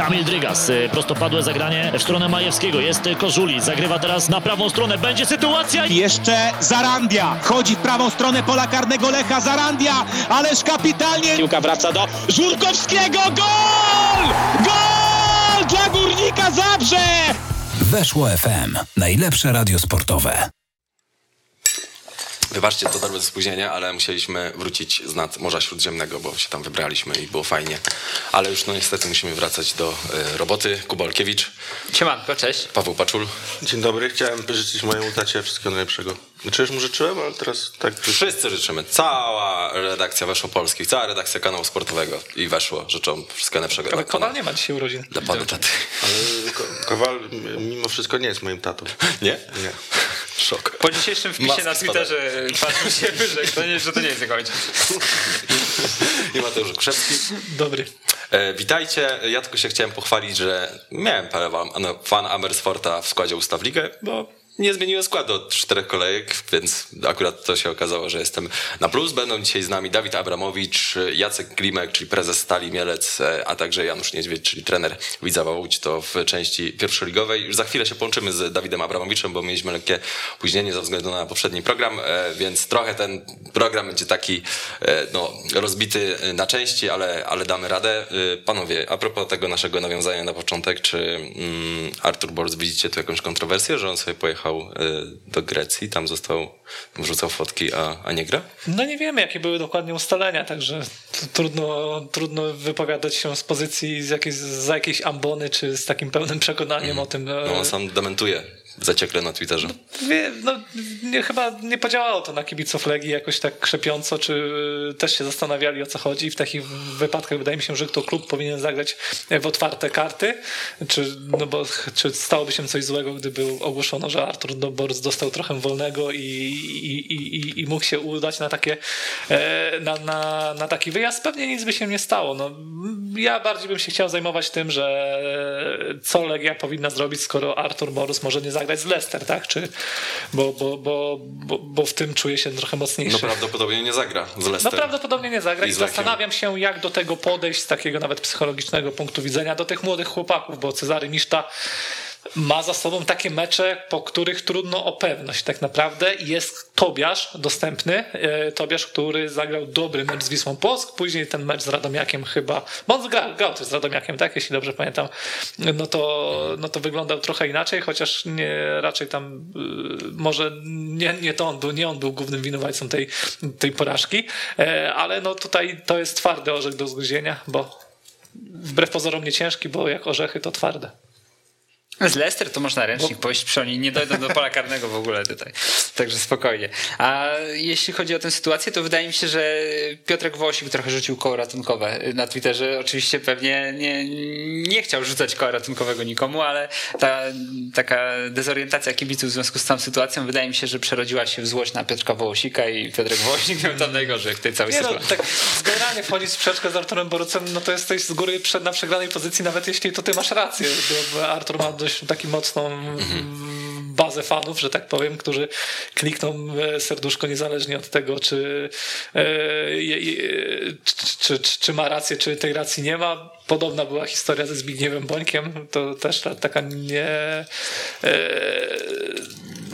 Kamil Drygas, e, prostopadłe zagranie w stronę Majewskiego. Jest Kożuli, zagrywa teraz na prawą stronę. Będzie sytuacja. Jeszcze Zarandia. Wchodzi w prawą stronę pola karnego Lecha. Zarandia, ależ kapitalnie. Piłka wraca do Żurkowskiego. Gol! Gol dla Górnika Zabrze! Weszło FM. Najlepsze radio sportowe. Wybaczcie to darmowe spóźnienie, ale musieliśmy wrócić z nad Morza Śródziemnego, bo się tam wybraliśmy i było fajnie. Ale już no niestety musimy wracać do y, roboty. Kuba Olkiewicz, Siemanko, cześć. Paweł Paczul. Dzień dobry, chciałem życzyć mojemu tacie wszystkiego najlepszego. Znaczy już mu życzyłem, ale teraz tak... Wszyscy życzymy, cała redakcja Weszło Polskich, cała redakcja kanału sportowego i Weszło życzą wszystkiego najlepszego. Ale Kowal nie ma dzisiaj urodzin. Dla pana taty. Ale Ko- Kowal mimo wszystko nie jest moim tatą. Nie? Nie. Szok. Po dzisiejszym wpisie Maski na Twitterze patrzył się wyżej, to nie, że to nie jest jego ojciec. I Mateusz Krzewski. Dobry. E, witajcie. Ja tylko się chciałem pochwalić, że miałem parę wam- no, fan Amersforta w składzie Ustaw Ligę, bo nie zmieniłem składu od czterech kolejek, więc akurat to się okazało, że jestem na plus. Będą dzisiaj z nami Dawid Abramowicz, Jacek Klimek, czyli prezes Stali Mielec, e, a także Janusz Niedźwiedź, czyli trener Widzewa Łódź, to w części pierwszoligowej. Już za chwilę się połączymy z Dawidem Abramowiczem, bo mieliśmy lekkie opóźnienie ze względu na poprzedni program, e, więc trochę ten program będzie taki e, no, rozbity na części, ale, ale damy radę. Panowie, a propos tego naszego nawiązania na początek, czy mm, Artur Borz widzicie tu jakąś kontrowersję, że on sobie pojechał e, do Grecji, tam został, wrzucał fotki, a, a nie gra? No nie wiemy, jakie były dokładnie ustalenia, także trudno, trudno wypowiadać się z pozycji z jakiejś, za jakiejś ambony, czy z takim pełnym przekonaniem o tym. No on sam dementuje zaciekle na Twitterze. Wie, no, nie, chyba nie podziałało to na kibiców Legii jakoś tak krzepiąco, czy też się zastanawiali o co chodzi. W takich wypadkach wydaje mi się, że to klub powinien zagrać w otwarte karty, czy, no bo, czy stałoby się coś złego, gdyby ogłoszono, że Artur Doborz dostał trochę wolnego i, i, i, i- mógł się udać na, takie, e, na, na, na taki wyjazd. Pewnie nic by się nie stało. No, ja bardziej bym się chciał zajmować tym, że co Legia powinna zrobić, skoro Artur Borus może nie zagrać z Leicester, tak? Czy, bo, bo, bo, bo, bo w tym czuję się trochę mocniejszy. No prawdopodobnie nie zagra z No Leicester. prawdopodobnie nie zagra I i zastanawiam się, jak do tego podejść z takiego nawet psychologicznego punktu widzenia do tych młodych chłopaków, bo Cezary Miszta ma za sobą takie mecze, po których trudno o pewność tak naprawdę. Jest Tobiasz dostępny, e, Tobiasz, który zagrał dobry mecz z Wisłą Płock, później ten mecz z Radomiakiem chyba, bo on grał, grał też z Radomiakiem, tak, jeśli dobrze pamiętam, no to, no to wyglądał trochę inaczej, chociaż nie, raczej tam y, może nie, nie to on był, nie on był głównym winowajcą tej, tej porażki, e, ale no tutaj to jest twardy orzech do zgryzienia, bo wbrew pozorom nie ciężki, bo jak orzechy to twarde. Z Leicester to można ręcznik pójść przy oni nie dojdą do pola karnego w ogóle tutaj. Także spokojnie. A jeśli chodzi o tę sytuację, to wydaje mi się, że Piotrek Włosik trochę rzucił koło ratunkowe na Twitterze. Oczywiście pewnie nie, nie chciał rzucać koła ratunkowego nikomu, ale ta taka dezorientacja kibiców w związku z tą sytuacją wydaje mi się, że przerodziła się w złość na Piotrka Wołosika i Piotrek Wołosik miał tam najgorzej w tej całej Nie no, sytuacji. tak generalnie wchodzić w sprzeczkę z Arturem Borucem, no to jesteś z góry przed na przegranej pozycji, nawet jeśli to ty masz rację, bo Artur ma dość taką mocną bazę fanów, że tak powiem, którzy klikną e, serduszko niezależnie od tego, e, czy, czy, czy, czy ma rację, czy tej racji nie ma. Podobna była historia ze Zbigniewem Bońkiem, to też ta- taka nie... E,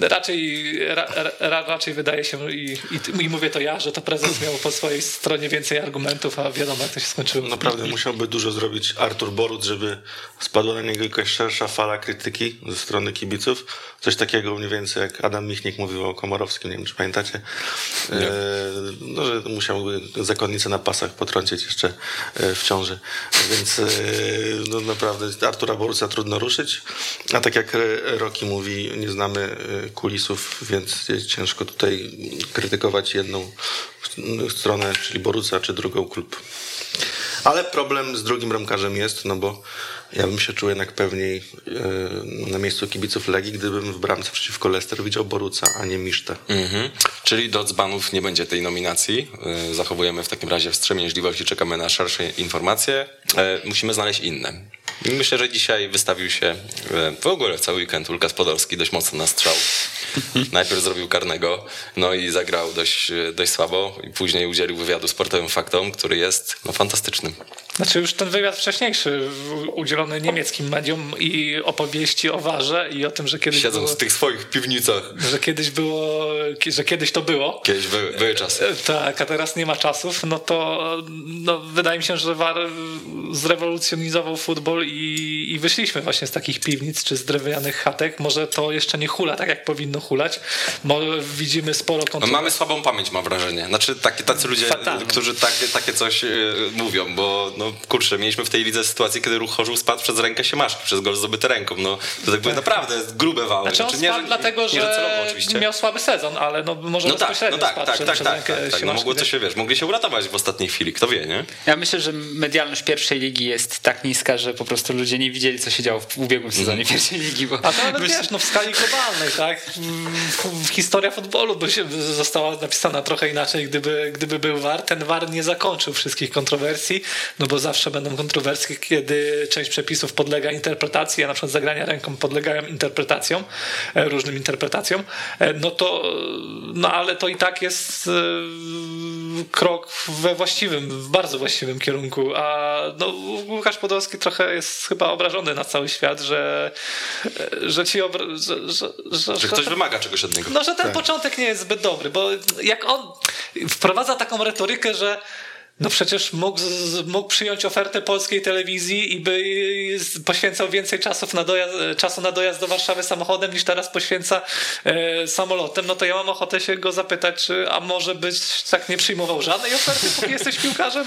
raczej, ra, ra, raczej wydaje się i, i, i mówię to ja, że to prezes miał po swojej stronie więcej argumentów, a wiadomo jak to się skończyło. Naprawdę musiałby dużo zrobić Artur Borut, żeby spadła na niego jakaś szersza fala krytyki ze strony kibiców. Coś takiego mniej więcej jak Adam Michnik mówił o Komorowskim, nie wiem czy pamiętacie. E, no, że musiałby zakonnicę na pasach potrącić jeszcze e, w ciąży. Więc e, no, naprawdę Artura Boruca trudno ruszyć. A tak jak Roki mówi, nie znamy e, kulisów, więc ciężko tutaj krytykować jedną stronę, czyli Boruca, czy drugą klub. Ale problem z drugim bramkarzem jest, no bo ja bym się czuł jednak pewniej e, na miejscu kibiców Legii, gdybym w bramce przeciwko Leicester widział Boruca, a nie Misztę. Mhm. Czyli do dzbanów nie będzie tej nominacji. Y, Zachowujemy w takim razie wstrzemięźliwość i czekamy na szersze informacje. E, Musimy znaleźć inne. Myślę, że dzisiaj wystawił się w ogóle cały weekend Łukasz Podolski dość mocno na strzał. Najpierw zrobił karnego, no i zagrał dość, dość słabo i później udzielił wywiadu sportowym faktom, który jest no, fantastycznym. Znaczy już ten wywiad wcześniejszy udzielony niemieckim mediom i opowieści o Warze i o tym, że kiedyś Siedzą było, w tych swoich piwnicach. że kiedyś było, że kiedyś to było. Kiedyś były, były czasy. Tak, a teraz nie ma czasów, no to no, wydaje mi się, że VAR zrewolucjonizował futbol i, i wyszliśmy właśnie z takich piwnic czy z drewnianych chatek. Może to jeszcze nie hula tak, jak powinno hulać. Może widzimy sporo No, kontrowersji. mamy słabą pamięć, mam wrażenie. Znaczy taki, tacy ludzie, Fatalną. którzy takie, takie coś y, mówią, bo no kurczę, mieliśmy w tej lidze sytuację, kiedy ruch Chorzów spadł przez rękę Siemaszki, przez gol zdobyty ręką. No to tak były naprawdę grube wały. Znaczy on Znaczy, nie, spadł że- dlatego, nie, że, celowo oczywiście. miał słaby sezon, ale no może No tak, no bezpośrednio tak, spadł tak, przez, tak, przez tak, rękę tak, tak. No mogło nie? się, wiesz, mogli się uratować w ostatniej chwili, kto wie, nie? Ja myślę, że medialność pierwszej ligi jest tak niska, że po prostu ludzie nie widzieli, co się działo w ubiegłym sezonie pierwszej ligi. Bo A to nawet wiesz, no w skali globalnej, tak? Historia futbolu by się została napisana trochę inaczej, gdyby, gdyby był VAR. Ten VAR nie zakończył wszystkich kontrowersji, no bo zawsze będą kontrowersje, kiedy część przepisów podlega interpretacji, a na przykład zagrania ręką podlegają interpretacjom, e, różnym interpretacjom, e, no to, no ale to i tak jest e, krok we właściwym, w bardzo właściwym kierunku, a no Łukasz Podolski trochę jest chyba obrażony na cały świat, że, że ci obra- że, że, że, Że ktoś wymaga czegoś od niego. no, że ten początek nie jest zbyt dobry, bo jak on wprowadza taką retorykę, że no przecież mógł, mógł przyjąć ofertę polskiej telewizji i by poświęcał więcej czasów na dojazd, czasu na dojazd do Warszawy samochodem niż teraz poświęca e, samolotem, no to ja mam ochotę się go zapytać, czy a może być tak nie przyjmował żadnej oferty, póki jesteś piłkarzem?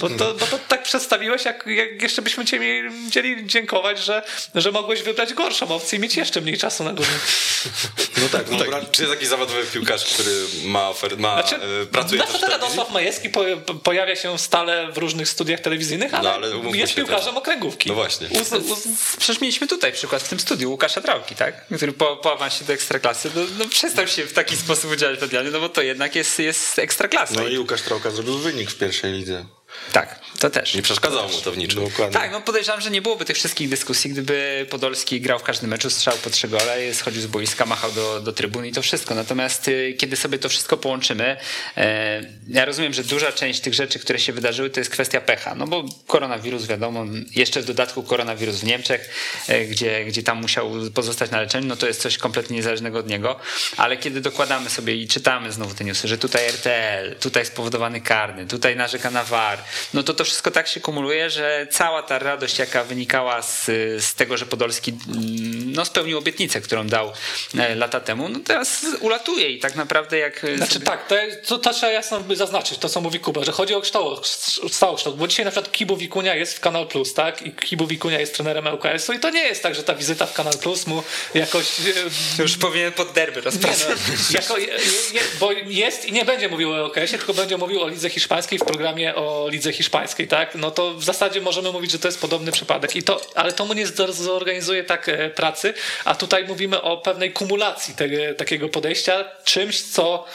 Bo to, bo to tak przedstawiłeś, jak, jak jeszcze byśmy cię mieli, chcieli dziękować, że, że mogłeś wybrać gorszą opcję i mieć jeszcze mniej czasu na górze. No tak, no Tak, czy jest jakiś zawodowy piłkarz, który ma ofer- ma, Znaczy, e, pracuje na też w telewizji? Radosław Majewski po, pojawia się stale w różnych studiach telewizyjnych, ale, No, ale jest piłkarzem też. okręgówki. No właśnie. Uz, uz, Przecież mieliśmy tutaj przykład w tym studiu Łukasza Trałki, tak? który po, po awansie do Ekstraklasy no, no, przestał się w taki sposób udzielać medialnie, no bo to jednak jest, jest Ekstraklasa. no I- i Łukasz Trałka zrobił wynik w pierwszej lidze. Tak, to też. Nie przeszkadzało mu to w niczym. Dokładnie. Tak, no podejrzewam, że nie byłoby tych wszystkich dyskusji, gdyby Podolski grał w każdym meczu, strzał po trzy gole, schodził z boiska, machał do, do trybun i to wszystko. Natomiast y, kiedy sobie to wszystko połączymy, e, ja rozumiem, że duża część tych rzeczy, które się wydarzyły, to jest kwestia pecha. No bo koronawirus, wiadomo, jeszcze w dodatku koronawirus w Niemczech, e, gdzie, gdzie tam musiał pozostać na leczeniu, no to jest coś kompletnie niezależnego od niego. Ale kiedy dokładamy sobie i czytamy znowu te newsy, że tutaj RTL, tutaj spowodowany karny, tutaj narzeka na VAR, no to to wszystko tak się kumuluje, że cała ta radość, jaka wynikała z, z tego, że Podolski mm, no, spełnił obietnicę, którą dał e, lata temu, no teraz ulatuje i tak naprawdę jak... znaczy sobie- tak, to, to, to trzeba jasno by zaznaczyć, to co mówi Kuba, że chodzi o kształt, całokształt, bo dzisiaj na przykład Kibu Wikunia jest w Kanal Plus, tak? I Kibu Wikunia jest trenerem ŁKS-u i to nie jest tak, że ta wizyta w Kanal Plus mu jakoś... e, To już powinien pod derby rozpracować. no, bo jest i nie będzie mówił o OKS-ie, tylko będzie mówił o lidze hiszpańskiej w programie o lidze hiszpańskiej, tak? No to w zasadzie możemy mówić, że to jest podobny przypadek. I to, ale to mu nie zor- zorganizuje tak e, pracy, a tutaj mówimy o pewnej kumulacji tego, takiego podejścia, czymś, co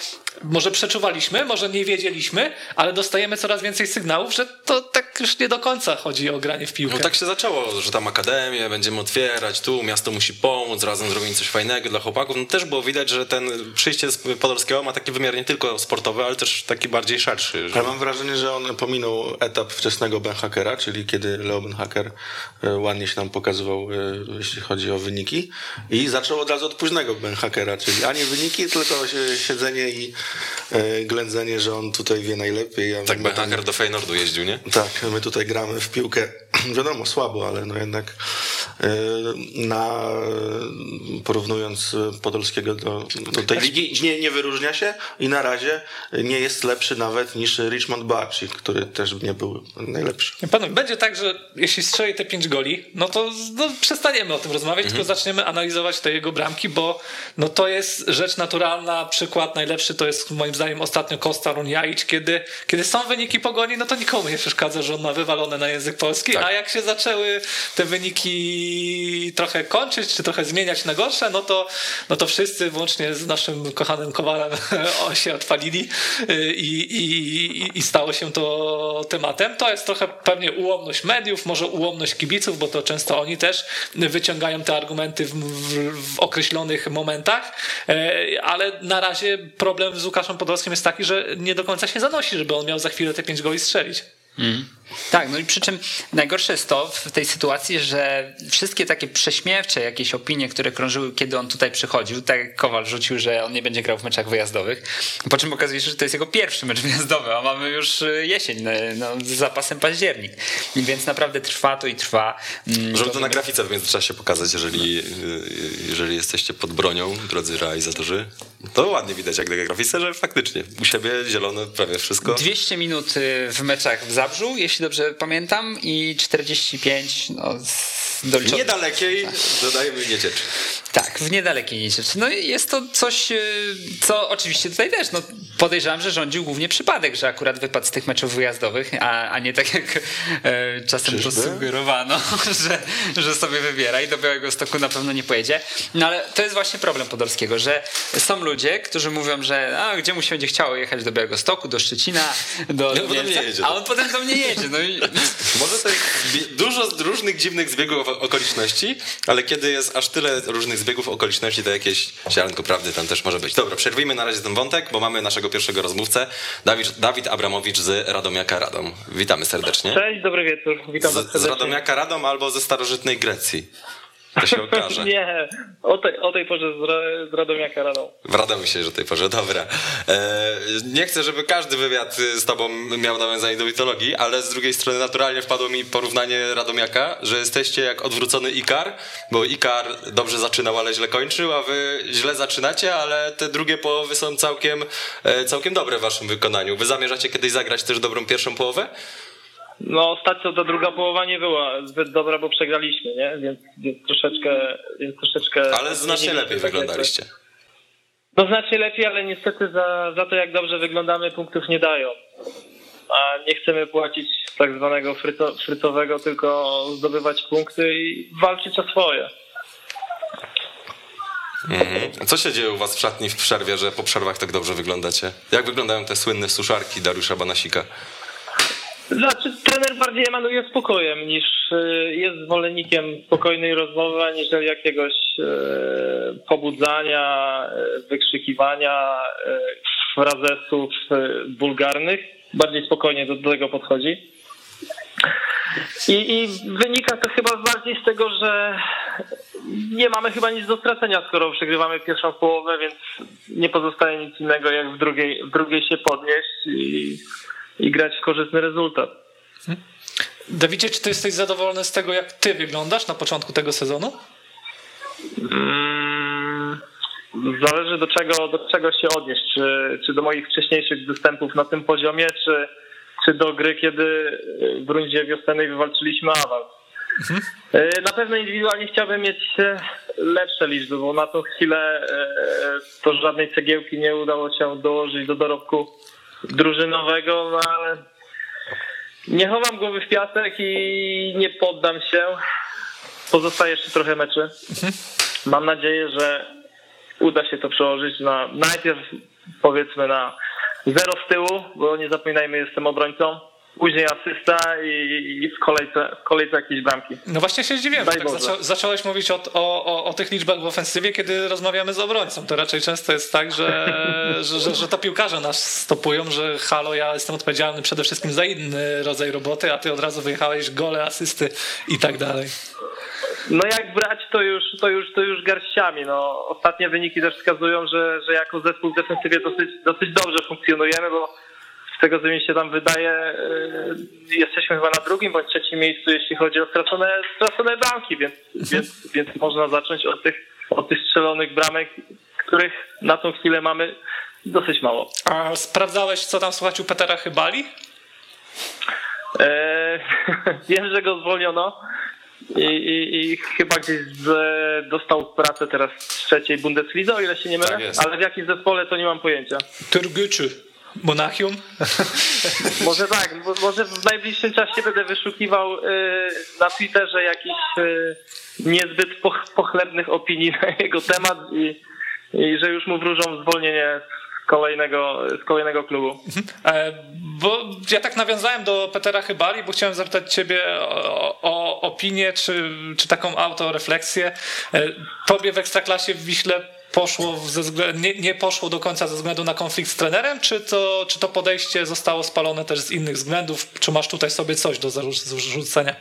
może przeczuwaliśmy, może nie wiedzieliśmy, ale dostajemy coraz więcej sygnałów, że to tak już nie do końca chodzi o granie w piłkę. No tak się zaczęło, że tam akademię będziemy otwierać, tu miasto musi pomóc, razem zrobimy coś fajnego dla chłopaków. No też było widać, że ten przyjście z Podolskiego ma taki wymiar nie tylko sportowy, ale też taki bardziej szerszy. Że... Ale mam wrażenie, że on pominął etap wczesnego Ben Hackera, czyli kiedy Leo Ben Hacker e, ładnie się nam pokazywał, e, jeśli chodzi o wyniki. I zaczął od razu od późnego Ben Hackera, czyli ani wyniki, tylko siedzenie i ględzenie, że on tutaj wie najlepiej. a Tak Hacker do Feynordu jeździł, nie? Tak, my tutaj gramy w piłkę, wiadomo, słabo, ale no jednak e, na, porównując Podolskiego do, do tej ligi, nie, nie wyróżnia się i na razie nie jest lepszy nawet niż Richmond Baci, który też nie był najlepszy. Panowie, będzie tak, że jeśli strzeli te pięć goli, no to no, przestaniemy o tym rozmawiać, tylko zaczniemy analizować te jego bramki, bo no, to jest rzecz naturalna. Przykład najlepszy to jest moim zdaniem ostatnio Costa Runjaic, kiedy, kiedy są wyniki pogoni, no to nikomu nie przeszkadza, że on ma wywalone na język polski, a jak się zaczęły te wyniki trochę kończyć, czy trochę zmieniać na gorsze, no to, no to wszyscy, włącznie z naszym kochanym Kowalem, się odpalili y, i, i, i stało się to tematem. To jest trochę pewnie ułomność mediów, może ułomność kibiców, bo to często oni też wyciągają te argumenty w, w, w określonych momentach, e, ale na razie problem z Łukaszem Podolskim jest taki, że nie do końca się zanosi, żeby on miał za chwilę te pięć goli strzelić. Mm. Tak, no i przy czym najgorsze jest to w tej sytuacji, że wszystkie takie prześmiewcze jakieś opinie, które krążyły, kiedy on tutaj przychodził, tak jak Kowal rzucił, że on nie będzie grał w meczach wyjazdowych, po czym okazuje się, że to jest jego pierwszy mecz wyjazdowy, a mamy już jesień, no, z zapasem październik, więc naprawdę trwa to i trwa. Mm, Możemy to na grafice w międzyczasie pokazać, jeżeli, jeżeli jesteście pod bronią, drodzy realizatorzy. To ładnie widać jak na grafice, że faktycznie u siebie zielone prawie wszystko. 200 minut y, w meczach w Zabrzu, jeśli dobrze pamiętam, i 45 no, z Niedalekiej dodajemy Nieciecz. Tak, w niedalekiej Nieciecz. No i jest to coś, y, co oczywiście tutaj też, no podejrzewam, że rządził głównie przypadek, że akurat wypadł z tych meczów wyjazdowych, a, a nie tak jak e, czasem Czyżby? to sugerowano, że, że sobie wybiera i do Białego Stoku na pewno nie pojedzie. No ale to jest właśnie problem Podolskiego, że są ludzie, którzy mówią, że a, gdzie mu się będzie chciało jechać do Białego Stoku, do Szczecina, do no, Mielca, jedzie, a on potem do mnie jedzie. No i... Może to jest dużo różnych dziwnych zbiegów okoliczności, ale kiedy jest aż tyle różnych zbiegów okoliczności, to jakieś ziarenko prawdy tam też może być. Dobra, przerwijmy na razie ten wątek, bo mamy naszego pierwszego rozmówcę, Dawid, Dawid Abramowicz z Radomiaka Radom. Witamy serdecznie. Cześć, dobry wieczór. Witam z, z Radomiaka Radom albo ze starożytnej Grecji. To się okaże. Nie, o tej, o tej porze z, Radomiaka Radą. W Radomiu się, że tej porze, dobra. E, nie chcę, żeby każdy wywiad z tobą miał nawiązanie do mitologii, ale z drugiej strony naturalnie wpadło mi porównanie Radomiaka, że jesteście jak odwrócony Ikar, bo Ikar dobrze zaczynał, ale źle kończył, a wy źle zaczynacie, ale te drugie połowy są całkiem, e, całkiem dobre w waszym wykonaniu. Wy zamierzacie kiedyś zagrać też dobrą pierwszą połowę? No ostatnio ta druga połowa nie była zbyt dobra, bo przegraliśmy, nie? Więc, więc troszeczkę... Więc troszeczkę ale znacznie lepiej wyglądaliście. No znacznie lepiej, ale niestety za, za to jak dobrze wyglądamy punktów nie dają. A nie chcemy płacić tak zwanego fryto, frytowego, tylko zdobywać punkty i walczyć o swoje. Mhm. Co się dzieje u was w szatni w przerwie, że po przerwach tak dobrze wyglądacie? Jak wyglądają te słynne suszarki Dariusza Banasika? Znaczy, trener bardziej emanuje spokojem niż y, jest zwolennikiem spokojnej rozmowy, aniżeli jakiegoś y, pobudzania, y, wykrzykiwania, frazesów bulgarnych. Bardziej spokojnie do tego podchodzi. I, I, wynika to chyba bardziej z tego, że nie mamy chyba nic do stracenia, skoro przegrywamy pierwszą połowę, więc nie pozostaje nic innego, jak w drugiej, w drugiej się podnieść i i grać w korzystny rezultat. Hmm. Dawidzie, czy ty jesteś zadowolony z tego, jak ty wyglądasz na początku tego sezonu? Mm, zależy do czego, do czego się odnieść. Czy, czy do moich wcześniejszych występów na tym poziomie, czy, czy do gry, kiedy w rundzie wiosennej wywalczyliśmy awans. Mhm. E, na pewno indywidualnie chciałbym mieć e, lepsze liczby, bo na tą chwilę e, to żadnej cegiełki nie udało się dołożyć do dorobku drużynowego, no ale nie chowam głowy w piasek i nie poddam się. Pozostaje jeszcze trochę meczy. Mam nadzieję, że uda się to przełożyć na najpierw powiedzmy na zero z tyłu, bo nie zapominajmy, jestem obrońcą później asysta i, i w, kolejce, w kolejce jakieś bramki. No właśnie się zdziwiłem, tak zaczą, zacząłeś mówić o, o, o, tych liczbach w ofensywie, kiedy rozmawiamy z obrońcą. To raczej często jest tak, że, że, że, że to piłkarze nas stopują, że halo, ja jestem odpowiedzialny przede wszystkim za inny rodzaj roboty, a ty od razu wyjechałeś gole, asysty i tak dalej. No jak brać, to już, to już, to już garściami. No, ostatnie wyniki też wskazują, że, że jako zespół w defensywie dosyć, dosyć dobrze funkcjonujemy, bo tego co mi się tam wydaje, y, jesteśmy chyba na drugim bądź trzecim miejscu, jeśli chodzi o stracone, stracone bramki, więc, więc, więc można zacząć od tych, od tych strzelonych bramek, których na tą chwilę mamy dosyć mało. A sprawdzałeś, co tam słychać u Petera Chybali? Eee, wiem, że go zwolniono i, i, i chyba gdzieś z, dostał pracę teraz w trzeciej Bundeslidze, o ile się nie mylę, tak ale w jakim zespole to nie mam pojęcia. Turgyczy. Monachium? Może tak, może w najbliższym czasie będę wyszukiwał y, na Twitterze jakichś y, niezbyt poch- pochlebnych opinii na jego temat i, i że już mu wróżą zwolnienie z kolejnego, z kolejnego klubu. E, Bo ja tak nawiązałem do Petera Chybali, bo chciałem zapytać ciebie o, o opinię, czy, czy taką autorefleksję. E, Tobie w Ekstraklasie w Wiśle poszło ze względu, nie, nie poszło do końca ze względu na konflikt z trenerem, czy to, czy to podejście zostało spalone też z innych względów? Czy masz tutaj sobie coś do zarzu- zarzucenia?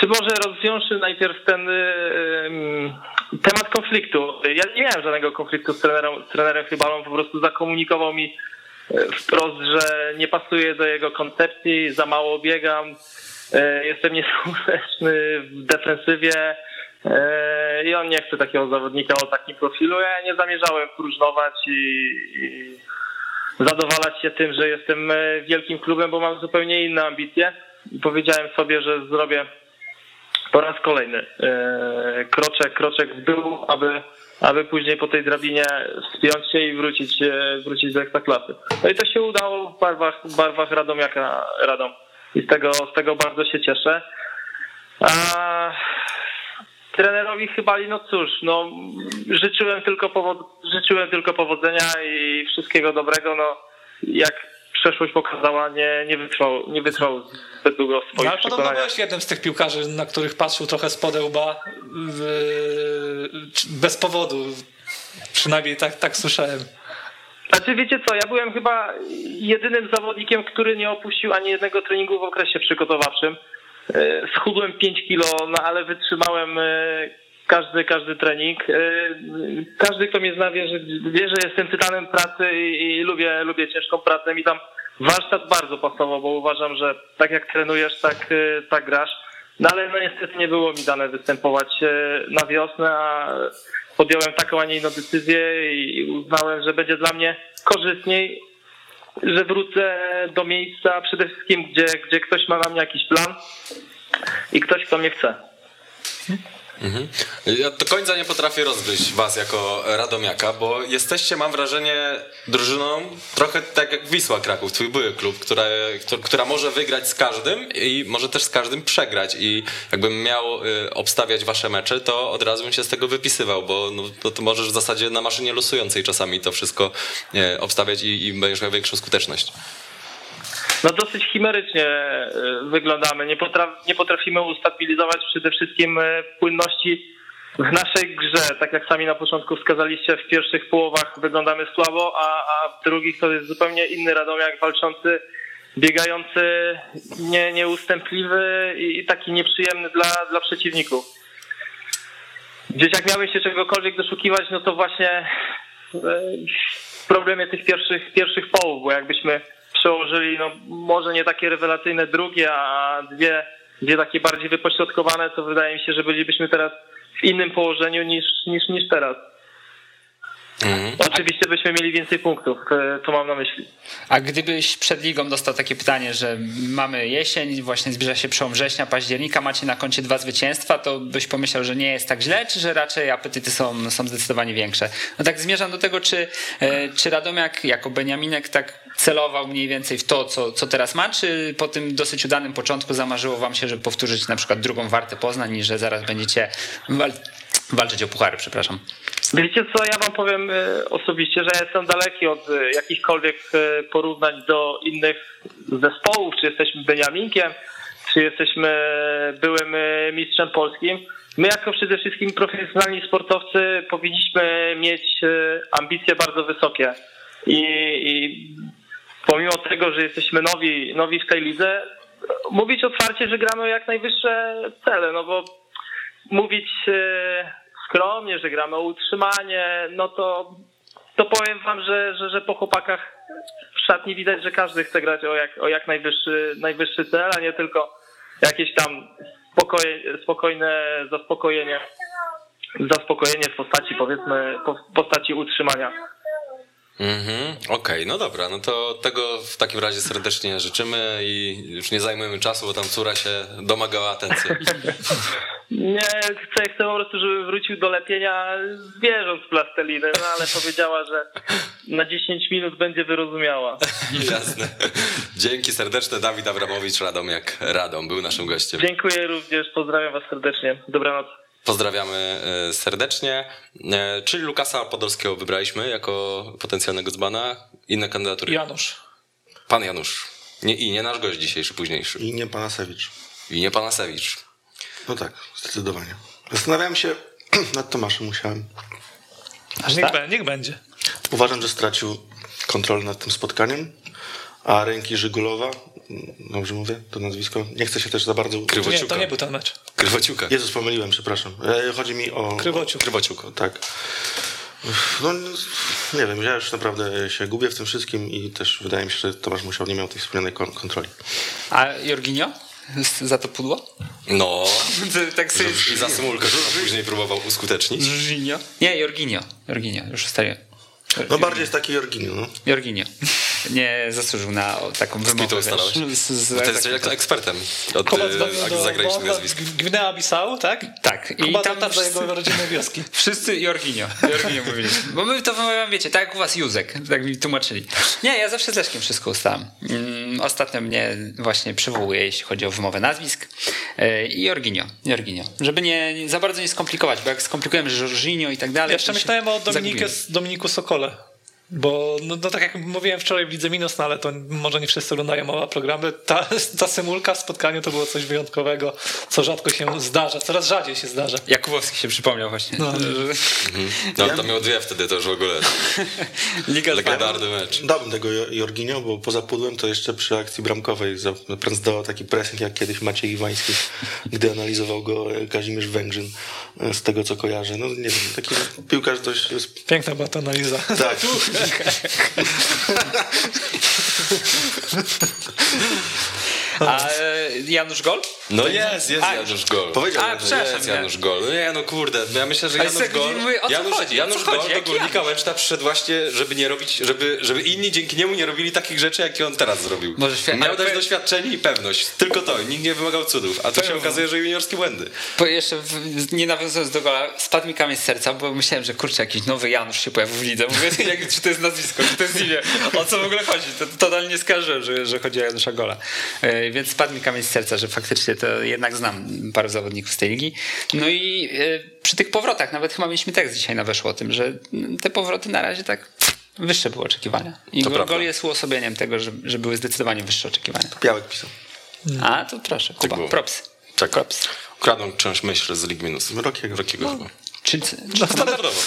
Czy może rozwiążmy najpierw ten y, y, temat konfliktu? Ja nie miałem żadnego konfliktu z trenerem, z trenerem Chybalą, po prostu zakomunikował mi y, wprost, że nie pasuje do jego koncepcji, za mało biegam, y, jestem nieskuteczny w defensywie i on nie chce takiego zawodnika o takim profilu. Ja nie zamierzałem próżnować i, i zadowalać się tym, że jestem y, wielkim klubem, bo mam zupełnie inne ambicje. I powiedziałem sobie, że zrobię po raz kolejny e, kroczek, kroczek w dół, aby, aby później po tej drabinie wspiąć się i wrócić, e, wrócić do ekstraklasy. No i to się udało w barwach, barwach Radomiaka Radom. I z tego, z tego bardzo się cieszę. A trenerowi Chybali, no cóż, no życzyłem tylko, powod, życzyłem tylko powodzenia i wszystkiego dobrego. No jak przeszłość pokazała, nie, nie, wytrwał, nie wytrwał zbyt długo w No, swoich ale byłeś jednym z tych piłkarzy, na których patrzył trochę z podełba bez powodu. Przynajmniej tak, tak słyszałem. Znaczy wiecie co, ja byłem chyba jedynym zawodnikiem, który nie opuścił ani jednego treningu w okresie przygotowawczym. E, Schudłem 5 kilo, no ale wytrzymałem e, każdy, każdy trening. E, Każdy, kto mnie zna, wie, że, wie, że jestem tytanem pracy i, i lubię, lubię ciężką pracę. Mi tam warsztat bardzo pasował, bo uważam, że tak jak trenujesz, tak, tak grasz. No ale no niestety nie było mi dane występować na wiosnę, a podjąłem taką, a nie inną decyzję i uznałem, że będzie dla mnie korzystniej, że wrócę do miejsca przede wszystkim, gdzie, gdzie ktoś ma na mnie jakiś plan i ktoś, kto mnie chce. Ja do końca nie potrafię rozgryźć was jako Radomiaka, bo jesteście, mam wrażenie, drużyną trochę tak jak Wisła Kraków, twój były klub, która, któ- która może wygrać z każdym i może też z każdym przegrać i jakbym miał y, obstawiać wasze mecze, to od razu bym się z tego wypisywał, bo no, to, to możesz w zasadzie na maszynie losującej czasami to wszystko y, obstawiać i, i będziesz miał większą skuteczność. No dosyć chimerycznie e, wyglądamy. Nie, potraf, nie potrafimy ustabilizować przede wszystkim e, płynności w naszej grze. Tak jak sami na początku wskazaliście, w pierwszych połowach wyglądamy słabo, a, a w drugich to jest zupełnie inny Radomiak walczący, biegający, nie, nieustępliwy i, i taki nieprzyjemny dla, dla przeciwników. Gdzieś jak miałeś się czegokolwiek doszukiwać, no to właśnie e, w problemie tych pierwszych, pierwszych połów, bo jakbyśmy przełożyli, no może nie takie rewelacyjne drugie, a dwie, dwie takie bardziej wypośrodkowane, to wydaje mi się, że bylibyśmy teraz w innym położeniu niż, niż, niż teraz. Oczywiście byśmy mieli więcej punktów, e, to mam na myśli. A gdybyś przed ligą dostał takie pytanie, że mamy jesień, właśnie zbliża się przełom września, października, macie na koncie dwa zwycięstwa, to byś pomyślał, że nie jest tak źle, czy że raczej apetyty są, są zdecydowanie większe? No tak zmierzam do tego, czy, e, czy Radomiak jako Beniaminek tak celował mniej więcej w to, co, co teraz ma, czy po tym dosyć udanym początku zamarzyło wam się, żeby powtórzyć na przykład drugą wartę Poznań i że zaraz będziecie wal walczyć o puchary, przepraszam. Wiecie co, ja wam powiem e, osobiście, że jestem daleki od e, jakichkolwiek e, porównań do innych zespołów, czy jesteśmy Beniaminkiem, czy jesteśmy byłym mistrzem polskim. My jako przede wszystkim profesjonalni sportowcy powinniśmy mieć ambicje bardzo wysokie i, i pomimo tego, że jesteśmy nowi, nowi w tej lidze, mówić otwarcie, że gramy jak najwyższe cele, no bo mówić e, skromnie, że gramy o utrzymanie, no to, to powiem wam, że, że, że po chłopakach w szatni widać, że każdy chce grać o jak, o jak najwyższy, najwyższy cel, a nie tylko jakieś tam spokoje, spokojne zaspokojenie, zaspokojenie w postaci powiedzmy, postaci utrzymania. Mhm, okej, no dobra, no to tego w takim razie serdecznie życzymy i już nie zajmujemy czasu, bo tam córa się domagała atencji. Nie, chcę, chcę po prostu, żeby wrócił do lepienia zwierząt z plasteliny, no ale powiedziała, że na 10 minut będzie wyrozumiała. Jasne. Dzięki serdeczne. Dawid Abramowicz, Radomiak Radom, był naszym gościem. Dziękuję również, pozdrawiam was serdecznie. Dobranoc. Pozdrawiamy e, serdecznie. E, Czyli Lukasa Podolskiego wybraliśmy jako potencjalnego dzbana. Inne kandydatury? Janusz. Pan Janusz. Nie i nie nasz gość dzisiejszy, późniejszy. I nie Panasewicz. I nie Panasewicz. No tak, zdecydowanie. Zastanawiałem się nad Tomaszem, musiałem. Niech, be- niech będzie. Uważam, że stracił kontrolę nad tym spotkaniem, a ręki Żygulowa, dobrze mówię to nazwisko, nie chcę się też za bardzo... Nie, Krywociuka. to nie był ten mecz. Krywociuka. Jezus, pomyliłem, przepraszam. E, Chodzi mi o... Krywociuk. Krywociuk. tak. No, nie wiem, ja już naprawdę się gubię w tym wszystkim i też wydaje mi się, że Tomasz Musiał nie miał tej wspomnianej kon- kontroli. A Jorginio? Za to pudło? No. Tak sobie... I za symulkę, że później próbował uskutecznić. Jorginio? Nie, Jorginio. Jorginio, już ustaliłem. No bardziej jest taki Jorginio, no. Jorginio. Nie zasłużył na taką wymowę. ustalałeś? wiesz, z- z- Bo ty tak- ekspertem od do zagranicznych nazwisk. w Gwinea-Bissau, tak? Tak. I Kuba tam wszyscy, jego rodzinnej wioski. wszyscy Jorginio. Jorginio mówili. Bo my to wymawiamy, wiecie, tak jak u was Józek. Tak mi tłumaczyli. Nie, ja zawsze z Leszkiem wszystko ustalam. Mm, Ostatnio mnie właśnie przywołuje, jeśli chodzi o wymowę nazwisk. E, I Jorginio. Jorginio. Żeby nie, nie za bardzo nie skomplikować, bo jak skomplikujemy Jorginio i tak dalej... Jeszcze to myślałem o. Dominiku Sokole. Bo no, no tak jak mówiłem wczoraj w Lidze Minus, no ale to może nie wszyscy oglądają oba programy. Ta, ta symulka w spotkaniu to było coś wyjątkowego, co rzadko się zdarza, coraz rzadziej się zdarza. Jakubowski się przypomniał właśnie. No. No to miał dwie wtedy, to już w ogóle Liga legendarny mecz. Dałbym tego Jo- Jorginio, bo poza pudłem to jeszcze przy akcji bramkowej zdawał taki pressing jak kiedyś Maciej Iwański, gdy analizował go Kazimierz Węgrzyn, e, z tego co kojarzę. No nie wiem, taki piłkarz dość... Piękna była ta analiza. Tak. ハハハハ! A e, Janusz Gol? No jest, jest A, Janusz Gol. Powiedziałem, A, że Jest. Janusz Gol. No Nie no kurde, no ja myślę, że Janusz Gol. mówię, o co Janusz, chodzi? Janusz Gol do Górnika? Łęczna przyszedł właśnie, żeby nie robić, żeby, żeby inni dzięki niemu nie robili takich rzeczy, jakie on teraz zrobił. Może świetnie, Miał dać doświadczenie i pewność. Tylko to, nikt nie wymagał cudów. A tu się okazuje, że juniorskie błędy. Po jeszcze nie nawiązując do gola, spadł mi kamień z serca, bo myślałem, że kurczę, jakiś nowy Janusz się pojawił w lidze. Mówię, jak, czy to jest nazwisko, czy to jest imię, o co w ogóle chodzi. To, totalnie nie skarżyłem, że, że chodzi o Janusza Gola. Więc spadł mi kamień z serca, że faktycznie to jednak znam paru zawodników z tej ligi. No i e, przy tych powrotach, nawet chyba mieliśmy tekst dzisiaj na weszło o tym, że mm, te powroty na razie tak wyższe były oczekiwania. I To gol, gol jest uosobieniem tego, że, że były zdecydowanie wyższe oczekiwania. Białek pisał. A, to proszę, Kuba, było. props. Tak. Props. Ukradną część myśl z Lig Minus. Rokiego. Rokiego chyba. Czy, Standardowo.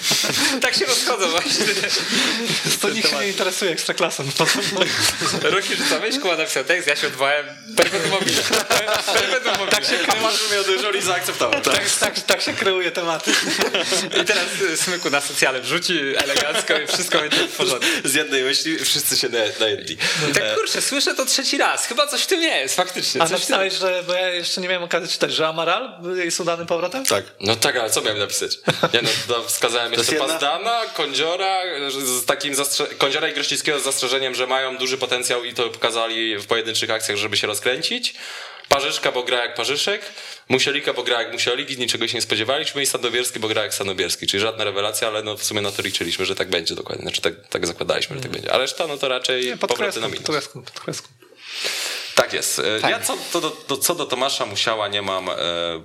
tak się rozchodzą właśnie. To nikt się nie interesuje ekstraklasą. Po co? Roki rzucałeś, Kuba napisał tekst, ja się odwołałem. Perpetuum mobile. Perpetuum mobile. Tak się miał dużo i zaakceptował. Tak, tak, tak się kreuje tematy. I teraz y, Smyku na socjale wrzuci elegancko i wszystko będzie w porządku. Z jednej myśli wszyscy się na- najedli. I tak kurczę, słyszę to trzeci raz. Chyba coś w tym jest, faktycznie. A Coś w tym... napisałeś, że, bo ja jeszcze nie miałem okazji czytać, że Amaral jest udanym powrotem? Tak. No tak, ale co miałem napisać? Nie no, wskazałem jeszcze jedna- Pazdana, Kądziora, z takim zastrze- Kądziora i Grościckiego z zastrzeżeniem, że mają duży potencjał i to pokazali w pojedynczych akcjach, żeby się rozkręcić. Parzyszka, bo gra jak Parzyszek, Musielika, bo gra jak Musielik i niczego się nie spodziewaliśmy i Sandomierski, bo gra jak Sandomierski, czyli żadna rewelacja, ale no w sumie na to liczyliśmy, że tak będzie dokładnie, znaczy tak, tak zakładaliśmy, że tak będzie, a reszta no to raczej Nie, pod powroty na kreską, minus. pod kreską, pod kreską. Tak jest. E, Fajnie. Ja co do, do, do, co do Tomasza Musiała nie mam e,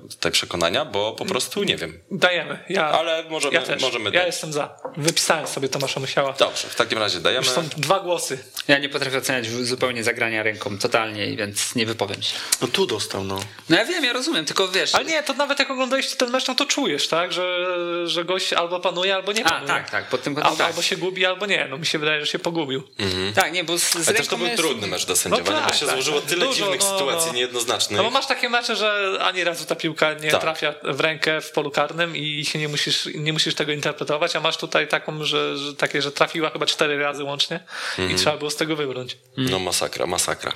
tutaj przekonania, bo po prostu nie wiem. Dajemy. Ja, Ale możemy- ja też. możemy Ja dać. jestem za. Wypisałem sobie Tomasza Musiała. Dobrze, w takim razie dajemy. Są dwa głosy. Ja nie potrafię oceniać zupełnie zagrania ręką, totalnie, więc nie wypowiem się. No tu dostał, no. No ja wiem, ja rozumiem, tylko wiesz... Ale nie, to nawet jak oglądaliście ten mecz, no to czujesz, tak? Że, że gość albo panuje, albo nie A, panuje. tak, tak, pod tym Albo, kątem tak. albo się gubi, albo nie. No mi się wydaje, że się pogubił. Tak, nie, bo z, z Ale też to był jest... trudny mecz do sędziowania, No tak, bo się tak, złożyło tyle Dużo, dziwnych no, sytuacji no. niejednoznacznych. No bo masz takie mecze, że ani razu ta piłka nie Tak. trafia w rękę w polu karnym i się nie musisz, nie musisz tego interpretować, a masz tutaj taką, że, że takie, że trafiła chyba cztery razy łącznie Mhm. i trzeba było z tego wybrnąć. No masakra, masakra.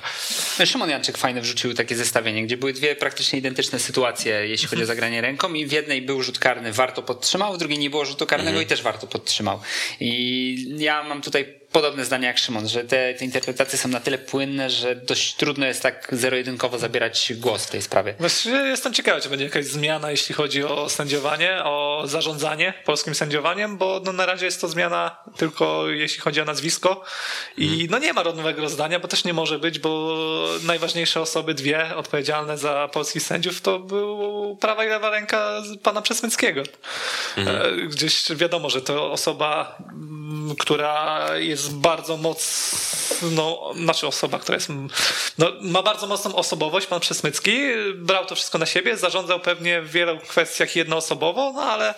Szymon Janczyk fajne wrzucił takie zestawienie, gdzie były dwie praktycznie identyczne sytuacje, jeśli chodzi o zagranie ręką i w jednej był rzut karny, warto podtrzymał, w drugiej nie było rzutu karnego i też warto podtrzymał. I ja mam tutaj podobne zdanie jak Szymon, że te, te interpretacje są na tyle płynne, że dość trudno jest tak zero-jedynkowo zabierać głos w tej sprawie. Właściwie jestem ciekawy, czy będzie jakaś zmiana, jeśli chodzi o sędziowanie, o zarządzanie polskim sędziowaniem, bo no na razie jest to zmiana tylko jeśli chodzi o nazwisko i no nie ma rodowego rozdania, bo też nie może być, bo najważniejsze osoby, dwie odpowiedzialne za polskich sędziów, to był prawa i lewa ręka pana Przesmyckiego. E, Gdzieś wiadomo, że to osoba, która jest bardzo mocno, znaczy osoba, która jest, no, ma bardzo mocną osobowość, pan Przesmycki, brał to wszystko na siebie, zarządzał pewnie w wielu kwestiach jednoosobowo, no ale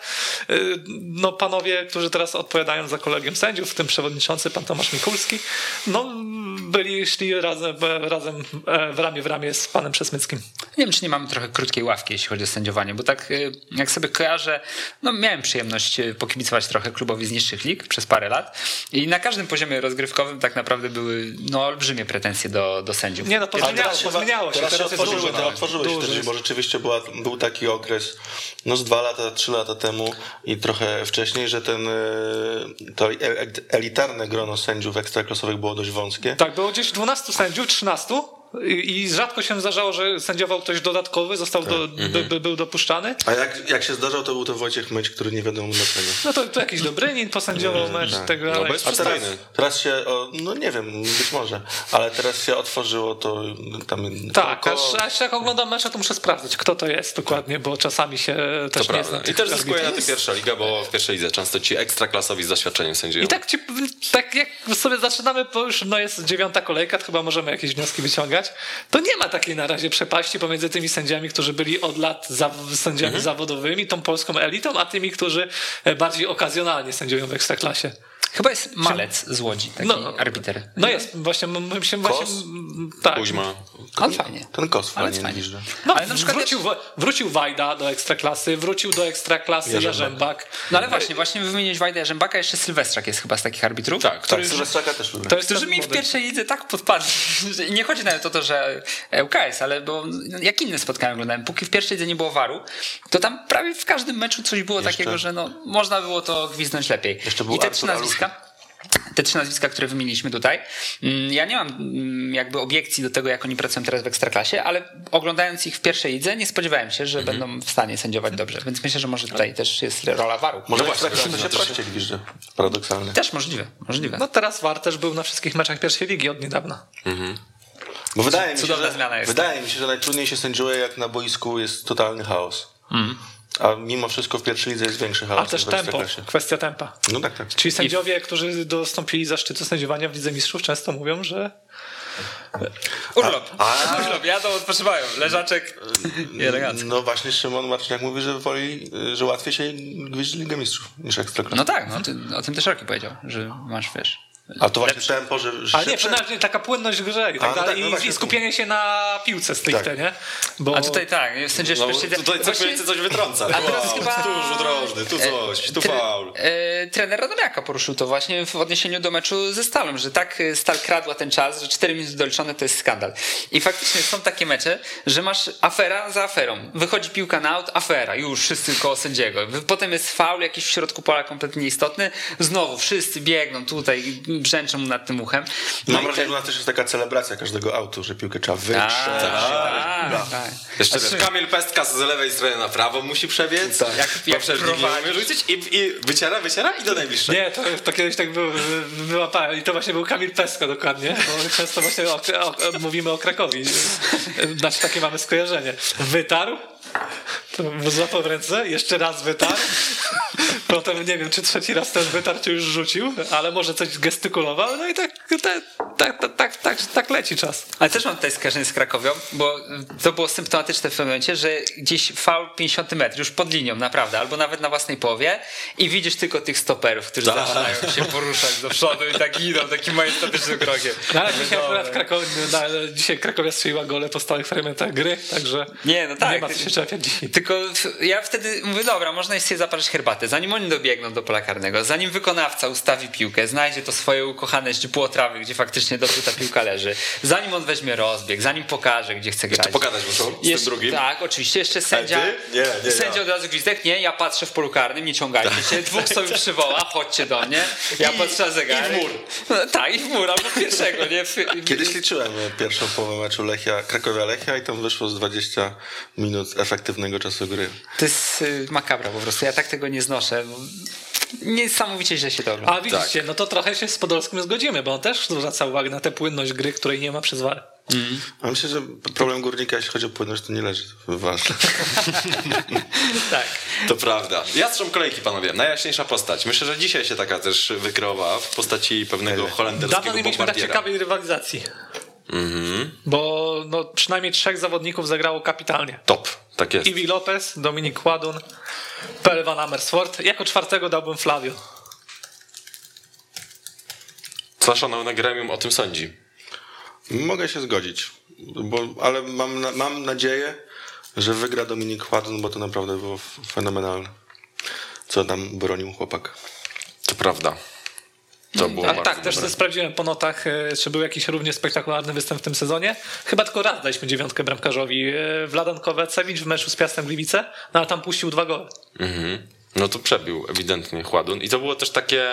y, no, panowie, którzy teraz odpowiadają za kolegium sędziów, w tym przewodniczący pan Tomasz Mikulski, no byli, szli razem, razem e, w ramię w ramię z panem Przesmyckim. Nie wiem, czy nie mamy trochę krótkiej ławki, jeśli chodzi o sędziowanie, bo tak y, jak sobie kojarzę, no miałem przyjemność y, pokibicować trochę klubowi z niższych lig przez parę lat i na każdym poziomie rozgrywkowym tak naprawdę były no, olbrzymie pretensje do, do sędziów. Nie no, to zmieniało się, zmieniało się. Teraz, Teraz się otworzyły, dużo. te, otworzyły się bo rzeczywiście była, był taki okres, no z dwa lata, trzy lata temu i trochę wcześniej, że ten, e, to e- elitarne grono sędziów ekstraklasowych było dość wąskie. Tak, było gdzieś 12 sędziów, 13 i i rzadko się zdarzało, że sędziował ktoś dodatkowy, został do, by, by, był dopuszczany. A jak, jak się zdarzał, to był to Wojciech Myć, który nie wiadomo dlaczego. No to, to jakiś Dobrynin posędziował mecz, tak. tego, No, ale bez A teraz, teraz się, o, no nie wiem, być może, ale teraz się otworzyło to tam... tak, około- aż, aż jak oglądam mecze, to muszę sprawdzać, kto to jest dokładnie, bo czasami się też To nie prawda. I też zyskuje na tym pierwsza liga, bo w pierwszej lidze często ci ekstraklasowi z doświadczeniem sędziują. I tak, ci, tak jak sobie zaczynamy, bo już no jest dziewiąta kolejka, to chyba możemy jakieś wnioski wyciągać, to nie ma takiej na razie przepaści pomiędzy tymi sędziami, którzy byli od lat za, sędziami Mhm. zawodowymi, tą polską elitą, a tymi, którzy e, bardziej okazjonalnie sędziują w ekstraklasie. Chyba jest Malec z Łodzi, taki No. arbiter. No jest, właśnie, się właśnie, Kos? tak. Kuźma. On fajnie. Ten kos Ale fajnie fajnie. gwizdże. No, Ale na przykład wrócił, wrócił Wajda do ekstraklasy, wrócił do ekstraklasy Jarzębak. Jarzębak. No ale właśnie, właśnie wymieniłeś Wajda Jarzębaka, jeszcze Sylwestrak jest chyba z takich arbitrów. Tak, który, Tak, Sylwestraka też lubię. To jest którzy mi w pierwszej lidze tak podpadli. Nie chodzi nawet o to, że ŁKS, ale bo jak inne spotkania oglądałem, póki w pierwszej lidze nie było waru, to tam prawie w każdym meczu coś było Jeszcze- takiego, że no, można było to gwizdnąć lepiej. Jeszcze był I te trzy nazwiska. Te trzy nazwiska, które wymieniliśmy tutaj, mm, ja nie mam mm, jakby obiekcji do tego, jak oni pracują teraz w Ekstraklasie, ale oglądając ich w pierwszej lidze, nie spodziewałem się, że Mhm. będą w stanie sędziować dobrze. Więc myślę, że może tutaj też jest rola waru. Może No no właśnie, się to się- prościej gwizdże. Paradoksalnie. Też możliwe, możliwe. No teraz War też był na wszystkich meczach pierwszej ligi od niedawna. Bo wydaje mi, się, Cudowna że, zmiana jest. wydaje mi się, że najtrudniej się sędziuje, jak na boisku jest totalny chaos. A mimo wszystko w pierwszej lidze jest większy chaos A też tempo, kwestia tempa. No tak, tak. Czyli sędziowie, którzy dostąpili zaszczytu sędziowania w Lidze Mistrzów często mówią, że Urlop. A- Urlop, jadą, odpoczywają. Leżaczek i elegancko. No właśnie Szymon Marczyniak mówi, że woli, że łatwiej się gwizdzi Ligę Mistrzów niż Ekstraklasę. No tak, no, ty, o tym też Roki powiedział, że masz, wiesz... A to właśnie tempo, że... że Ale nie, szybsze- przynajmniej taka płynność w grze i tak A, no dalej. tak, no I, właśnie. I skupienie się na piłce stricte, Tak. nie? Bo A tutaj tak, sędziesz No, pierwszej... tutaj co Właśnie- coś wytrąca. A teraz Wow, chyba- Tu rzut rożny, tu coś, tu Tre- faul. e, trener Radomiaka poruszył to właśnie w odniesieniu do meczu ze Stalą, że tak e, Stal kradła ten czas, że 4 minuty doliczone to jest skandal. I faktycznie są takie mecze, że masz afera za aferą. Wychodzi piłka na aut, afera, już wszyscy koło sędziego. Potem jest faul jakiś w środku pola kompletnie nieistotny, znowu wszyscy biegną tutaj, brzęczą mu nad tym uchem. No Mam i wrażenie, że u nas też jest taka celebracja każdego autu, że piłkę trzeba Tak, wytrzeć. tak, tak. Jeszcze wiesz, Kamil Pestka z lewej strony na prawo musi przebiec. Tak. Jak- jak rzucić i, i wyciera, wyciera i do najbliższej. Nie, to, to kiedyś tak było, wyłapałem i to właśnie był Kamil Pesko dokładnie, bo często właśnie o, o, mówimy o Krakowi, znaczy takie mamy skojarzenie. Wytarł, złapał w ręce, jeszcze raz wytarł, potem nie wiem, czy trzeci raz ten wytarł, czy już rzucił, ale może coś gestykulował, no i tak, tak, tak, tak, tak, tak, tak leci czas. Ale też mam tutaj skojarzenie z Krakowią, bo to było symptomatyczne w pewnym momencie, że gdzieś faul 50 metrów, już pod linią, naprawdę, albo nawet na własnej połowie i widzisz tylko tych stoperów, którzy zaczynają się poruszać do przodu i tak idą takim majestatycznym krokiem. No, ale dzisiaj akurat Krakow, no, ale dzisiaj Krakowia strzeliła gole po stałych fragmentach gry, także Nie, no tak. nie ma co się czepiać dzisiaj. Tylko ja wtedy mówię, dobra, można jest sobie zaparzyć herbatę, zanim oni dobiegną do pola karnego, zanim wykonawca ustawi piłkę, znajdzie to swoje ukochane źdźbło trawy, gdzie faktycznie dobrze ta piłka zależy. Zanim on weźmie rozbieg, zanim pokaże, gdzie chce grać. Jeszcze pogadać muszą z Jeszcze- tym drugim? Tak, oczywiście. Jeszcze sędzia. Nie, nie, Sędzia ja. od razu gwizdek, nie, ja patrzę w polu karnym, nie ciągajcie się. Dwóch sobie przywoła, chodźcie do mnie. Ja patrzę na zegarek. i w mur. No, tak, i w mur, albo pierwszego, nie? W- Kiedyś liczyłem e, pierwszą połowę meczu Lechia, Krakowia Lechia i tam wyszło z 20 minut efektywnego czasu gry. To jest y, makabra po prostu. Ja tak tego nie znoszę. Niesamowicie źle się to ogląda. A widzicie, no to trochę się z Podolskim zgodzimy, bo on też zwraca uwagę na tę płynność gry, której nie ma przez VAR. A myślę, że problem górnika, jeśli chodzi o płynność, to nie leży w was. Tak. To prawda. Jastrząb kolejki, panowie. Najjaśniejsza postać. Myślę, że dzisiaj się taka też wykreowała w postaci pewnego Dawno holenderskiego nie mieliśmy tak ciekawej rywalizacji. Bo no, przynajmniej trzech zawodników zagrało kapitalnie. Top, tak jest. Iwi Lopez, Dominik Kładun, Pele Van Amersfoort. Jako czwartego dałbym Flavio. Co szanowne gremium o tym sądzi? Mogę się zgodzić, bo, ale mam, na, mam nadzieję, że wygra Dominik Chładun, bo to naprawdę było fenomenalne. Co tam bronił chłopak. To prawda. To było A tak, też dobre. sobie sprawdziłem po notach, e, czy był jakiś równie spektakularny występ w tym sezonie. Chyba tylko raz daliśmy dziewiątkę bramkarzowi. e, Wladan Kowacewicz w meczu z Piastem Gliwice, no ale tam puścił dwa gole. Mhm. No to przebił ewidentnie Chładun. I to było też takie...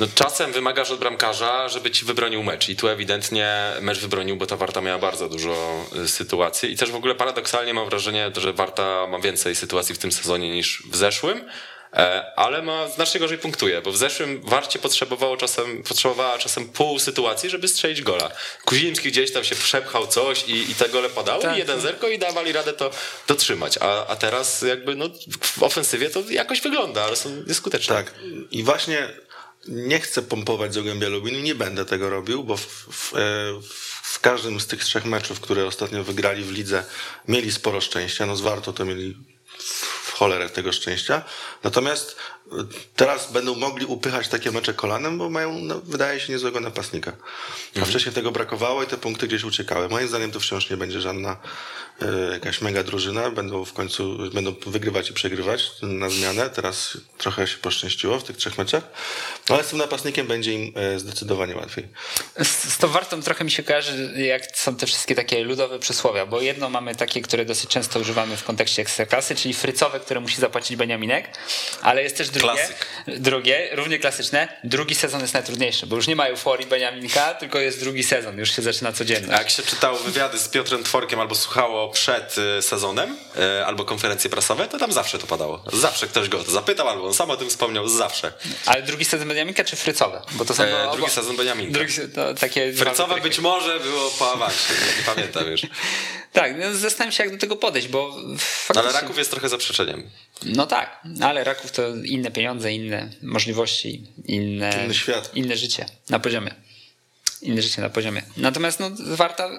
No czasem wymagasz od bramkarza, żeby ci wybronił mecz. I tu ewidentnie mecz wybronił, bo ta Warta miała bardzo dużo y, sytuacji. I też w ogóle paradoksalnie mam wrażenie, że Warta ma więcej sytuacji w tym sezonie niż w zeszłym. E, Ale ma znacznie gorzej punktuje, bo w zeszłym Warcie potrzebowało czasem, potrzebowała czasem pół sytuacji, żeby strzelić gola. Kuzimski gdzieś tam się przepchał coś i, i te gole padały Tak. i jeden zerko i dawali radę to dotrzymać. A, a teraz jakby no, w ofensywie to jakoś wygląda, ale są nieskuteczne. Tak. I właśnie nie chcę pompować Zagłębia Lubin i nie będę tego robił, bo w, w, e, w każdym z tych trzech meczów, które ostatnio wygrali w lidze, mieli sporo szczęścia. No z Warto to mieli w cholerę tego szczęścia. Natomiast e, teraz będą mogli upychać takie mecze kolanem, bo mają, no, wydaje się, niezłego napastnika. A wcześniej tego brakowało i te punkty gdzieś uciekały. Moim zdaniem to wciąż nie będzie żadna jakaś mega drużyna. Będą w końcu, będą wygrywać i przegrywać na zmianę. Teraz trochę się poszczęściło w tych trzech meczach. No, ale z tym napastnikiem będzie im e, zdecydowanie łatwiej. Z, z tą wartą trochę mi się kojarzy, jak są te wszystkie takie ludowe przysłowia, bo jedno mamy takie, które dosyć często używamy w kontekście ekstraklasy, czyli frycowe, które musi zapłacić Beniaminek, ale jest też drugie, Klasyk. drugie, równie klasyczne, drugi sezon jest najtrudniejszy, bo już nie ma euforii Beniaminka, tylko jest drugi sezon, już się zaczyna A codzienność. jak się czytało wywiady z Piotrem Tworkiem albo słuchało przed y, sezonem, y, albo konferencje prasowe, to tam zawsze to padało. Zawsze ktoś go o to zapytał, albo on sam o tym wspomniał, zawsze. Ale drugi sezon Beniaminka czy frycowe? Bo to są E, drugi sezon Beniaminka. Drugi, to takie Frycowe być może było po awansie, nie, nie pamiętam już. Tak, no zastanawiam się jak do tego podejść, bo faktycznie... Ale Raków jest trochę zaprzeczeniem. No tak, ale Raków to inne pieniądze, inne możliwości, inne, Inny świat. inne życie na poziomie. Inne życie na poziomie. Natomiast no, Warta,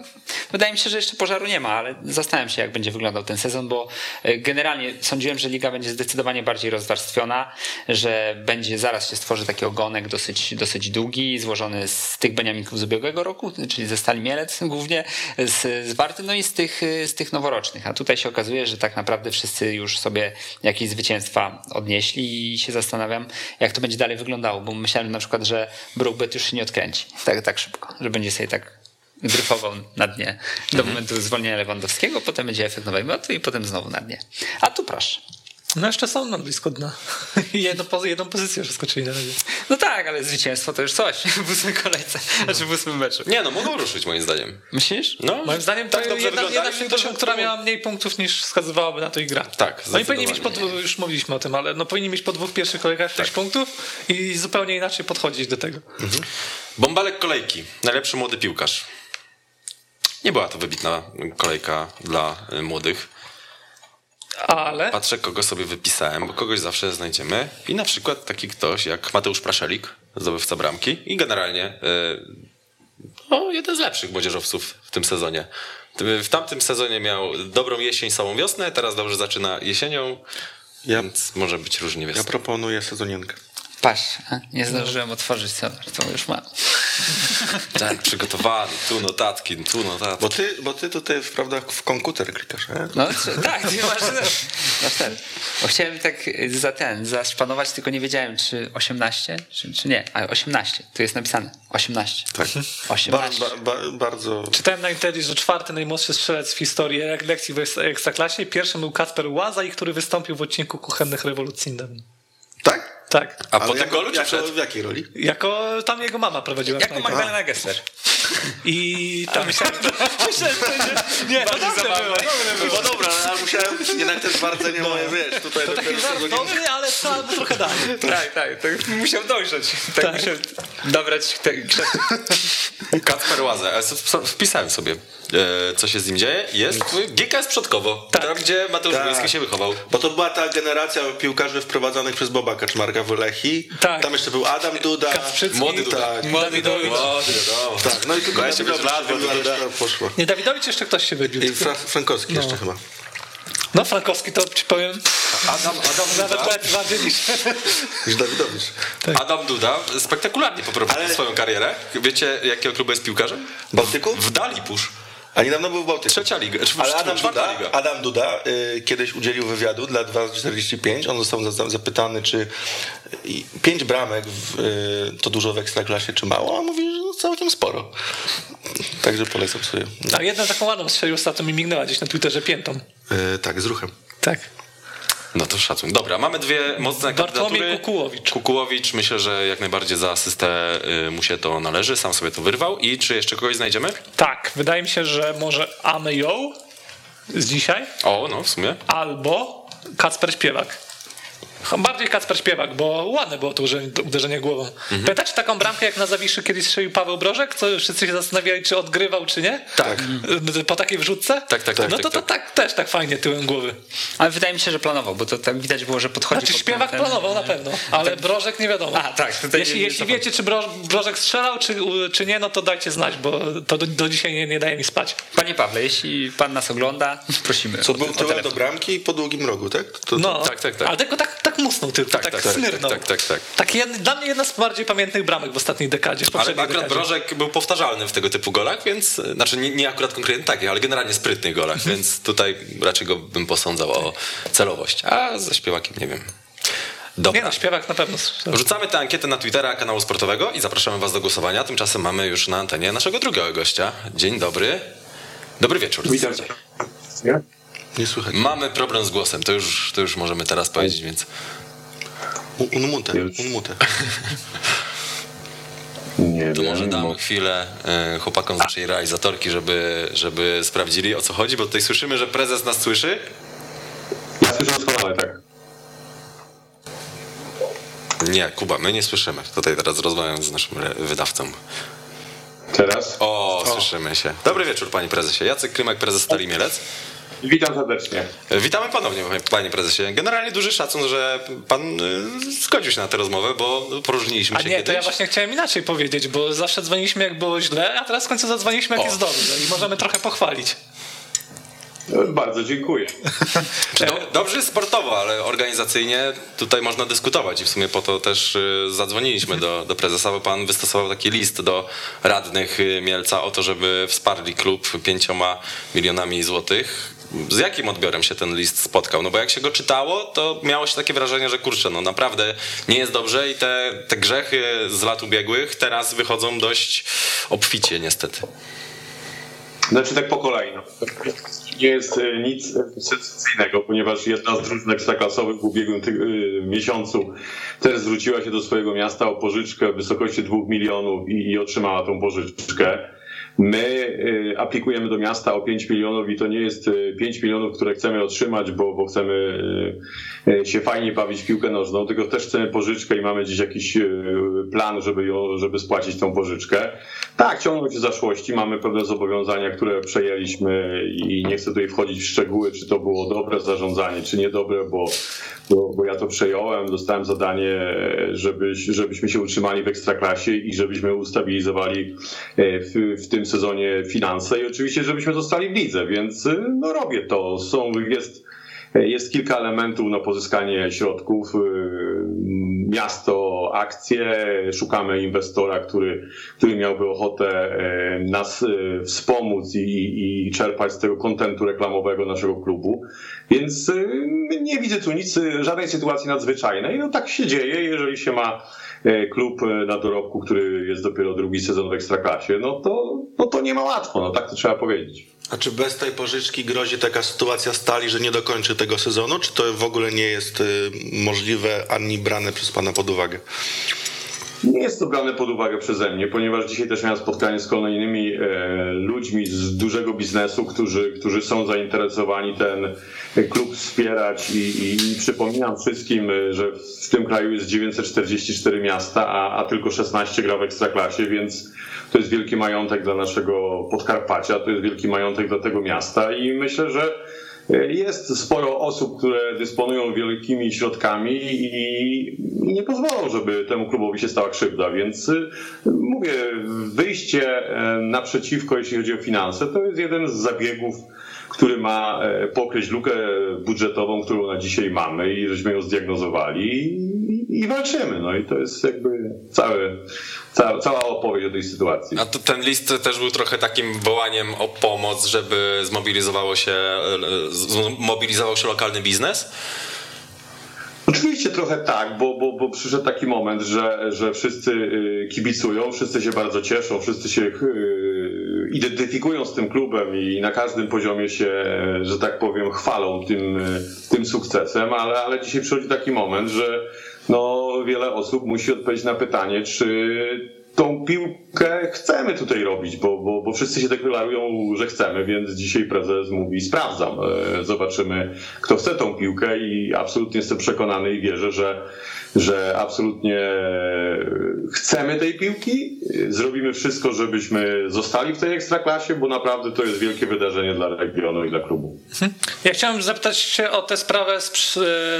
wydaje mi się, że jeszcze pożaru nie ma, ale zastanawiam się, jak będzie wyglądał ten sezon, bo e, generalnie sądziłem, że liga będzie zdecydowanie bardziej rozwarstwiona, że będzie zaraz się stworzy taki ogonek dosyć, dosyć długi, złożony z tych Beniaminków z ubiegłego roku, czyli ze Stali Mielec głównie, z, z Warty, no i z tych, z tych noworocznych. A tutaj się okazuje, że tak naprawdę wszyscy już sobie jakieś zwycięstwa odnieśli i się zastanawiam, jak to będzie dalej wyglądało, bo myślałem na przykład, że Brookbet już się nie odkręci tak, tak szybko, że będzie sobie tak dryfował na dnie do momentu zwolnienia Lewandowskiego, potem będzie efekt nowej mocy i potem znowu na dnie. A tu proszę. No jeszcze są na blisko dna. I jedną, pozy- jedną pozycję przeskoczyli na razie. No tak, ale zwycięstwo to już coś w ósmej kolejce, znaczy w ósmym meczu. Nie no, mogą ruszyć moim zdaniem. Myślisz? No, Moim zdaniem to tak dobrze jedna, jedna wyglądali, z że tych to drużyn, która miała mniej punktów niż wskazywałaby na to i gra. Tak, Oni powinni mieć po już mówiliśmy o tym, ale no powinni mieć po dwóch pierwszych kolejkach sześć Tak. punktów i zupełnie inaczej podchodzić do tego. Bąbelek kolejki. Najlepszy młody piłkarz. Nie była to wybitna kolejka dla y, młodych. Ale Patrzę, kogo sobie wypisałem, bo kogoś zawsze znajdziemy. I na przykład taki ktoś jak Mateusz Praszelik, zdobywca bramki i generalnie y, no, jeden z lepszych młodzieżowców w tym sezonie. W tamtym sezonie miał dobrą jesień, samą wiosnę, teraz dobrze zaczyna jesienią, Ja, więc może być różnie ja wiosną. proponuję sezonienkę. Patrz, nie zdążyłem otworzyć, co to już mam. Tak, przygotowany, tu notatki, tu notatki. Bo ty, bo ty tutaj prawda, w komputer klikasz, nie? No czy- tak, ty masz, Na cztery. Bo chciałem tak za ten, zaszpanować, tylko nie wiedziałem, czy 18, czy, czy nie. A 18, tu jest napisane. 18. Tak. 18. Ba, ba, bardzo. Czytałem na internecie, że czwarty najmłodszy strzelec w historii lekcji w Ekstraklasie. Pierwszym był Kasper Łaza, który wystąpił w odcinku Kuchennych Rewolucji Indem. Tak? Tak. A po Ale jako, golu czy jako, przed? w jakiej roli? Jako tam jego mama prowadziła. Jako. Magdalena Gessler. I tam myślałem, myślałem, że nie, to dobrze było, dobre było. No dobra, ale musiałem, jednak te zwardzenie moje, wiesz, tutaj To taki żart dobry, ale co, albo trochę dalej. Tak, tak, tak. Musiał dojrzeć. Tak, Tak. musiał dobrać te krzesy. Kacper s- wpisałem sobie, co się z nim dzieje. Jest GKS Przodkowo, tam gdzie Mateusz Tak. Się wychował. Bo to była ta generacja piłkarzy wprowadzonych przez Boba Kaczmarka w Lechii. Tak. Tam jeszcze był Adam Duda. Kacprzycki. Młody Duda. Tak, Dawidowicz. Młody, tak. No i tylko 25 Dawidowicz lat, Młody Duda. poszła. Nie, Dawidowicz jeszcze ktoś się wybił. I Fra Frankowski jeszcze chyba. No Frankowski to ci powiem, Adam, Adam nawet Duda, lepiej bardziej niż... Niż Dawidowicz. Adam Duda spektakularnie poprowadził Ale- swoją karierę. Wiecie, jakiego klubu jest piłkarzem? Bałtyku? W Dalipusz. A niedawno był w Bałtyku. Trzecia liga, czy Ale Adam Duda, liga. Adam Duda y, kiedyś udzielił wywiadu dla 2.45. On został za- zapytany, czy pięć bramek w, y, to dużo w ekstraklasie, czy mało. A on mówi, że no całkiem sporo. Także polecam sobie. A jedną taką ładną strzelił ostatnio mi mignęła gdzieś na Twitterze piętą. Y, tak, z ruchem. Tak. No to szacun. Dobra, mamy dwie mocne Bartłomiej kandydatury. Kukułowicz. Kukułowicz, myślę, że jak najbardziej za asystę y, mu się to należy. Sam sobie to wyrwał. I czy jeszcze kogoś znajdziemy? Tak, wydaje mi się, że może Ameyo z dzisiaj O, no w sumie. albo Kacper Śpiewak. Bardziej Kacper Śpiewak, bo ładne było to uderzenie, uderzenie głową. Mhm. Pamiętacie taką bramkę, jak na Zawiszy kiedyś strzelił Paweł Brożek? Co wszyscy się zastanawiali, czy odgrywał, czy nie? Tak. Po takiej wrzutce? Tak, tak, tak, No tak, to, to tak. tak, też tak fajnie tyłem głowy. Ale wydaje mi się, że planował, bo to tak widać było, że podchodzi Znaczy pod śpiewak ten- planował na pewno, ale Brożek nie wiadomo. A, tak, tutaj Jeśli, nie- jeśli wiecie, czy Bro, Brożek strzelał, czy, czy nie, no to dajcie znać, bo to do, do dzisiaj nie, nie daje mi spać. Panie Pawle, jeśli pan nas ogląda, prosimy. Co o- był o tyłem do bramki po długim rogu, tak? To, No, tak, tak, tak. Ale tylko tak, tak musnął tylko, tak, tak, tak, snyrnął. tak, tak, tak. Tak jed, dla mnie jedna z bardziej pamiętnych bramek w ostatniej dekadzie. W Ale akurat dekadzie. Brożek był powtarzalny w tego typu golach, więc, znaczy nie, nie akurat konkretnie takich, ale generalnie sprytnych golach, Mhm. więc tutaj raczej go bym posądzał o celowość. A ze śpiewakiem nie wiem. Nie Dobra. no, śpiewak na pewno. Wrzucamy tę ankietę na Twittera kanału sportowego i zapraszamy Was do głosowania. Tymczasem mamy już na antenie naszego drugiego gościa. Dzień dobry. Dobry wieczór. Witam. Nie słychać. Mamy problem z głosem, to już, to już możemy teraz powiedzieć, więc Un- Unmute, unmute. Nie to wiem, może damy bo- chwilę e, chłopakom z naszej realizatorki, żeby, żeby sprawdzili o co chodzi, bo tutaj słyszymy, że prezes nas słyszy. Ja słyszę doskonale, tak. Nie, Kuba, my nie słyszymy. Tutaj teraz rozmawiam z naszym wydawcą. Teraz? O, słyszymy się. Dobry wieczór, panie prezesie. Jacek Krymek, prezes Stali Mielec. Witam serdecznie. E, Witamy ponownie, panie prezesie. Generalnie duży szacun, że pan y, zgodził się na tę rozmowę, bo poróżniliśmy A się nie, kiedyś. to ja właśnie chciałem inaczej powiedzieć, bo zawsze dzwoniliśmy jak było źle, a teraz w końcu zadzwoniliśmy jak O. jest dobrze i możemy trochę pochwalić. E, Bardzo dziękuję. Dobrze jest sportowo, ale organizacyjnie tutaj można dyskutować i w sumie po to też zadzwoniliśmy do, do prezesa, bo pan wystosował taki list do radnych Mielca o to, żeby wsparli klub pięcioma milionami złotych. Z jakim odbiorem się ten list spotkał? No bo jak się go czytało, to miało się takie wrażenie, że kurczę, no naprawdę nie jest dobrze i te, te grzechy z lat ubiegłych teraz wychodzą dość obficie niestety. Znaczy tak po kolei. No. Nie jest e, nic e, sensacyjnego, ponieważ jedna z drużyn ekstraklasowych w ubiegłym e, miesiącu też zwróciła się do swojego miasta o pożyczkę w wysokości 2 milionów i, i otrzymała tą pożyczkę. My e, aplikujemy do miasta o 5 milionów i to nie jest e, 5 milionów, które chcemy otrzymać, bo, bo chcemy e, się fajnie bawić w piłkę nożną, tylko też chcemy pożyczkę i mamy gdzieś jakiś plan, żeby, ją, żeby spłacić tą pożyczkę. Tak, ciągną się zaszłości, mamy pewne zobowiązania, które przejęliśmy i nie chcę tutaj wchodzić w szczegóły, czy to było dobre zarządzanie, czy niedobre, bo, bo, bo ja to przejąłem, dostałem zadanie, żeby, żebyśmy się utrzymali w ekstraklasie i żebyśmy ustabilizowali w, w tym sezonie finanse i oczywiście, żebyśmy zostali w lidze, więc e, no robię to. Są, jest Jest kilka elementów na pozyskanie środków. Miasto, akcje, szukamy inwestora, który, który miałby ochotę nas wspomóc i, i czerpać z tego kontentu reklamowego naszego klubu. Więc nie widzę tu nic, żadnej sytuacji nadzwyczajnej. No tak się dzieje, jeżeli się ma klub na dorobku, który jest dopiero drugi sezon w Ekstraklasie, no to, no to nie ma łatwo, no tak to trzeba powiedzieć. A czy bez tej pożyczki grozi taka sytuacja stali, że nie dokończy tego sezonu? Czy to w ogóle nie jest y, możliwe ani brane przez Pana pod uwagę? Nie jest to brane pod uwagę przeze mnie, ponieważ dzisiaj też miałem spotkanie z kolejnymi e, ludźmi z dużego biznesu, którzy, którzy są zainteresowani ten klub wspierać i, i, przypominam wszystkim, że w tym kraju jest 944 miasta, a, a tylko 16 gra w Ekstraklasie, więc to jest wielki majątek dla naszego Podkarpacia, to jest wielki majątek dla tego miasta i myślę, że jest sporo osób, które dysponują wielkimi środkami i nie pozwolą, żeby temu klubowi się stała krzywda, więc y, mówię, wyjście e, naprzeciwko, jeśli chodzi o finanse, to jest jeden z zabiegów, który ma e, pokryć lukę budżetową, którą na dzisiaj mamy i żeśmy ją zdiagnozowali i, i walczymy. No i to jest jakby cały, cała, cała opowieść o tej sytuacji. A to ten list też był trochę takim wołaniem o pomoc, żeby zmobilizowało się, zmobilizował się lokalny biznes? Oczywiście trochę tak, bo, bo, bo przyszedł taki moment, że, że wszyscy y, kibicują, wszyscy się bardzo cieszą, wszyscy się y, identyfikują z tym klubem i na każdym poziomie się, że tak powiem, chwalą tym, y, tym sukcesem, ale, ale dzisiaj przychodzi taki moment, że no, wiele osób musi odpowiedzieć na pytanie, czy tą piłkę chcemy tutaj robić, bo, bo, bo wszyscy się deklarują, że chcemy, więc dzisiaj prezes mówi sprawdzam. E, zobaczymy, kto chce tą piłkę i absolutnie jestem przekonany i wierzę, że że absolutnie chcemy tej piłki, zrobimy wszystko, żebyśmy zostali w tej ekstraklasie, bo naprawdę to jest wielkie wydarzenie dla regionu i dla klubu. Mhm. Ja chciałem zapytać się o tę sprawę z,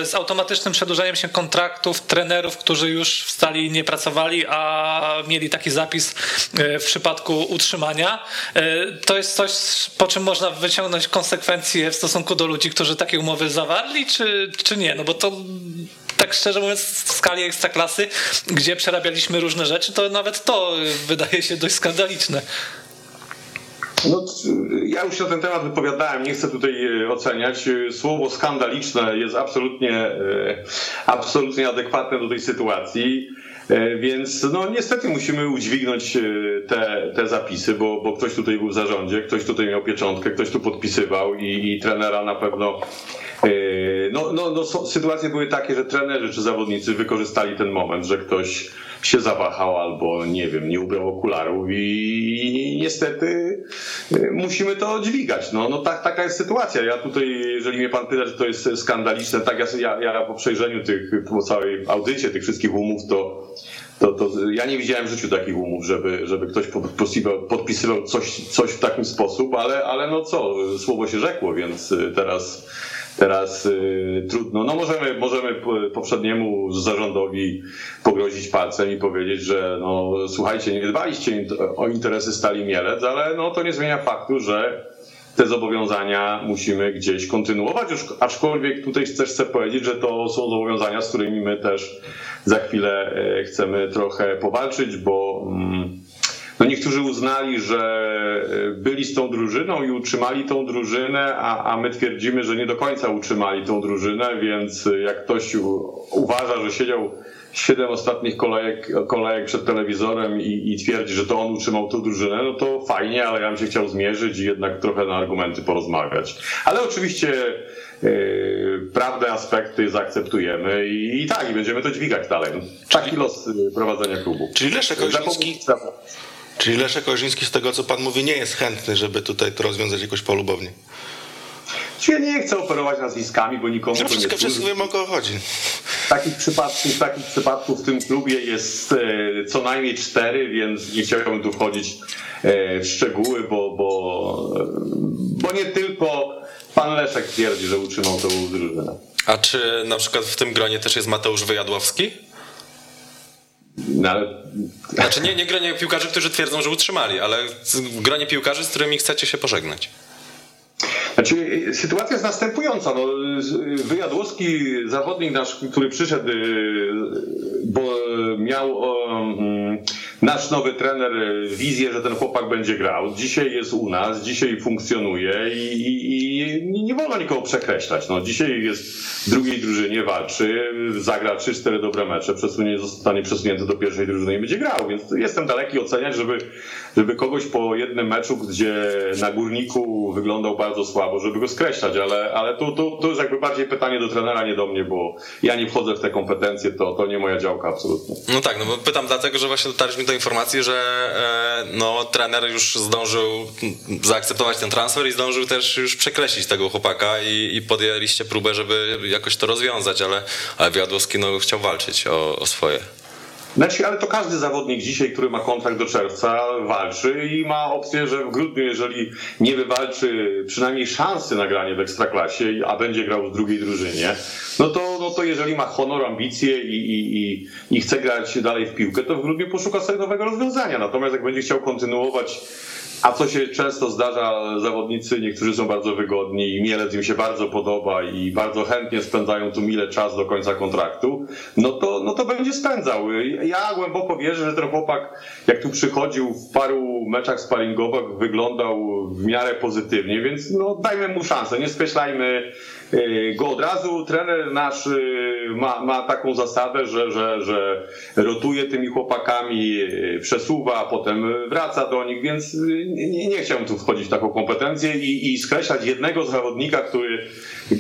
z automatycznym przedłużeniem się kontraktów trenerów, którzy już w stali nie pracowali, a mieli taki zapis e, w przypadku utrzymania. E, to jest coś, po czym można wyciągnąć konsekwencje w stosunku do ludzi, którzy takie umowy zawarli, czy, czy nie? No bo to szczerze mówiąc, w skali ekstraklasy, gdzie przerabialiśmy różne rzeczy, to nawet to wydaje się dość skandaliczne. No, ja już się na ten temat wypowiadałem, nie chcę tutaj e, oceniać. Słowo skandaliczne jest absolutnie, absolutnie adekwatne do tej sytuacji. E, więc no niestety musimy udźwignąć te, te zapisy, bo, bo ktoś tutaj był w zarządzie, ktoś tutaj miał pieczątkę, ktoś tu podpisywał i, i trenera na pewno Yy, no, no, no, sytuacje były takie, że trenerzy czy zawodnicy wykorzystali ten moment, że ktoś się zawahał albo nie wiem, nie ubrał okularów i niestety yy, musimy to dźwigać. No, no tak, taka jest sytuacja. Ja tutaj, jeżeli mnie pan pyta, czy to jest skandaliczne, tak ja, ja po przejrzeniu tych, po całej audycie tych wszystkich umów, to to, to ja nie widziałem w życiu takich umów, żeby, żeby ktoś podpisywał coś, coś w taki sposób, ale, ale no co, słowo się rzekło, więc teraz Teraz y, trudno. No możemy, możemy poprzedniemu zarządowi pogrozić palcem i powiedzieć, że no słuchajcie, nie dbaliście o interesy Stali Mielec, ale no to nie zmienia faktu, że te zobowiązania musimy gdzieś kontynuować, aczkolwiek tutaj też chcę powiedzieć, że to są zobowiązania, z którymi my też za chwilę e, chcemy trochę powalczyć, bo mm, no niektórzy uznali, że e, byli z tą drużyną i utrzymali tą drużynę, a, a my twierdzimy, że nie do końca utrzymali tą drużynę, więc jak ktoś uważa, że siedział siedem ostatnich kolejek, kolejek przed telewizorem i, i, twierdzi, że to on utrzymał tą drużynę, no to fajnie, ale ja bym się chciał zmierzyć i jednak trochę na argumenty porozmawiać. Ale oczywiście yy, prawdę, aspekty zaakceptujemy i, i, tak, i będziemy to dźwigać dalej. Taki los e, prowadzenia klubu. Czyli Leszek Ojrzyński, Czyli Leszek Ojrzyński z tego, co pan mówi, nie jest chętny, żeby tutaj to rozwiązać jakoś polubownie. Ja nie chcę operować nazwiskami, bo nikomu no, to wszystko, nie Wszystko wiem, o kogo chodzi. Takich przypadków, takich przypadków w tym klubie jest e, co najmniej cztery, więc nie chciałbym tu wchodzić e, w szczegóły, bo, bo, bo nie tylko pan Leszek twierdzi, że utrzymał tę drużynę. A czy na przykład w tym gronie też jest Mateusz Wyjadłowski? No, ale... Znaczy nie, nie gronie piłkarzy, którzy twierdzą, że utrzymali, ale gronie piłkarzy, z którymi chcecie się pożegnać. Znaczy, sytuacja jest następująca. No, Wyjadłowski, zawodnik nasz, który przyszedł, y, bo miał mm, nasz nowy trener y, wizję, że ten chłopak będzie grał. Dzisiaj jest u nas, dzisiaj funkcjonuje i, i, i nie wolno nikogo przekreślać. No, dzisiaj jest w drugiej drużynie, walczy, zagra 3-4 dobre mecze, przesunie, zostanie przesunięty do pierwszej drużyny i będzie grał. Więc jestem daleki oceniać, żeby, żeby kogoś po jednym meczu, gdzie na górniku wyglądał bardzo słabo, żeby go skreślać, ale, ale to, to, to już jakby bardziej pytanie do trenera, nie do mnie, bo ja nie wchodzę w te kompetencje, to, to nie moja działka absolutnie. No tak, no bo pytam dlatego, że właśnie dotarliśmy do informacji, że e, no, trener już zdążył zaakceptować ten transfer i zdążył też już przekreślić tego chłopaka i, i podjęliście próbę, żeby jakoś to rozwiązać, ale, ale Wiadłowski no, chciał walczyć o, o swoje. Znaczy, ale to każdy zawodnik dzisiaj, który ma kontrakt do czerwca, walczy i ma opcję, że w grudniu, jeżeli nie wywalczy przynajmniej szansy na granie w ekstraklasie, a będzie grał w drugiej drużynie, no to, no to jeżeli ma honor, ambicje i, i, i, i chce grać dalej w piłkę, to w grudniu poszuka sobie nowego rozwiązania. Natomiast jak będzie chciał kontynuować a co się często zdarza, zawodnicy niektórzy są bardzo wygodni i Mielec im się bardzo podoba i bardzo chętnie spędzają tu mile czas do końca kontraktu, no to, no to będzie spędzał. Ja głęboko wierzę, że ten chłopak, jak tu przychodził w paru meczach sparingowych, wyglądał w miarę pozytywnie, więc no dajmy mu szansę, nie skreślajmy go od razu. Trener nasz y, ma, ma taką zasadę, że, że, że rotuje tymi chłopakami, y, przesuwa, potem wraca do nich, więc nie, nie chciałbym tu wchodzić w taką kompetencję i, i skreślać jednego zawodnika, który,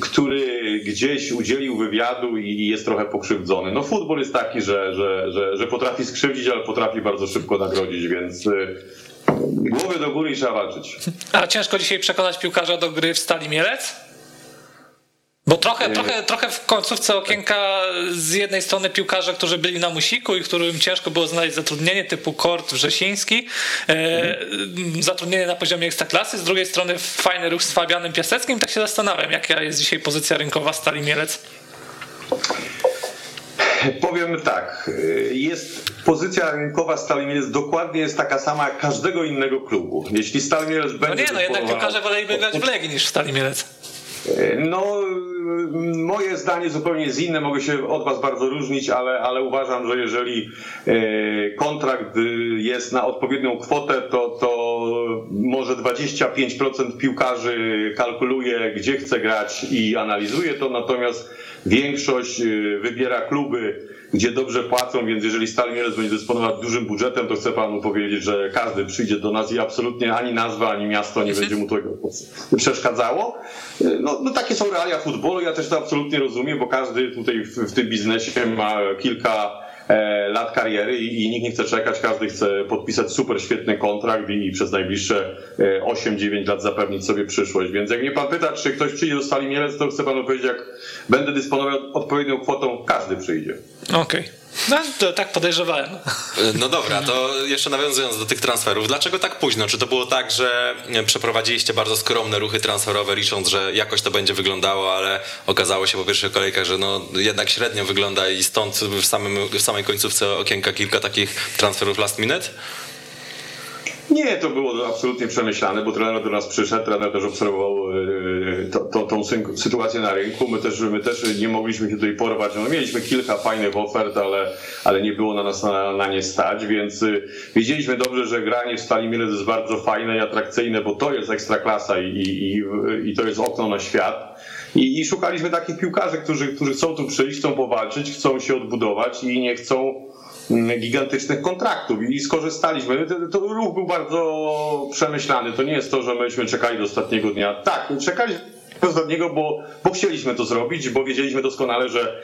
który gdzieś udzielił wywiadu i jest trochę pokrzywdzony. No futbol jest taki, że, że, że, że potrafi skrzywdzić, ale potrafi bardzo szybko nagrodzić, więc głowy do góry i trzeba walczyć. A ciężko dzisiaj przekonać piłkarza do gry w Stali Mielec? Bo trochę, trochę, trochę w końcówce okienka z jednej strony piłkarze, którzy byli na musiku i którym ciężko było znaleźć zatrudnienie typu Kort Wrzesiński, e, zatrudnienie na poziomie ekstraklasy, z drugiej strony fajny ruch z Fabianem Piaseckim, tak się zastanawiam, jaka jest dzisiaj pozycja rynkowa Stali Mielec. Powiem tak, jest pozycja rynkowa Stali Mielec dokładnie jest taka sama jak każdego innego klubu. Jeśli Stal Mielec No będzie... nie, no jednak piłkarze woleliby grać w Legii niż w Stali Mielec. No, moje zdanie zupełnie jest inne, mogę się od Was bardzo różnić, ale, ale uważam, że jeżeli e, kontrakt jest na odpowiednią kwotę, to, to może 25% piłkarzy kalkuluje, gdzie chce grać i analizuje to, natomiast większość e, wybiera kluby, gdzie dobrze płacą, więc jeżeli Stal Mielec będzie dysponować dużym budżetem, to chcę panu powiedzieć, że każdy przyjdzie do nas i absolutnie ani nazwa, ani miasto nie będzie mu tego przeszkadzało. No, no takie są realia futbolu, ja też to absolutnie rozumiem, bo każdy tutaj w, w tym biznesie ma kilka lat kariery i, nikt nie chce czekać, każdy chce podpisać super świetny kontrakt i, i przez najbliższe 8-9 lat zapewnić sobie przyszłość. Więc jak mnie pan pyta, czy ktoś przyjdzie do Stali Mielec, to chcę panu powiedzieć, jak będę dysponował odpowiednią kwotą, każdy przyjdzie. Okej. Okay. No, to tak podejrzewałem. No dobra, to jeszcze nawiązując do tych transferów, dlaczego tak późno? Czy to było tak, że przeprowadziliście bardzo skromne ruchy transferowe, licząc, że jakoś to będzie wyglądało, ale okazało się po pierwszych kolejkach, że no jednak średnio wygląda i stąd w, samym, w samej końcówce okienka kilka takich transferów last minute? Nie, to było absolutnie przemyślane, bo trener do nas przyszedł, trener też obserwował to, to, tą sytuację na rynku. My też, my też nie mogliśmy się tutaj porwać. No, mieliśmy kilka fajnych ofert, ale, ale nie było na nas na, na nie stać, więc wiedzieliśmy dobrze, że granie w Stali Mielec jest bardzo fajne i atrakcyjne, bo to jest ekstraklasa i, i, i to jest okno na świat. I, I, szukaliśmy takich piłkarzy, którzy, którzy chcą tu przyjść, chcą powalczyć, chcą się odbudować i nie chcą gigantycznych kontraktów i skorzystaliśmy. To, ruch był bardzo przemyślany. To nie jest to, że myśmy czekali do ostatniego dnia. Tak, czekaliśmy ostatniego, bo, bo chcieliśmy to zrobić, bo wiedzieliśmy doskonale, że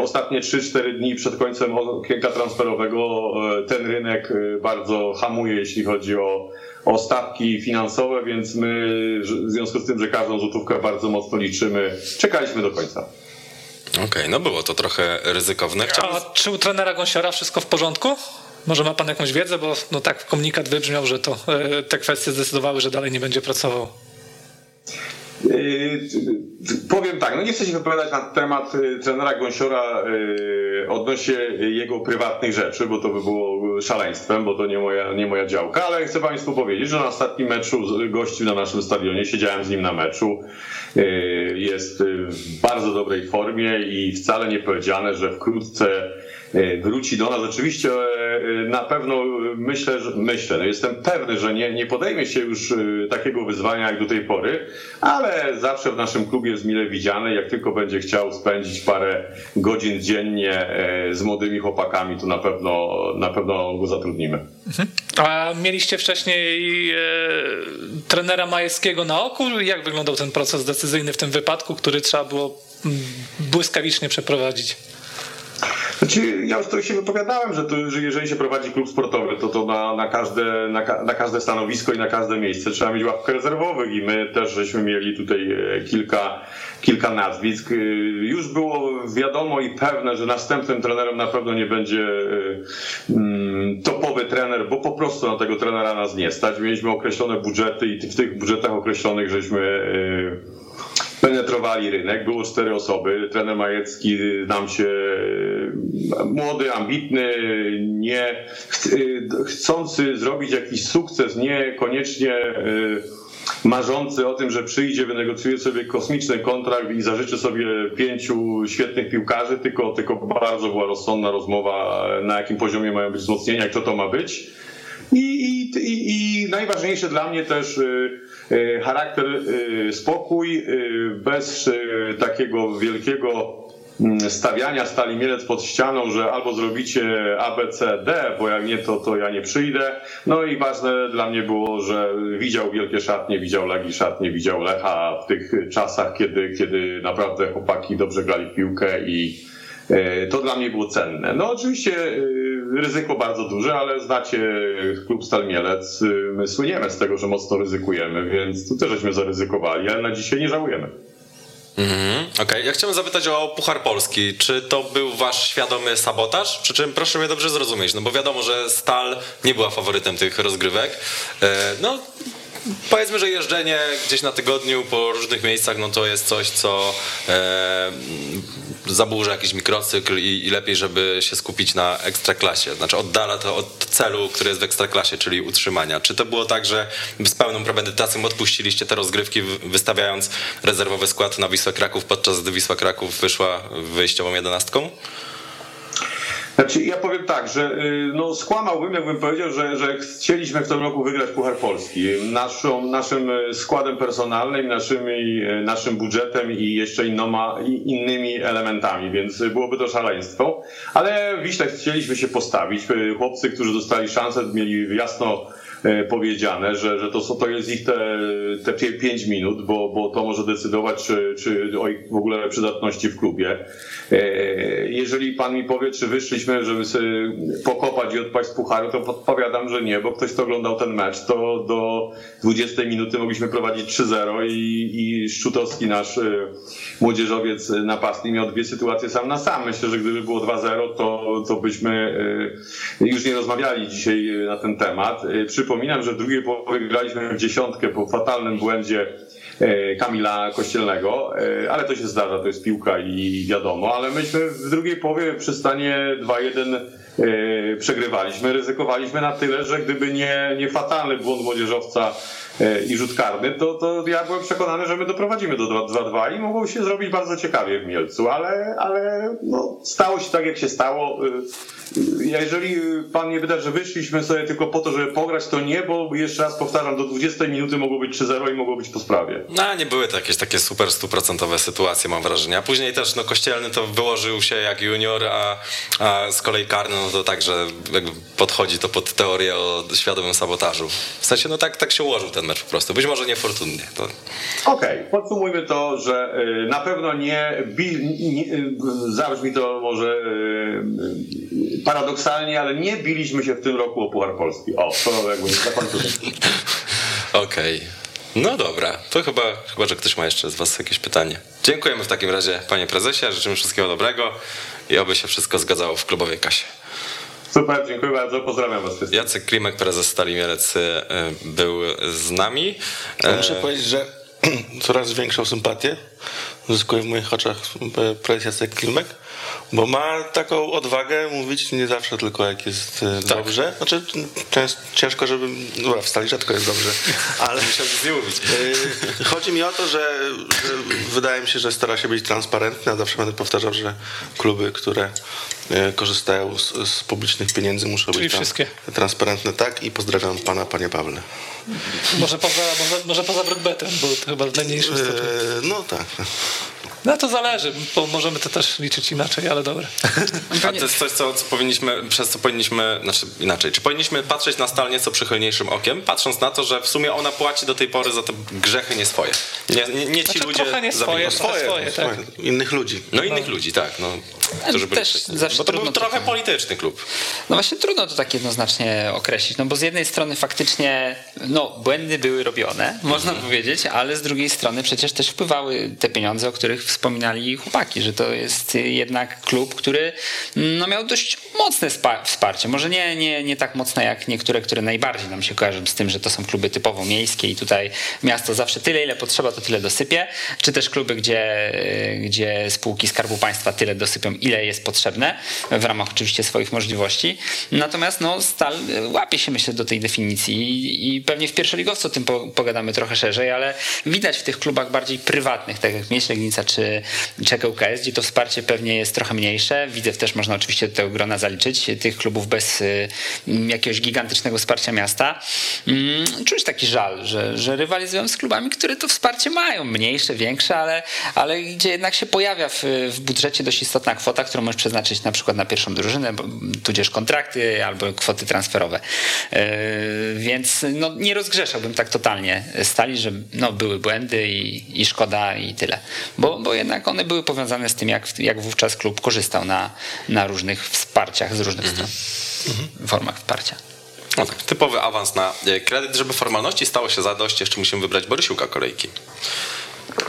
ostatnie 3-4 dni przed końcem okienka transferowego ten rynek bardzo hamuje, jeśli chodzi o, o stawki finansowe, więc my w związku z tym, że każdą złotówkę bardzo mocno liczymy, czekaliśmy do końca. Okej, okay, no było to trochę ryzykowne. Chciałbym... A czy u trenera Gąsiora wszystko w porządku? Może ma pan jakąś wiedzę, bo no tak komunikat wybrzmiał, że to te kwestie zdecydowały, że dalej nie będzie pracował. Yy, powiem tak, no nie chcę się wypowiadać na temat trenera Gąsiora yy, odnośnie jego prywatnych rzeczy, bo to by było szaleństwem, bo to nie moja, nie moja działka, ale chcę Państwu powiedzieć, że na ostatnim meczu gościł na naszym stadionie, siedziałem z nim na meczu, y, jest y, w bardzo dobrej formie i wcale nie powiedziane, że wkrótce y, wróci do nas. Oczywiście y, na pewno myślę, że myślę, no jestem pewny, że nie, nie podejmie się już takiego wyzwania jak do tej pory, ale zawsze w naszym klubie jest mile widziany. Jak tylko będzie chciał spędzić parę godzin dziennie z młodymi chłopakami, to na pewno, na pewno go zatrudnimy. A mieliście wcześniej e, trenera Majewskiego na oku? Jak wyglądał ten proces decyzyjny w tym wypadku, który trzeba było mm, błyskawicznie przeprowadzić? Znaczy, ja już to się wypowiadałem, że, to, że jeżeli się prowadzi klub sportowy, to to na, na, każde, na, na każde stanowisko i na każde miejsce trzeba mieć ławkę rezerwowych i my też żeśmy mieli tutaj e, kilka, kilka nazwisk. E, Już było wiadomo i pewne, że następnym trenerem na pewno nie będzie e, mm, topowy trener, bo po prostu na tego trenera nas nie stać. Mieliśmy określone budżety i w tych budżetach określonych żeśmy penetrowali rynek. Było cztery osoby. Trener Majecki nam się młody, ambitny, nie e, chcący zrobić jakiś sukces, niekoniecznie e, marzący o tym, że przyjdzie, wynegocjuje sobie kosmiczny kontrakt i zażyczy sobie pięciu świetnych piłkarzy, tylko, tylko bardzo była rozsądna rozmowa, na jakim poziomie mają być wzmocnienia i kto to ma być. I, i, i, I najważniejsze dla mnie też y, y, charakter, y, spokój, y, bez y, takiego wielkiego stawiania stali mielec pod ścianą, że albo zrobicie A, B, C, D, bo jak nie, to, to ja nie przyjdę. No i ważne dla mnie było, że widział wielkie szatnie, widział Lagi szatnie, widział Lecha w tych czasach, kiedy, kiedy naprawdę chłopaki dobrze grali piłkę i e, to dla mnie było cenne. No oczywiście e, ryzyko bardzo duże, ale znacie klub Stal Mielec. e, My słyniemy z tego, że mocno ryzykujemy, więc tu też żeśmy zaryzykowali, ale na dzisiaj nie żałujemy. Mhm, Okej, ja chciałem zapytać o Puchar Polski. Czy to był wasz świadomy sabotaż? Przy czym proszę mnie dobrze zrozumieć, no bo wiadomo, że Stal nie była faworytem tych rozgrywek. E, No, powiedzmy, że jeżdżenie gdzieś na tygodniu po różnych miejscach, no to jest coś, co e, zaburza jakiś mikrocykl i, i lepiej, żeby się skupić na ekstraklasie. Znaczy oddala to od celu, który jest w ekstraklasie, czyli utrzymania. Czy to było tak, że z pełną premedytacją odpuściliście te rozgrywki, wy- wystawiając rezerwowy skład na Wisłę Kraków, podczas gdy Wisła Kraków wyszła wyjściową jedenastką? Znaczy, ja powiem tak, że y, no, skłamałbym, jakbym powiedział, że, że chcieliśmy w tym roku wygrać Puchar Polski. Naszą, naszym y, składem personalnym, naszymi, y, naszym budżetem i jeszcze innoma, innymi elementami, więc byłoby to szaleństwo. Ale Wiśle chcieliśmy się postawić. Chłopcy, którzy dostali szansę, mieli jasno powiedziane, że, że to, są- to jest ich te, te 5 minut, bo, bo to może decydować, czy, czy o ich w ogóle przydatności w klubie. E, Jeżeli pan mi powie, czy wyszliśmy, żeby sobie pokopać i odpaść z pucharu, to podpowiadam, że nie, bo ktoś, kto oglądał ten mecz, to do 20 minuty mogliśmy prowadzić 3-0 i, i Szczutowski, nasz e, młodzieżowiec napastnik, miał dwie sytuacje sam na sam. Myślę, że gdyby było 2-0, to, to byśmy e, już nie rozmawiali dzisiaj na ten temat. E, Przypominam, że w drugiej połowie graliśmy w dziesiątkę po fatalnym błędzie e, Kamila Kościelnego, e, ale to się zdarza, to jest piłka i wiadomo, ale myśmy w drugiej połowie przy stanie 2-1 e, przegrywaliśmy, ryzykowaliśmy na tyle, że gdyby nie, nie fatalny błąd młodzieżowca i rzut karny, to, to ja byłem przekonany, że my doprowadzimy do 2-2 i mogło się zrobić bardzo ciekawie w Mielcu, ale, ale no, stało się tak, jak się stało. E, Jeżeli pan nie wyda, że wyszliśmy sobie tylko po to, żeby pograć, to nie, bo jeszcze raz powtarzam, do 20 minuty mogło być 3-0 i mogło być po sprawie. No, nie były to jakieś takie super stuprocentowe sytuacje, mam wrażenie. A później też, no, Kościelny to wyłożył się jak junior, a, a z kolei Karny, no to także podchodzi to pod teorię o świadomym sabotażu. W sensie, no tak, tak się ułożył ten mecz po prostu. Być może niefortunnie. To... Okej, podsumujmy to, że y, na pewno nie, nie y, zabrzmi to może y, paradoksalnie, ale nie biliśmy się w tym roku o Puchar Polski. O, to jakby zakończymy. Okej. No dobra, to chyba, chyba, że ktoś ma jeszcze z was jakieś pytanie. Dziękujemy w takim razie, panie prezesie, życzymy wszystkiego dobrego i oby się wszystko zgadzało w klubowej kasie. Super, dziękuję bardzo, pozdrawiam was wszystkich. Jacek Klimek, prezes Stali Mielec y, był z nami. Ja E, muszę powiedzieć, że coraz większą sympatię zyskuje w moich oczach prezes Jacek Klimek, bo ma taką odwagę mówić nie zawsze tylko jak jest e, dobrze. Znaczy częst, ciężko, żeby... Dobra, w stali rzadko jest dobrze, ale... nie mówić. E, Chodzi mi o to, że, że wydaje mi się, że stara się być transparentny, a zawsze będę powtarzał, że kluby, które e, korzystają z, z publicznych pieniędzy muszą Czyli być tam wszystkie. transparentne. Tak i pozdrawiam pana, panie Pawle. Może poza, może, może poza Brookbetem, bo to chyba w najmniejszym stopniu. No tak. No to zależy, bo możemy to też liczyć inaczej, ale dobra. A to jest coś, co, co powinniśmy, przez co powinniśmy, znaczy inaczej, czy powinniśmy patrzeć na stal nieco przychylniejszym okiem, patrząc na to, że w sumie ona płaci do tej pory za te grzechy nie swoje. Nie, nie, nie ci Znaczy, ludzie trochę nie zawinili. swoje, swoje, tak. Swoje, innych ludzi. No innych ludzi, tak. No, którzy byli też zawsze Bo to był trochę to- polityczny klub. No właśnie trudno to tak jednoznacznie określić, no bo z jednej strony faktycznie no, błędy były robione, można powiedzieć, ale z drugiej strony przecież też wpływały te pieniądze, o których wspominali chłopaki, że to jest jednak klub, który no, miał dość mocne spa- wsparcie. Może nie, nie, nie tak mocne jak niektóre, które najbardziej nam się kojarzą z tym, że to są kluby typowo miejskie i tutaj miasto zawsze tyle, ile potrzeba, to tyle dosypie, czy też kluby, gdzie, gdzie spółki Skarbu Państwa tyle dosypią, ile jest potrzebne, w ramach oczywiście swoich możliwości. Natomiast no, Stal łapie się myślę do tej definicji i, pewnie w pierwszoligowcu o tym po, pogadamy trochę szerzej, ale widać w tych klubach bardziej prywatnych, tak jak Miedź Legnica czy, czy ŁKS, gdzie to wsparcie pewnie jest trochę mniejsze. Widzew też można oczywiście do tego grona zaliczyć, tych klubów bez y, jakiegoś gigantycznego wsparcia miasta. Mm, Czuć taki żal, że, że rywalizują z klubami, które to wsparcie mają, mniejsze, większe, ale, ale gdzie jednak się pojawia w, w budżecie dość istotna kwota, którą możesz przeznaczyć na przykład na pierwszą drużynę, tudzież kontrakty albo kwoty transferowe. Yy, Więc no, nie rozgrzeszałbym tak totalnie stali, że no, były błędy i, i szkoda i tyle. Bo, bo jednak one były powiązane z tym, jak, jak wówczas klub korzystał na, na różnych wsparciach z różnych stron. Formach wsparcia. No tak, typowy awans na e, kredyt. Żeby formalności stało się zadość, jeszcze musimy wybrać Borysiuka kolejki.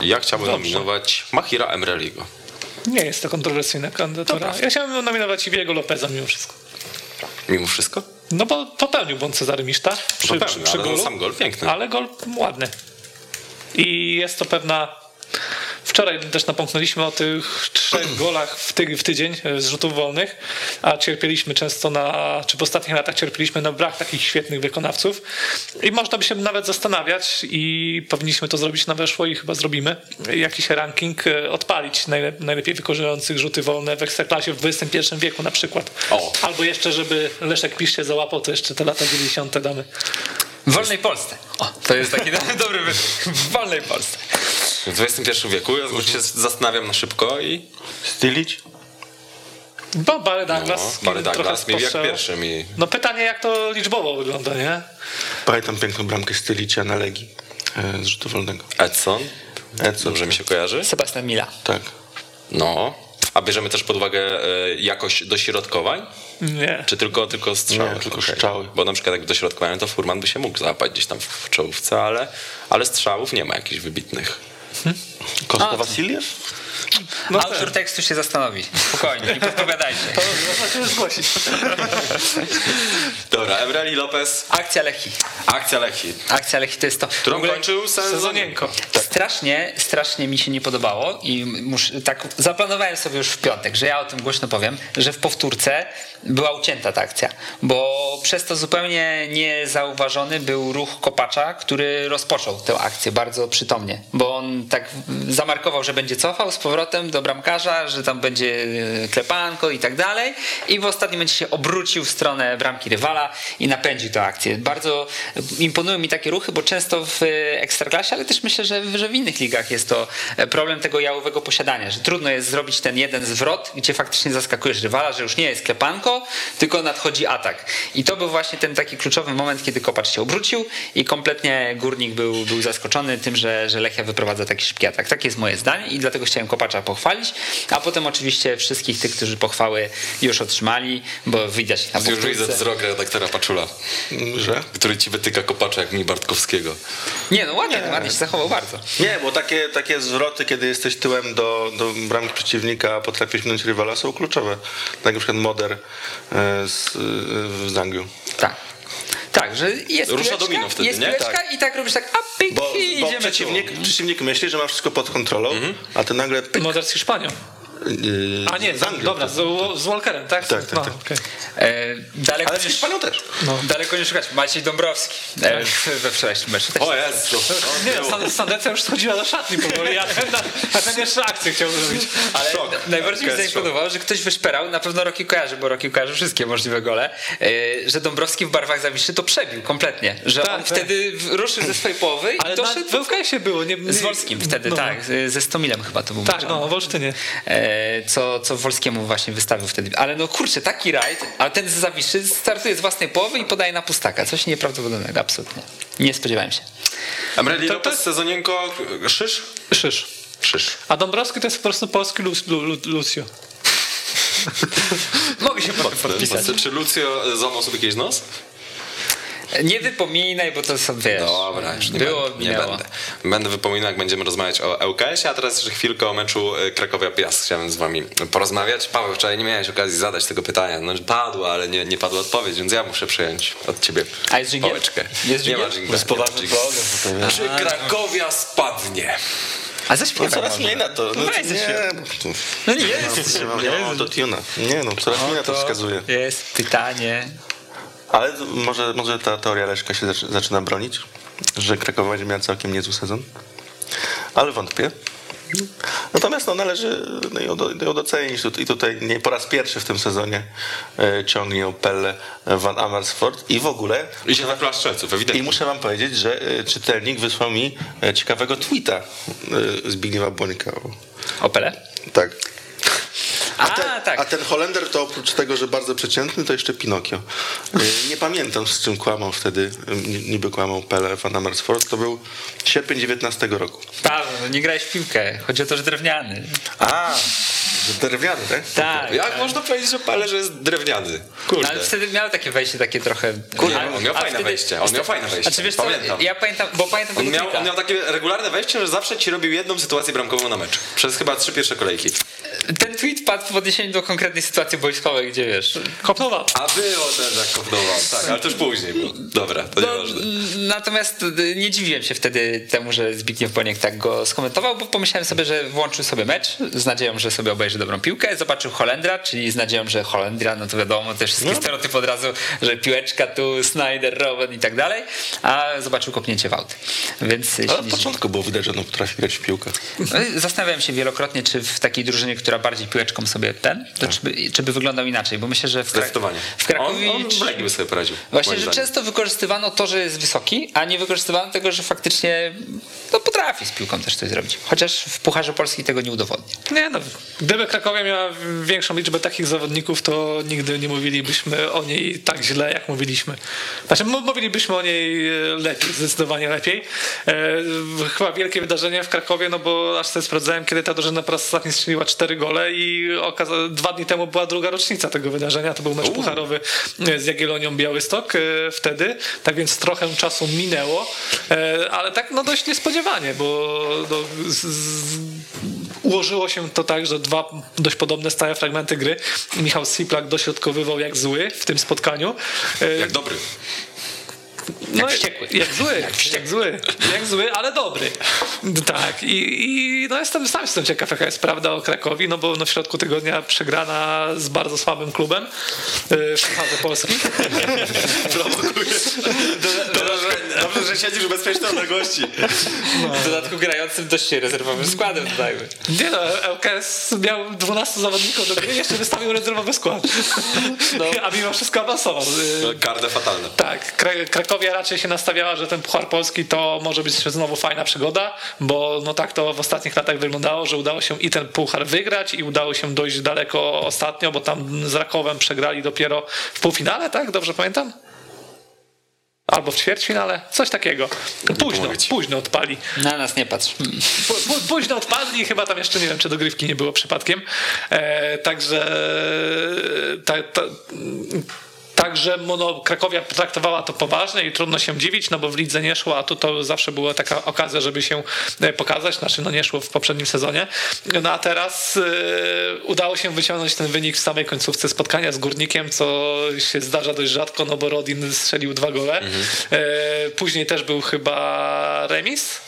Ja chciałbym nominować Mahira Emreligo. Nie jest to kontrowersyjna kandydatura. Ja chciałbym nominować Iwiego Lopeza mimo wszystko. Mimo wszystko? No bo popełnił błąd Cezary Miszta przy, Popełnił, przy, przy ale golu. sam gol piękny. Ale gol ładny. I jest to pewna... Wczoraj też napomknęliśmy o tych trzech golach w, ty, w tydzień e, z rzutów wolnych, a cierpieliśmy często na, czy w ostatnich latach cierpieliśmy na brak takich świetnych wykonawców. I można by się nawet zastanawiać i powinniśmy to zrobić na weszło i chyba zrobimy. Jakiś ranking e, odpalić najlep- najlepiej wykorzystających rzuty wolne w Ekstraklasie w XXI wieku na przykład. O. Albo jeszcze, żeby Leszek Pisz się załapał, to jeszcze te lata 90. damy. W wolnej Polsce. O, to jest taki dobry wyraz. W wolnej Polsce. W XXI wieku ja już się zastanawiam na szybko i Stylić? Bo Barry no, Douglas. Barry trochę Douglas miał jak pierwszy mi. No pytanie, jak to liczbowo wygląda, nie? Pamiętam piękną bramkę Stylicia na Legii e, z rzutu wolnego. Edson. Edson. Dobrze mi się kojarzy? Sebastian Mila. Tak. No. A bierzemy też pod uwagę e, jakość dośrodkowań? Nie. Czy tylko, tylko strzały? Nie, tylko Okej. strzały. Bo na przykład jak dośrodkowałem, to Furman by się mógł załapać gdzieś tam w czołówce, ale, ale strzałów nie ma jakichś wybitnych. Hm? Konstantin ah. Vassiliev? No Autor tak. tekstu się zastanowi. Spokojnie, nie podpowiadajcie. To można się zgłosić. Dobra, Emreli Lopez, Akcja Lechi. akcja Lechi, Akcja Lechi to jest to. Którą ogóle kończył sezon. Sezonienko. Strasznie, strasznie mi się nie podobało i muszę, tak zaplanowałem sobie już w piątek, że ja o tym głośno powiem, że w powtórce była ucięta ta akcja, bo przez to zupełnie niezauważony był ruch Kopacza, który rozpoczął tę akcję bardzo przytomnie, bo on tak zamarkował, że będzie cofał z powrotem do bramkarza, że tam będzie klepanko i tak dalej i w ostatnim momencie się obrócił w stronę bramki rywala i napędził tę akcję. Bardzo imponują mi takie ruchy, bo często w Ekstraklasie, ale też myślę, że, że w innych ligach jest to problem tego jałowego posiadania, że trudno jest zrobić ten jeden zwrot, gdzie faktycznie zaskakujesz rywala, że już nie jest klepanko, tylko nadchodzi atak. I to był właśnie ten taki kluczowy moment, kiedy Kopacz się obrócił i kompletnie Górnik był, był zaskoczony tym, że, że Lechia wyprowadza taki szybki atak. Takie jest moje zdanie i dlatego chciałem Kopacza pochwalić, a potem oczywiście wszystkich tych, którzy pochwały już otrzymali, bo widać na Już widzę powtórce. wzrok redaktora Paczula, Że? który ci wytyka kopacza jak mi Bartkowskiego. Nie, no ładnie, ładnie się zachował bardzo. Nie, bo takie, takie zwroty, kiedy jesteś tyłem do, do bramki przeciwnika, a potrafisz minąć rywala, są kluczowe. Tak jak na przykład Moder e, z, e, z. Tak. Tak, że jest Rusza domino wtedy, jest nie? piłeczka i tak robisz tak, a pyk Bo, i bo idziemy przeciwnik, tu. przeciwnik myśli, że ma wszystko pod kontrolą, a ty nagle pyk, Może z Hiszpanią. Yy, A nie, z Anglią. dobra, z, z Walkerem, tak? Tak, tak, no, tak. okej. E, daleko, Ale z nie, Hiszpanią też. daleko nie szukać. Maciej Dąbrowski e, we wczorajszym meczu też. O Jezu. Nie, San- Sandecja już schodziła do szatni powoli, a ten, a ten jeszcze akcję chciał zrobić. Ale Szok. najbardziej mi zaimponowało, że ktoś wyszperał, na pewno Roki kojarzy, bo Roki kojarzy wszystkie możliwe gole, e, że Dąbrowski w barwach Zawiszy to przebił kompletnie, że Tak, on tak. wtedy ruszył ze swojej połowy Ale i doszedł na, w UKS-ie było. Nie, nie, z Wolskim wtedy, no. tak, ze Stomilem chyba to był Tak, mecz. no, w Olsztynie. E, co, co Wolskiemu właśnie wystawił wtedy. Ale no kurczę, taki rajd, a ten z Zawiszy startuje z własnej połowy i podaje na pustaka. Coś nieprawdopodobnego, absolutnie. Nie spodziewałem się. Emreli To- Lopez, to- Sezonienko, Szysz? Szysz. Szysz. A Dąbrowski to jest po prostu polski Lu, Lu, Lu, Lucio. Mogę się pod, podpisać. Czy Lucio złamał sobie jakiś nos? Nie wypominaj, bo to są, wiesz, Dobra, już nie, było, będę, nie będę. Będę wypominał, jak będziemy rozmawiać o ŁKS-ie, a teraz jeszcze chwilkę o meczu e, Krakowia-Piast chciałem z wami porozmawiać. Paweł, wczoraj nie miałeś okazji zadać tego pytania. No, padło, ale nie, nie padła odpowiedź, więc ja muszę przejąć od ciebie A jest dżingiel? pałeczkę. Jest nie ma dżingla. Jest poważny. Czy Krakowia spadnie? A No zaśpiewaj coraz może. mniej na to. No No, weź nie, No nie jest. nie mam, nie mam autotuna. Nie no, coraz mniej na to wskazuje. Jest pytanie. Ale może, może ta teoria Leszka się zaczy- zaczyna bronić, że Krakowa będzie miała całkiem niezły sezon. Ale wątpię. Natomiast no, należy ją, do, ją docenić i tutaj nie po raz pierwszy w tym sezonie e, ciągnie Pelle Van Amersfoort i w ogóle I się zaklała strzelców, i ewidentnie. muszę wam powiedzieć, że e, czytelnik wysłał mi e, ciekawego tweeta Zbigniewa Bońka. O, Opele? Tak. A, Ten, tak. a ten Holender to oprócz tego, że bardzo przeciętny, to jeszcze Pinokio. Y, Nie pamiętam z czym kłamał wtedy, y, ni- niby kłamał Pele Van Amersfoort. To był sierpień 19 roku. Paweł, no nie grałeś w piłkę. Chodzi o to, że drewniany. A, że drewniany, tak? Tak. Jak można powiedzieć, że Pale, że jest drewniany? Kurde. Ale wtedy miał takie wejście takie trochę... Kurde, Ale- on miał a fajne wejście, on miał fajne wejście, Znaczy wiesz co, pamiętam. ja pamiętam, bo pamiętam On miał, on miał takie regularne wejście, że zawsze ci robił jedną sytuację bramkową na mecz. Przez chyba trzy pierwsze kolejki. Ten tweet padł w odniesieniu do konkretnej sytuacji boiskowej, gdzie wiesz... Kopnowa. A było też jak kopnował, tak, ale to już później było. Dobra, to No, nieważne. natomiast y, nie dziwiłem się wtedy temu, że Zbigniew Boniek tak go skomentował, bo pomyślałem sobie, że włączył sobie mecz z nadzieją, że sobie obejrzy dobrą piłkę, zobaczył Holendra, czyli z nadzieją, że Holendra, no to wiadomo, te wszystkie stereotypy od razu, że piłeczka tu, Snyder, Robben i tak dalej, a zobaczył kopnięcie w aut. Więc Ale od początku było widać, że on potrafi grać w piłkę. No Zastanawiałem się wielokrotnie, czy w takiej drużynie, która bardziej piłeczką sobie ten, to czy, by, czy by wyglądał inaczej, bo myślę, że w, Krak- w Krakowie... On, on w Legii by sobie poradził. Właśnie, że często wykorzystywano to, że jest wysoki, a nie wykorzystywano tego, że faktycznie no, potrafi z piłką też coś zrobić. Chociaż w Pucharze Polski tego nie udowodni. Nie no, gdyby Krakowia miała większą liczbę takich zawodników, to nigdy nie mówilibyśmy o niej tak źle, jak mówiliśmy. Znaczy, mówilibyśmy o niej e, lepiej, zdecydowanie lepiej. E, chyba wielkie wydarzenie w Krakowie, no bo aż sobie sprawdzałem, kiedy ta drużyna po raz ostatni strzeliła cztery gole i dwa dni temu była druga rocznica tego wydarzenia. To był mecz pucharowy e, z Jagiellonią Białystok e, wtedy, tak więc trochę czasu minęło, e, ale tak no dość niespodziewanie, bo no, z, z, ułożyło się to tak, że dwa dość podobne stałe fragmenty gry. Michał Siplak dośrodkowywał jak zły w tym spotkaniu. Jak dobry. No, wściekły. Jak zły, jak, zły, jak zły, ale dobry. Tak, i, i no jestem, sam jestem ciekaw, jaka jest prawda o Krakowi, no bo no w środku tygodnia przegrana z bardzo słabym klubem e, w Pucharze Polski. Dobrze, że siedzisz w bezpiecznej odległości. W dodatku grającym dość rezerwowym składem dodajmy. Nie no, LKS miał 12 zawodników do gry, jeszcze wystawił rezerwowy skład. A mimo wszystko awansował. E, Kardę fatalne. Tak, Kra- Krakowia raczej się nastawiała, że ten Puchar Polski to może być znowu fajna przygoda, bo no tak to w ostatnich latach wyglądało, że udało się i ten Puchar wygrać i udało się dojść daleko ostatnio, bo tam z Rakowem przegrali dopiero w półfinale, tak? Dobrze pamiętam? Albo w ćwierćfinale, coś takiego. Późno, późno odpali. Na nas nie patrz. Hmm. Pó- pó- Późno odpadli, chyba tam jeszcze nie wiem, czy dogrywki nie było przypadkiem. E, także ta, ta, Także no, Krakowia traktowała to poważnie i trudno się dziwić, no bo w lidze nie szło, a tu to zawsze była taka okazja, żeby się e, pokazać. Znaczy, no nie szło w poprzednim sezonie. No a teraz e, udało się wyciągnąć ten wynik w samej końcówce spotkania z Górnikiem, co się zdarza dość rzadko, no bo Rodin strzelił dwa gole. E, później też był chyba remis.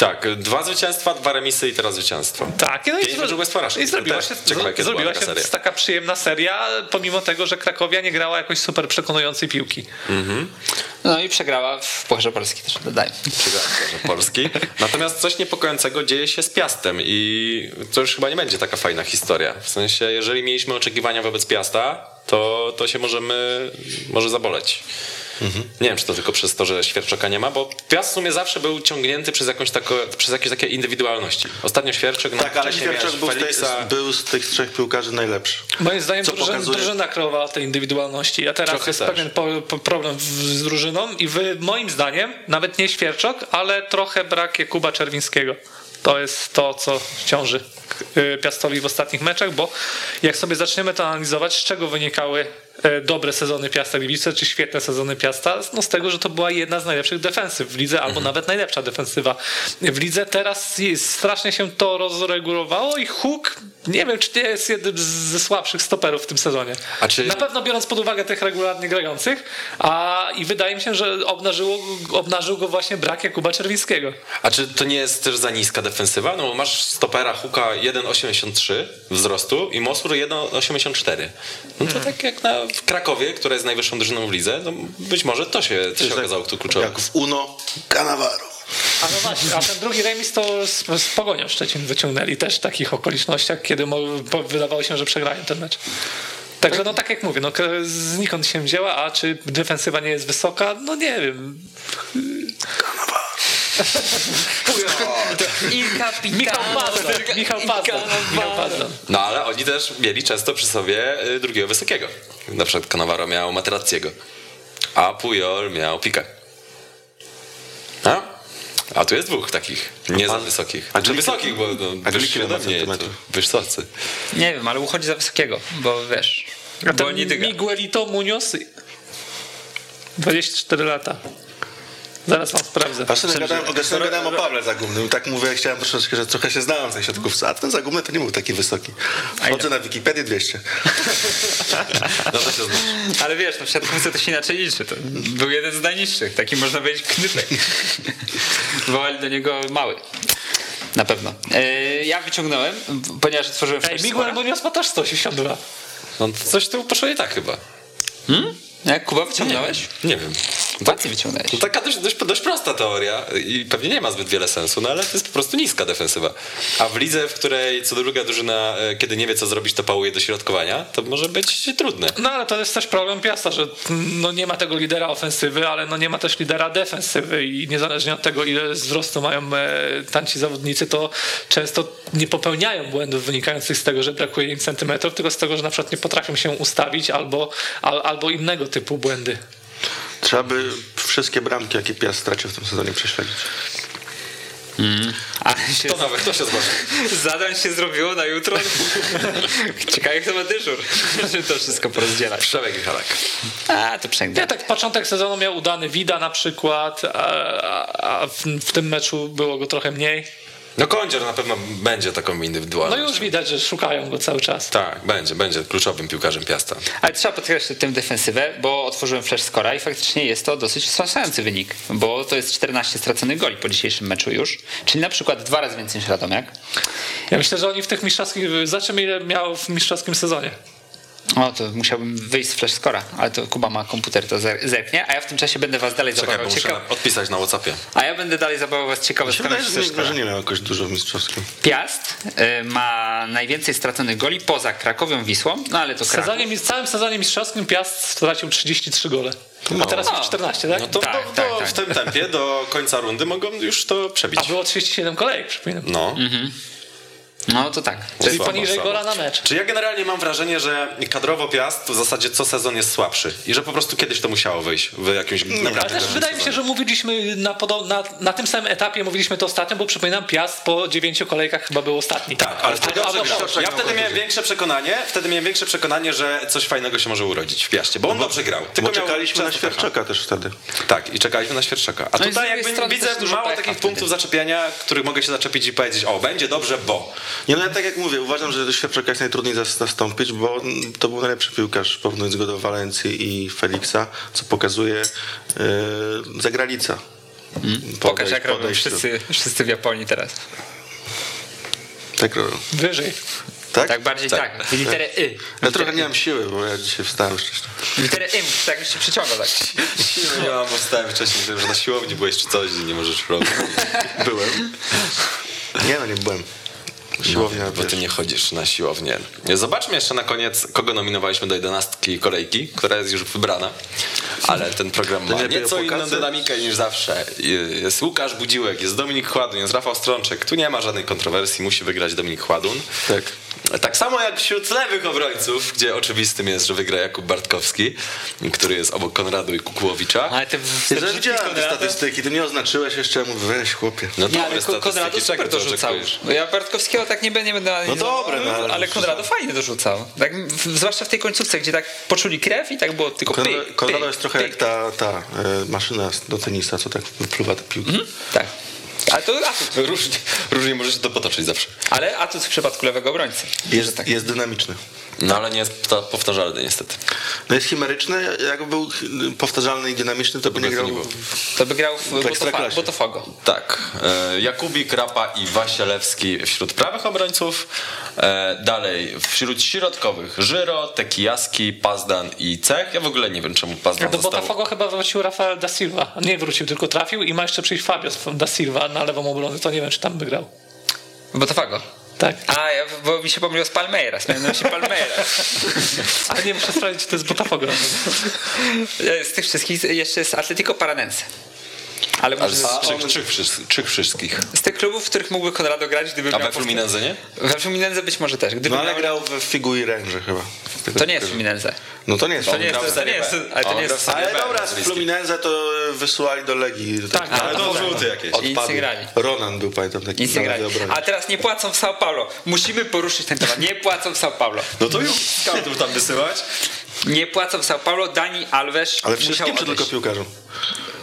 Tak, dwa zwycięstwa, dwa remisy i teraz zwycięstwo. Tak, no i, meczów bez porażki. i zrobiła Też się, ciekawe, zrobiła się taka taka przyjemna seria, pomimo tego, że Krakowia nie grała jakoś super przekonującej piłki. No i przegrała w Pucharze Polski też dodaj. Przegrałem Pucharze Polski. Natomiast coś niepokojącego dzieje się z Piastem i to już chyba nie będzie taka fajna historia. W sensie, jeżeli mieliśmy oczekiwania wobec Piasta, to, to się możemy, może zaboleć. Nie wiem, czy to tylko przez to, że Świerczoka nie ma, bo Piast w sumie zawsze był ciągnięty przez, jakąś tako, przez jakieś takie indywidualności. Ostatnio Świerczok, no Tak, ale wcześniej Świerczak miałeś był, z tej, był z tych trzech piłkarzy najlepszy. Moim zdaniem Co pokazuje- drużyna kreowała te indywidualności, a teraz Trochę jest też. pewien po, po problem w, z drużyną i wy, moim zdaniem, nawet nie Świerczok, ale trochę brak Jakuba Czerwińskiego. To jest to, co ciąży y, Piastowi w ostatnich meczach, bo jak sobie zaczniemy to analizować, z czego wynikały dobre sezony Piasta Gliwice, czy świetne sezony Piasta, no z tego, że to była jedna z najlepszych defensyw w lidze, albo nawet najlepsza defensywa w lidze. Teraz jest, strasznie się to rozregulowało i Huk, nie wiem, czy nie jest jednym ze słabszych stoperów w tym sezonie. A czy- Na pewno biorąc pod uwagę tych regularnie grających, a i wydaje mi się, że obnażyło, obnażył go właśnie brak Jakuba Czerwińskiego. A czy to nie jest też za niska defensywa? No bo masz stopera Huka 1,83 wzrostu i Mosur 1,84. No to tak jak na w Krakowie, która jest najwyższą drużyną w lidze, no być może to się, to się okazało tu kluczowe. Jak w Uno, Cannavaro. A no właśnie, a ten drugi remis to z, z Pogonią Szczecin wyciągnęli też w takich okolicznościach, kiedy wydawało się, że przegrają ten mecz. Także no tak jak mówię, no, znikąd się wzięła, a czy defensywa nie jest wysoka? No nie wiem. I kapitan. Michał Pazdan. Michał Pazdan. Michał Pazdan. No ale oni też mieli często przy sobie y, drugiego wysokiego. Na przykład Cannavaro miał Materazziego, a Pujol miał Pikę. A? A tu jest dwóch takich, nie za wysokich. a Znaczy Gliki- wysokich, bo no, ma ode mnie, wysocy. Nie wiem, ale uchodzi za wysokiego, bo wiesz. A Bo nie dyga. Miguelito Munoz 24 lata. Zaraz wam sprawdzę. A sobie gadałem, o, sobie gadałem o Pawle Zagumnym. Tak mówię, chciałem troszeczkę, że trochę się znałem z tej siatkówce, a ten Zagumny to nie był taki wysoki. Wchodzę na Wikipedię 200. No to się. Ale wiesz, no w siatkówce to się inaczej liczy. To był jeden z najniższych, taki można powiedzieć knypek. Wołali do niego mały. Na pewno. E, ja wyciągnąłem, ponieważ otworzyłem Ej, flash Miguel. Munoz ma też 182. No coś tu poszło nie tak chyba. Jak Kuba wyciągnąłeś? Nie wiem. Wyciągnąłeś. No taka dość, dość, dość prosta teoria i pewnie nie ma zbyt wiele sensu, no ale to jest po prostu niska defensywa. A w lidze, w której co druga drużyna, e, kiedy nie wie co zrobić, to pałuje do środkowania, to może być trudne. No ale to jest też problem Piasta, że no, nie ma tego lidera ofensywy, ale no, nie ma też lidera defensywy i niezależnie od tego, ile wzrostu mają e, tanci zawodnicy, to często nie popełniają błędów wynikających z tego, że brakuje im centymetrów, tylko z tego, że na przykład nie potrafią się ustawić albo, al, albo innego typu błędy. Trzeba by wszystkie bramki, jakie Piast stracił w tym sezonie, prześledzić. Ale się To nawet, to się zgłosi. zadań się zrobiło na jutro. Ciekawe, kto ma dyżur, żeby to wszystko porozdzielać. Przemek i Halak. A, to przęgnę. Ja tak początek sezonu miał udany Wida na przykład, a, a w, w tym meczu było go trochę mniej. No Kądzior na pewno będzie taką No indywidualną. już widać, że szukają go cały czas. Tak, będzie, będzie kluczowym piłkarzem Piasta. Ale trzeba podkreślić tę defensywę, bo otworzyłem flash scora i faktycznie jest to dosyć wstrząsający wynik, bo to jest 14 straconych goli po dzisiejszym meczu już, czyli na przykład dwa razy więcej niż Radomiak. Ja myślę, że oni w tych mistrzowskich, zobaczymy ile miał w mistrzowskim sezonie. O, to musiałbym wyjść z flash scora, ale to Kuba ma komputer, to zer- zerknie, a ja w tym czasie będę was dalej Czekaj, zabawiał muszę ciekaw... odpisać na Whatsappie. A ja będę dalej zabawiał was ciekawe się wydaje, że, nie, miał jakoś dużo w mistrzowskim. Piast y, ma najwięcej straconych goli poza Krakowią, Wisłą, no ale to W Kraków. sezonie, w całym sezonie mistrzowskim Piast stracił 33 gole. A teraz już 14, tak? No to, Tak, to, tak, to tak. w tym tempie do końca rundy mogą już to przebić. A było 37 kolejek, przypominam. No. No to tak. Czyli Słabo, poniżej słabo. gola na mecz. Czy ja generalnie mam wrażenie, że kadrowo Piast w zasadzie co sezon jest słabszy i że po prostu kiedyś to musiało wyjść w jakimś naprawdę Ale też wydaje mi się, że mówiliśmy na, na, na tym samym etapie, mówiliśmy to ostatnio, bo przypominam, Piast po dziewięciu kolejkach chyba był ostatni. Tak, ale wtedy a- Ja wtedy miałem większe przekonanie, wtedy miałem większe przekonanie, że coś fajnego się może urodzić w Piaście, bo on dobrze grał. Bo Tylko czekaliśmy na. Świerczaka też wtedy. Tak, i czekaliśmy na Świerczaka. A No tutaj jakby widzę mało takich punktów zaczepiania, których mogę się zaczepić i powiedzieć, o, będzie dobrze, bo. Nie, no ja tak jak mówię, uważam, że Świerczaka jest najtrudniej zas- zastąpić, bo to był najlepszy piłkarz, porównując go do Walencji i Feliksa, co pokazuje yy, zagranica. Pokaż jak robią wszyscy, wszyscy w Japonii teraz. Tak robią. Wyżej. Tak? Tak bardziej Tak. tak. Literę Y. Ja trochę nie mam siły, bo ja dzisiaj wstałem wcześniej. Literę Y, tak się przyciąga tak. Nie mam, bo wstałem wcześniej, myślałem, że na siłowni byłeś czy coś i nie możesz robić. Byłem. Nie no, nie byłem. Siłownia, No, bo ty nie chodzisz na siłownię. Zobaczmy jeszcze na koniec, kogo nominowaliśmy do jedenastki kolejki, która jest już wybrana. Ale ten program ma nieco inną dynamikę niż zawsze. Jest Łukasz Budziłek, jest Dominik Chładun, jest Rafał Strączek. Tu nie ma żadnej kontrowersji, musi wygrać Dominik Chładun. Tak. Tak samo jak wśród lewych obrońców, gdzie oczywistym jest, że wygra Jakub Bartkowski, który jest obok Konradu i Kukułowicza. Ale te Ja wstępniki też widziałem te Konrada- statystyki, ty nie oznaczyłeś jeszcze, mówię, weź chłopie. No Nie, ale Konradu super czego ty dorzucał. oczekujesz? Ja Bartkowskiego tak nie będę, analizował, dobre, no, ale ale to Konradu fajnie dorzucał. Tak, w- zwłaszcza w tej końcówce, gdzie tak poczuli krew i tak było tylko Konra- pyk, Konrado jest trochę pyk. jak ta, ta e, maszyna do tenisa, co tak wypluwa te piłki. Tak. Ale to atut. Różnie, różnie może się to potoczyć zawsze. Ale atut w przypadku lewego obrońcy. Jest, tak. jest dynamiczny. No ale nie jest to powtarzalny niestety. No jest chimeryczny, jakby był powtarzalny i dynamiczny, to by nie grał. nie. To by grał w Botofa- Ekstraklasie. Botafogo. Tak. E, Jakubik, Rapa i Wasielewski wśród prawych obrońców. E, dalej wśród środkowych Żyro, Tekijaski, Pazdan i Cech. Ja w ogóle nie wiem czemu Pazdan Do został... Botafogo chyba wrócił Rafael da Silva. Nie wrócił, tylko trafił i ma jeszcze przyjść Fabio da Silva na lewą obronę. To nie wiem, czy tam by grał. Botafogo. Tak. A, ja, bo mi się pomyliło z Palmeiras. Miałem na myśli Palmeiras. Ale nie muszę sprawdzić, czy to jest Botafogo. Z tych wszystkich jeszcze jest Atletico Paranense. Ale może z z, trzech, trzech, wszys- trzech wszystkich. z tych klubów, w których mógłby Konrado grać, gdyby A miał we Fluminense nie? We Fluminense być może też. Gdyby No ale miał... grał w Figueirense chyba. To nie jest Fluminense. No to nie jest To nie jest, to, nie jest, ale to nie jest Ale dobra, z. Fluminense to wysyłali do Legii. Tak, A, ale to żółty jakieś. I nic nie grali. Ronan był, pamiętam, taki Nic nie grali. A teraz nie płacą w São Paulo. Musimy poruszyć ten temat. Nie płacą w São Paulo. No to już scoutów tam wysyłać. Nie płacą w São Paulo. Dani Alves Ale wszystkim czy tylko piłkarzom?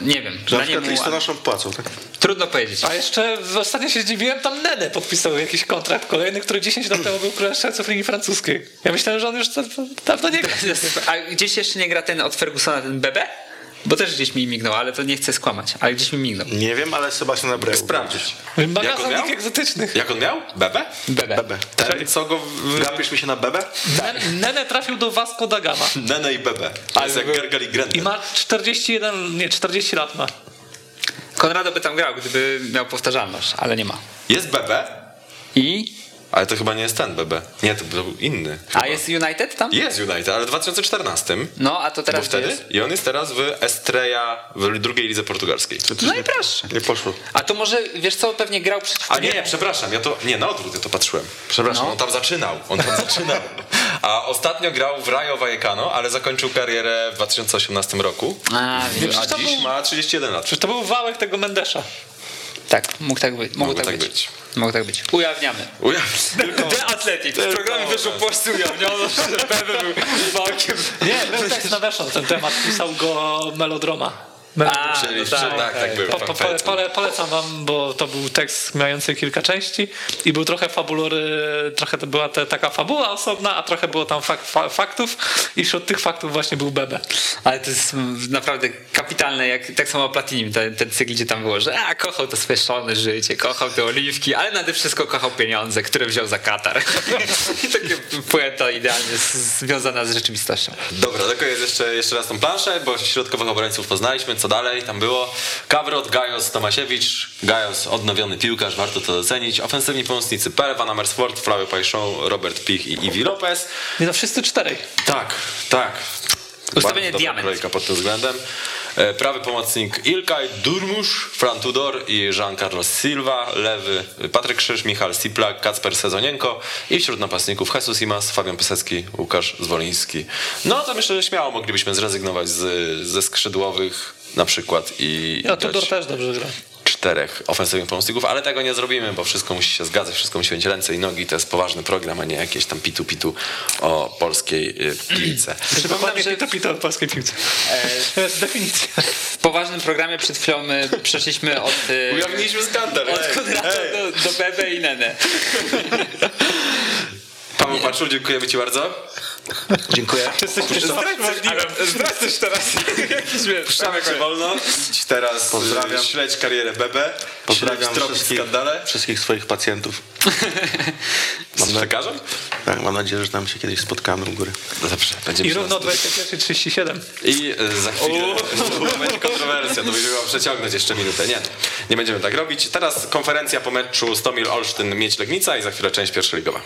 Nie wiem. Że na przykład listonoszom płacą, tak? Trudno powiedzieć. A jeszcze w- ostatnio się zdziwiłem, tam Nene podpisał jakiś kontrakt kolejny, który 10 lat temu był królem strzelców Ligi Francuskiej. Ja myślałem, że on już da- dawno nie gra. A gdzieś jeszcze nie gra ten od Fergusona, ten Bebe? Bo też gdzieś mi mignął, ale to nie chcę skłamać. Ale gdzieś mi mignął. Nie wiem, ale Sebastian Abreu. Sprawdzić. Magazyn lig egzotycznych. Jak on miał? Bebe? Bebe. Bebe. Ten, co go... w- Gapisz mi się na Bebe? Nen- Nene trafił do Vasco da Gama Nene i Bebe. To jest jak Gergal i Grendel. i ma 41, nie 40 lat ma. Konrado by tam grał, gdyby miał powtarzalność, ale nie ma. Jest Bebe, I? Ale to chyba nie jest ten Bebe. Nie, to był inny. chyba. A jest United tam? Jest United, ale w 2014. No, a to teraz wtedy? jest. I on jest teraz w Estrella w drugiej lidze portugalskiej. No i proszę. Nie poszło. A to może, wiesz co, pewnie grał przeciwko... A nie, nie, przepraszam, ja to. Nie, na odwrót ja to patrzyłem. Przepraszam, No. on tam zaczynał. On tam zaczynał. A ostatnio grał w Rayo Vallecano, ale zakończył karierę w 2018 roku. A, wiem. A dziś był- ma 31 lat. Przecież to był wałek tego Mendesza. Tak, mógł tak być. Mógł tak, tak być. być. Mógł tak być. Ujawniamy. Ujaw- The Athletic. W programie wyszło polscy ujawniono, że Bebe był walkiem. Nie, był tekst na weszło ten temat, pisał go Melodroma. A, Czyli, no że tak, tak, tak, był. Po, po, pole, pole, polecam wam, bo to był tekst mający kilka części i był trochę fabulory, trochę to była te, taka fabuła osobna, a trochę było tam fak, fa, faktów i wśród tych faktów właśnie był Bebe. Ale to jest naprawdę kapitalne, jak tak samo Platinim, ten, ten cykl, gdzie tam było, że a, kochał to swoje szalone życie, kochał te oliwki, ale nade wszystko kochał pieniądze, które wziął za Katar. I takie poeta idealnie związana z rzeczywistością. Dobra, tylko jest jeszcze, jeszcze raz tą planszę, bo środkowych obrońców poznaliśmy. Co dalej? Tam było Kawrot, Gajos, Tomasiewicz. Gajos, odnowiony piłkarz, warto to docenić. Ofensywni pomocnicy Pele, Van Amersfoort, Flavio Pajszą, Robert Pich i Iwi Lopez. Nie no, wszyscy czterej. Tak, tak. Ustawienie diament. kolejka pod tym względem. E, Prawy pomocnik Ilkay Durmusz, Fran Tudor i Jean Carlos Silva. Lewy Patryk Krzyż, Michal Stiplak, Kacper Sezonienko i wśród napastników Jesus Imas, Fabian Piasecki, Łukasz Zwoliński. No to myślę, że śmiało moglibyśmy zrezygnować z, ze skrzydłowych na przykład i Ja Tudor też dobrze gra. czterech ofensywnych pomocników, ale tego nie zrobimy, bo wszystko musi się zgadzać, wszystko musi mieć ręce i nogi. To jest poważny program, a nie jakieś tam pitu-pitu o polskiej y, piłce. Przypominam, że to pito w polskiej piłce. To jest definicja. W poważnym programie przed chwilą my przeszliśmy od, e, Ujawniliśmy skandal. od Konrada do, do Bebe i Nene. Paweł Paczul, dziękujemy Ci bardzo. Dziękuję. Coś teraz. Puszczamy Cię wolno. Idź teraz Pozdrawiam. Śledź karierę Bebe. Pozdrawiam wszystkich, skandale. wszystkich swoich pacjentów. Z przekażem? Tak, mam nadzieję, że tam się kiedyś spotkamy u góry. Dobrze, będziemy I się równo nas- 21.37. I y, za chwilę będzie kontrowersja, to będzie miał przeciągnąć jeszcze minutę. Nie, nie będziemy tak robić. Teraz konferencja po meczu Stomil Olsztyn Mieć Legnica i za chwilę część pierwszoligowa.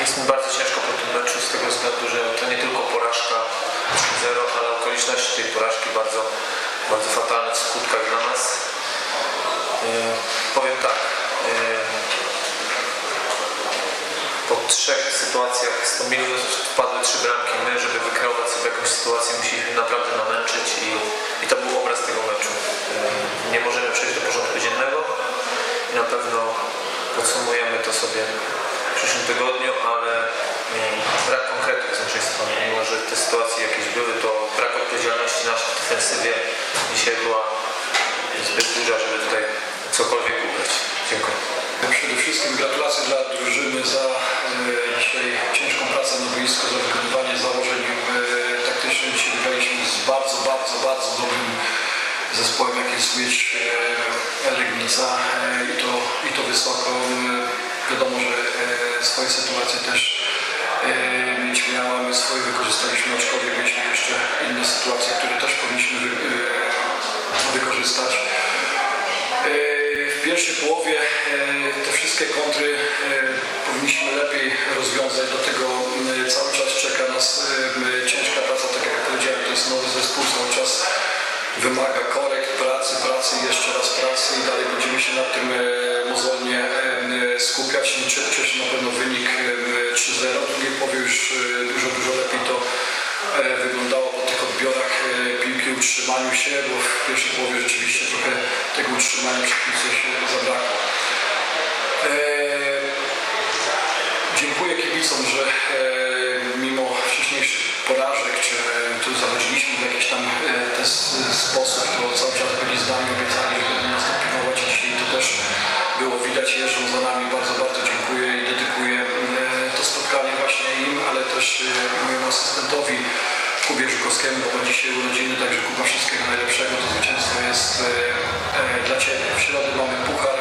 Jest mi bardzo ciężko po tym meczu z tego względu, że to nie tylko porażka 3-0, ale okoliczności tej porażki bardzo, bardzo fatalne w skutkach dla nas. E, powiem tak. E, po trzech sytuacjach z Tomilu wpadły trzy bramki. My, żeby wykreować sobie jakąś sytuację, musieliśmy naprawdę namęczyć i, i to był obraz tego meczu. E, nie możemy przejść do porządku dziennego na pewno podsumujemy to sobie w przyszłym tygodniu, ale mm, brak konkretów z naszej strony. Mimo, że te sytuacje jakieś były, to brak odpowiedzialności naszej defensywie dzisiaj była zbyt duża, żeby tutaj cokolwiek ugrać. Dziękuję. Przede wszystkim gratulacje dla drużyny za e, dzisiaj ciężką pracę na boisku, za wykonywanie założeń e, taktycznych. Dzisiaj wygraliśmy z bardzo, bardzo, bardzo dobrym zespołem, jakim jest Łódź e, Legnica e, i, to, i to wysoko. E, wiadomo, że swoje sytuacje też mieć miała, my swoje wykorzystaliśmy, aczkolwiek mieliśmy jeszcze inne sytuacje, które też powinniśmy wy, wykorzystać. W pierwszej połowie te wszystkie kontry powinniśmy lepiej rozwiązać, dlatego cały czas czeka nas ciężka praca, tak jak powiedziałem, to jest nowy zespół, cały czas wymaga korekt, pracy, pracy, jeszcze raz pracy i dalej będziemy się nad tym e, mozolnie e, m, skupiać. Liczę cieszy na pewno wynik e, m, 3-0, w drugiej połowie już e, dużo, dużo lepiej to e, wyglądało po tych odbiorach e, piłki, utrzymaniu się, bo w pierwszej połowie rzeczywiście trochę tego utrzymania przy piłce się zabrakło. E, Dziękuję kibicom, że e, mimo wcześniejszych porażek, czy e, tu zachodziliśmy w jakiś tam e, ten s- sposób, to cały czas byli z nami, obiecali, że będą nas dopingować i to też było widać, jeżdżą za nami. Bardzo, bardzo dziękuję i dedykuję e, to spotkanie właśnie im, ale też e, mojemu asystentowi Kubie Żukowskiemu, bo ma dzisiaj urodziny, także Kuba wszystkiego najlepszego. To zwycięstwo jest e, e, dla Ciebie. W środę mamy puchar,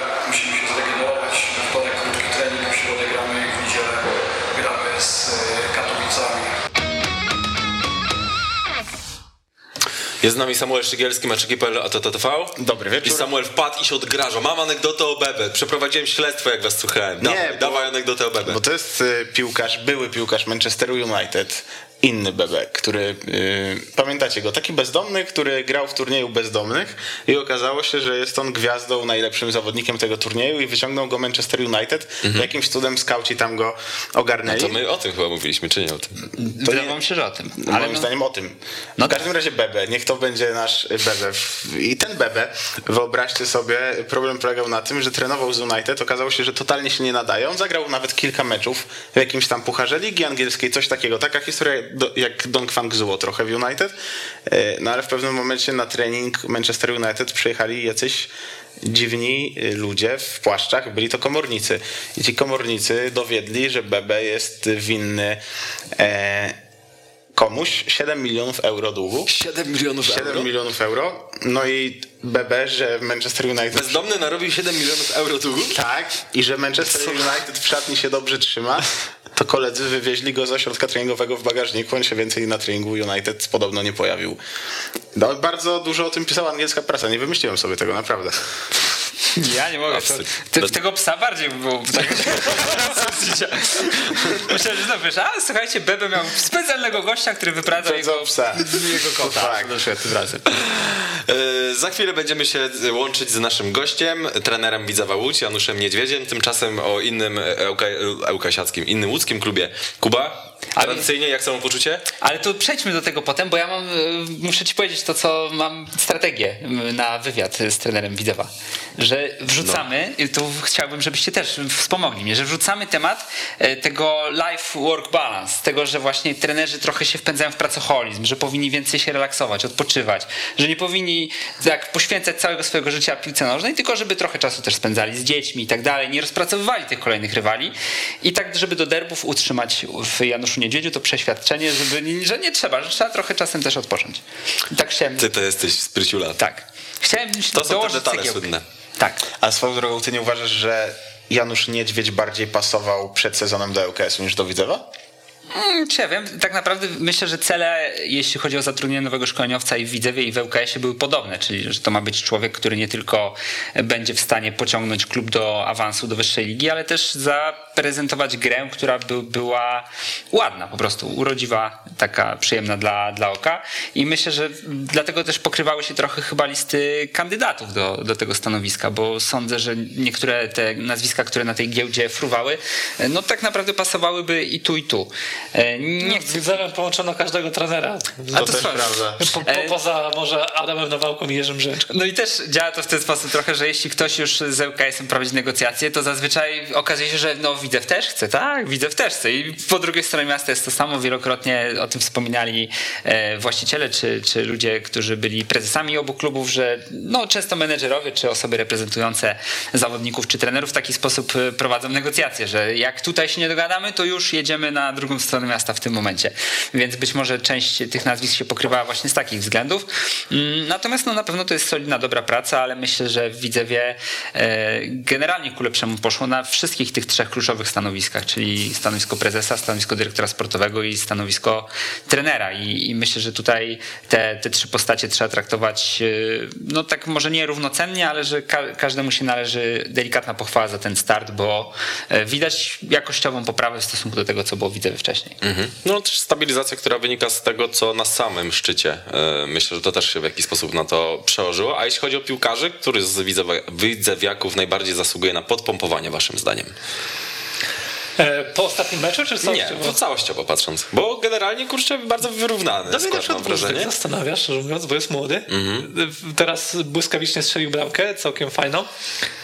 Jest z nami Samuel Szygielski, meczeki.pl, a to TTV. Dobry wieczór. I Samuel wpadł i się odgraża. Mam anegdotę o Bebe. Przeprowadziłem śledztwo, jak was słuchałem. Dawaj, bo- dawaj anegdotę o Bebe. Bo to jest y, piłkarz, były piłkarz Manchesteru United, inny Bebek, który, y, pamiętacie go, taki bezdomny, który grał w turnieju bezdomnych i okazało się, że jest on gwiazdą, najlepszym zawodnikiem tego turnieju i wyciągnął go Manchester United. Jakimś cudem skauci tam go ogarnęli. To my o tym chyba mówiliśmy, czy nie o tym? To się, że o tym. Ale moim no, zdaniem o tym. No w każdym razie Bebe, niech to będzie nasz Bebe. I ten Bebe, wyobraźcie sobie, problem polegał na tym, że trenował z United, okazało się, że totalnie się nie nadaje. On zagrał nawet kilka meczów w jakimś tam pucharze ligi angielskiej, coś takiego. Taka historia jak Don Kwang Zuo trochę w United. E, No ale w pewnym momencie na trening Manchester United przyjechali jacyś dziwni y, ludzie w płaszczach, byli to komornicy. I ci komornicy dowiedli, że Bebe jest winny e, komuś 7 milionów euro długu. 7 milionów 7 euro? milionów euro. No i BB, że Manchester United. Bezdomny narobił 7 milionów euro długu? Tak, i że Manchester United w szatni się dobrze trzyma, to koledzy wywieźli go z ośrodka treningowego w bagażniku. On się więcej na treningu United podobno nie pojawił. No, bardzo dużo o tym pisała angielska prasa. Nie wymyśliłem sobie tego, naprawdę. Ja nie mogę. To, ty, tego psa bardziej by było. Tak, Myślę, że no wiesz, a słuchajcie, Bebe miał specjalnego gościa, który wyprawia jego, psa. jego kota. Tak. Tym razem. E, Za chwilę będziemy się łączyć z naszym gościem, trenerem Widzewa Łódź, Januszem Niedźwiedziem. Tymczasem o innym Ełka, Ełkasiackim, innym łódzkim klubie. Kuba, Ale- tradycyjnie jak samopoczucie? Ale to przejdźmy do tego potem, bo ja mam, y, muszę ci powiedzieć to, co mam strategię na wywiad z trenerem Widzewa, że wrzucamy, i tu chciałbym, żebyście też wspomogli mnie, że wrzucamy temat y, tego life-work balance, tego, że właśnie trenerzy trochę się wpędzają w pracoholizm, że powinni więcej się relaksować, odpoczywać, że nie powinni tak poświęcać całego swojego życia piłce nożnej, tylko żeby trochę czasu też spędzali z dziećmi i tak dalej, nie rozpracowywali tych kolejnych rywali i tak, żeby do derbów utrzymać w Januszu Niedźwiedziu to przeświadczenie, żeby, nie- że nie trzeba, że trzeba trochę czasem też odpocząć. I tak chciałem... Ty to jesteś spryciula. Tak. Chciałem To są te detale cegiełkę. słynne. Tak. A swoją drogą, ty nie uważasz, że Janusz Niedźwiedź bardziej pasował przed sezonem do ŁKS-u niż do Widzewa? Mm, Czy ja wiem, tak naprawdę myślę, że cele, jeśli chodzi o zatrudnienie nowego szkoleniowca i w Widzewie i w ŁKS-ie były podobne, czyli że to ma być człowiek, który nie tylko będzie w stanie pociągnąć klub do awansu do wyższej ligi, ale też zaprezentować grę, która by, była ładna po prostu, urodziwa, taka przyjemna dla, dla oka i myślę, że dlatego też pokrywały się trochę chyba listy kandydatów do, do tego stanowiska, bo sądzę, że niektóre te nazwiska, które na tej giełdzie fruwały, no tak naprawdę pasowałyby i tu i tu. E, Nie Z Widzewem połączono każdego trenera. A to swoją. Po, po, poza może Adamem Nawałką i Jerzym Brzęczką. No i też działa to w ten sposób trochę, że jeśli ktoś już z ŁKS-em prowadzi negocjacje, to zazwyczaj okazuje się, że no Widzew też chce, tak, Widzew też chce. I po drugiej stronie miasta jest to samo. Wielokrotnie o tym wspominali e, właściciele czy, czy ludzie, którzy byli prezesami obu klubów, że no często menedżerowie czy osoby reprezentujące zawodników czy trenerów w taki sposób e, prowadzą negocjacje, że jak tutaj się nie dogadamy, to już jedziemy na drugą stronę miasta w tym momencie. Więc być może część tych nazwisk się pokrywała właśnie z takich względów. Mm, Natomiast no, na pewno to jest solidna, dobra praca, ale myślę, że Widzewie e, generalnie ku lepszemu poszło na wszystkich tych trzech kluczowych stanowiskach, czyli stanowisko prezesa, stanowisko dyrektora sportowego i stanowisko trenera. I, i myślę, że tutaj te, te trzy postacie trzeba traktować e, no tak może nie równocennie, ale że ka- każdemu się należy delikatna pochwała za ten start, bo e, widać jakościową poprawę w stosunku do tego, co było Widzewie wcześniej. Mhm. No też stabilizacja, która wynika z tego, co na samym szczycie. E, Myślę, że to też się w jakiś sposób na to przełożyło. A jeśli chodzi o piłkarzy, który z widzewiaków najbardziej zasługuje na podpompowanie waszym zdaniem? E, Po ostatnim meczu, czy Nie, całościowo? to całościowo patrząc. Bo generalnie, kurczę, bardzo wyrównany mnie na skład, mam wrażenie. zastanawia, szczerze mówiąc, bo jest młody. Mhm. Teraz błyskawicznie strzelił bramkę, całkiem fajną.